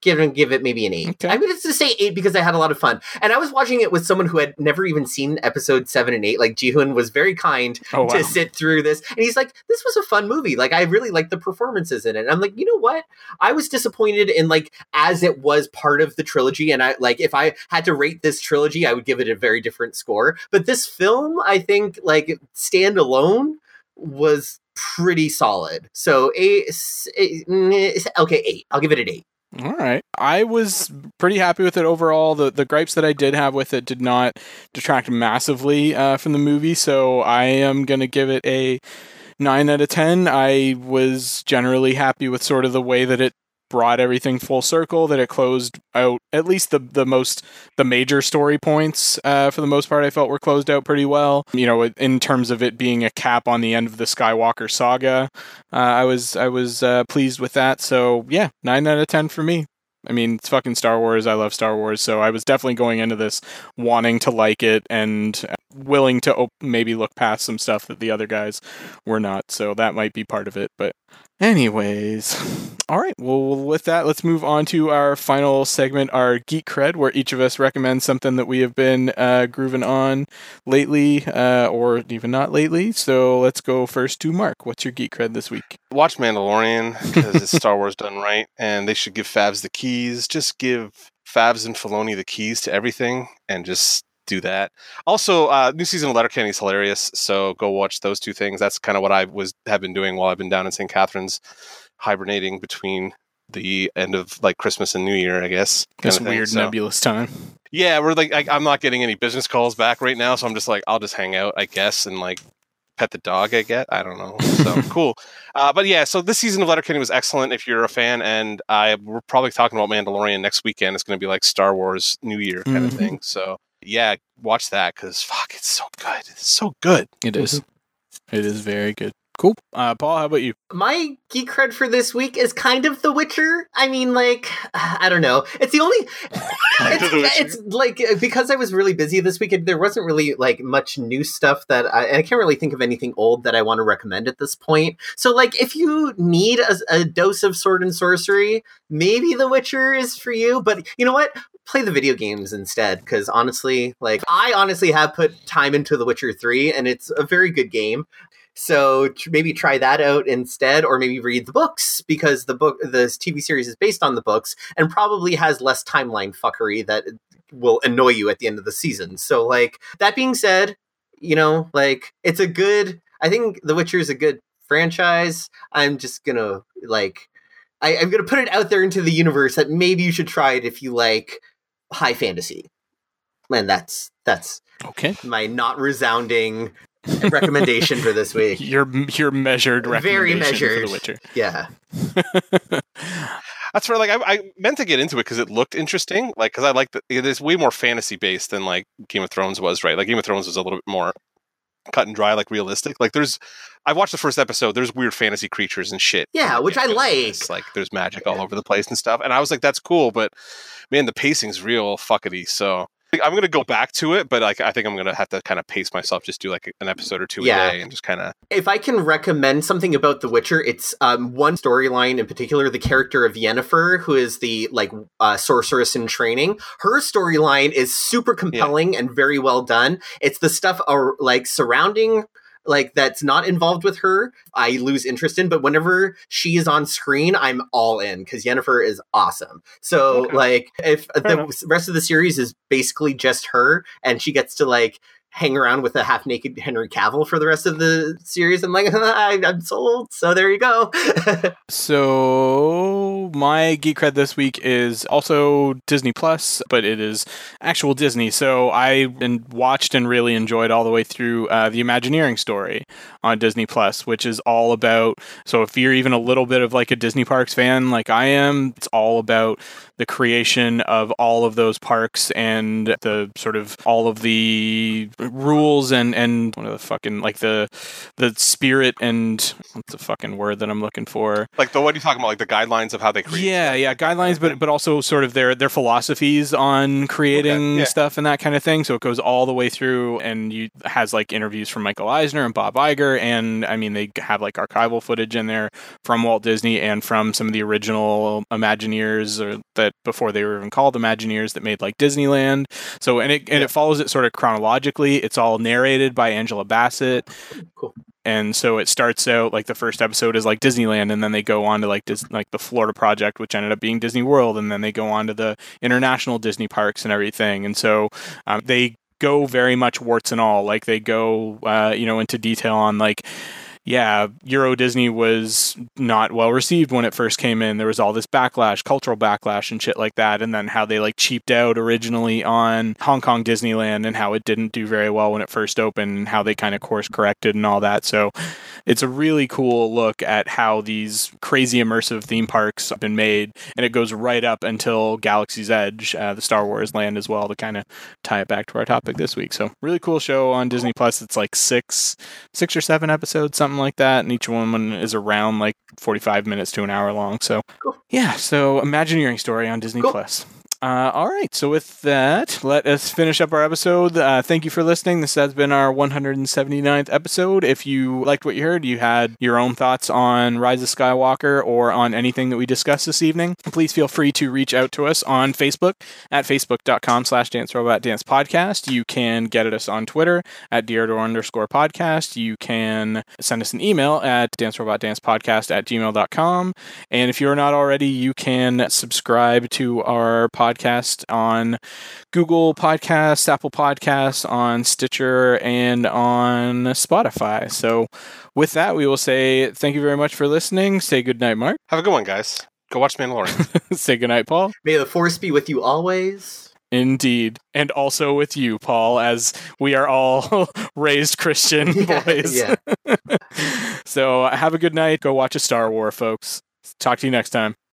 Give it, give it maybe an eight. Okay. I'm going to say eight because I had a lot of fun. And I was watching it with someone who had never even seen episode seven and eight. Like Jihoon was very kind Oh, wow. to sit through this. And he's like, this was a fun movie. Like, I really liked the performances in it. And I'm like, you know what? I was disappointed in like as it was part of the trilogy. And I like if I had to rate this trilogy, I would give it a very different score. But this film, I think, like standalone was pretty solid. So eight, eight mm, okay, eight. I'll give it an eight. All right. I was pretty happy with it overall. The the gripes that I did have with it did not detract massively uh, from the movie, so I am gonna give it a nine out of ten. I was generally happy with sort of the way that it brought everything full circle, that it closed out at least the the most the major story points uh, for the most part. I felt were closed out pretty well. You know, in terms of it being a cap on the end of the Skywalker saga, uh, I was I was uh, pleased with that. So yeah, nine out of ten for me. I mean, it's fucking Star Wars. I love Star Wars, so I was definitely going into this wanting to like it and willing to op- maybe look past some stuff that the other guys were not. So that might be part of it. But anyways, all right. Well, with that, let's move on to our final segment, our geek cred, where each of us recommends something that we have been uh, grooving on lately, uh, or even not lately. So let's go first to Mark. What's your geek cred this week? Watch Mandalorian because it's Star Wars done right, and they should give Favs the keys. Just give Favs and Filoni the keys to everything, and just do that. Also, uh, new season of Letterkenny is hilarious, so go watch those two things. That's kind of what I was have been doing while I've been down in St. Catharines, hibernating between the end of like Christmas and New Year, I guess. This weird So- nebulous time. Yeah, we're like I, I'm not getting any business calls back right now, so I'm just like I'll just hang out, I guess, and like pet the dog I get. I don't know. So cool. Uh, but yeah, so this season of Letterkenny was excellent if you're a fan, and I we're probably talking about Mandalorian next weekend. It's going to be like Star Wars New Year kind of Mhm. thing. So yeah, watch that because fuck, it's so good. It's so good. It is. It is very good. Cool. Uh, Paul, how about you? My geek cred for this week is kind of The Witcher. I mean, like, I don't know. It's the only. The it's, Witcher. it's like uh, because I was really busy this weekend. There wasn't really like much new stuff that I, I can't really think of anything old that I want to recommend at this point. So, like, if you need a, a dose of sword and sorcery, maybe The Witcher is for you. But you know what? Play the video games instead, because honestly, like, I honestly have put time into The Witcher Three, and it's a very good game. So maybe try that out instead, or maybe read the books because the book, the TV series is based on the books, and probably has less timeline fuckery that will annoy you at the end of the season. So, like that being said, you know, like it's a good. I think The Witcher is a good franchise. I'm just gonna like, I, I'm gonna put it out there into the universe that maybe you should try it if you like high fantasy. And that's that's Okay. my not resounding recommendation for this week. Your your measured Very recommendation for. The Witcher. Yeah. That's where like I, I meant to get into it because it looked interesting. Like because I like the, it is way more fantasy based than like Game of Thrones was. Right, like Game of Thrones was a little bit more cut and dry, like realistic. Like there's, I watched the first episode. There's weird fantasy creatures and shit. Yeah, which I like. It's like there's magic all over the place and stuff. And I was like, that's cool, but man, the pacing's real fuckety. So I'm gonna go back to it, but like I think I'm gonna have to kind of pace myself, just do like an episode or two Yeah. a day, and just kind of If I can recommend something about The Witcher, it's um, one storyline in particular. The character of Yennefer, who is the like uh, sorceress in training, her storyline is super compelling and very well done. It's the stuff uh, like surrounding like that's not involved with her. I lose interest in, but whenever she is on screen, I'm all in because Jennifer is awesome. So Okay. like if the enough. rest of the series is basically just her, and she gets to like hang around with a half naked Henry Cavill for the rest of the series. I'm like, I'm sold. So there you go. So my geek cred this week is also Disney Plus, but it is actual Disney. So I watched and really enjoyed all the way through uh, the Imagineering story on Disney Plus, which is all about. So if you're even a little bit of like a Disney Parks fan, like I am, it's all about the creation of all of those parks and the sort of all of the rules and and what are the fucking like the the spirit and what's the fucking word that I'm looking for? like the what are you talking about? Like the guidelines of how they create. Yeah, yeah, guidelines, but but also sort of their their philosophies on creating Okay, yeah. stuff and that kind of thing. So it goes all the way through, and you has like interviews from Michael Eisner and Bob Iger, and I mean they have like archival footage in there from Walt Disney and from some of the original Imagineers or that before they were even called Imagineers that made like Disneyland. So and it and Yeah. it follows it sort of chronologically. It's all narrated by Angela Bassett. Cool. And so it starts out like the first episode is like Disneyland, and then they go on to like Dis- like the Florida project, which ended up being Disney World, and then they go on to the international Disney parks and everything. And so um, they go very much warts and all, like they go uh, you know into detail on like yeah, Euro Disney was not well received when it first came in. There was all this backlash, cultural backlash, and shit like that. And then how they like cheaped out originally on Hong Kong Disneyland and how it didn't do very well when it first opened and how they kind of course corrected and all that. So it's a really cool look at how these crazy immersive theme parks have been made. And it goes right up until Galaxy's Edge, uh, the Star Wars land as well, to kind of tie it back to our topic this week. So really cool show on Disney Plus. It's like six six or seven episodes, something like that, and each one is around like forty-five minutes to an hour long. So, Cool. yeah, so Imagineering story on Disney Cool. Plus. Uh, all right, so with that, let us finish up our episode. Uh, thank you for listening. This has been our 179th episode. If you liked what you heard, you had your own thoughts on Rise of Skywalker or on anything that we discussed this evening, please feel free to reach out to us on Facebook at facebook.com slash dance robot dance podcast. You can get at us on Twitter at Deardor underscore podcast. You can send us an email at dancerobotdancepodcast at gmail.com. And if you're not already, you can subscribe to our podcast on Google Podcasts, Apple Podcasts, on Stitcher, and on Spotify. So with that, we will say thank you very much for listening. Say goodnight, Mark. Have a good one, guys. Go watch Mandalorian. say goodnight, Paul. May the force be with you always. Indeed. And also with you, Paul, as we are all raised Christian boys. yeah. so have a good night. Go watch a Star War, folks. Talk to you next time.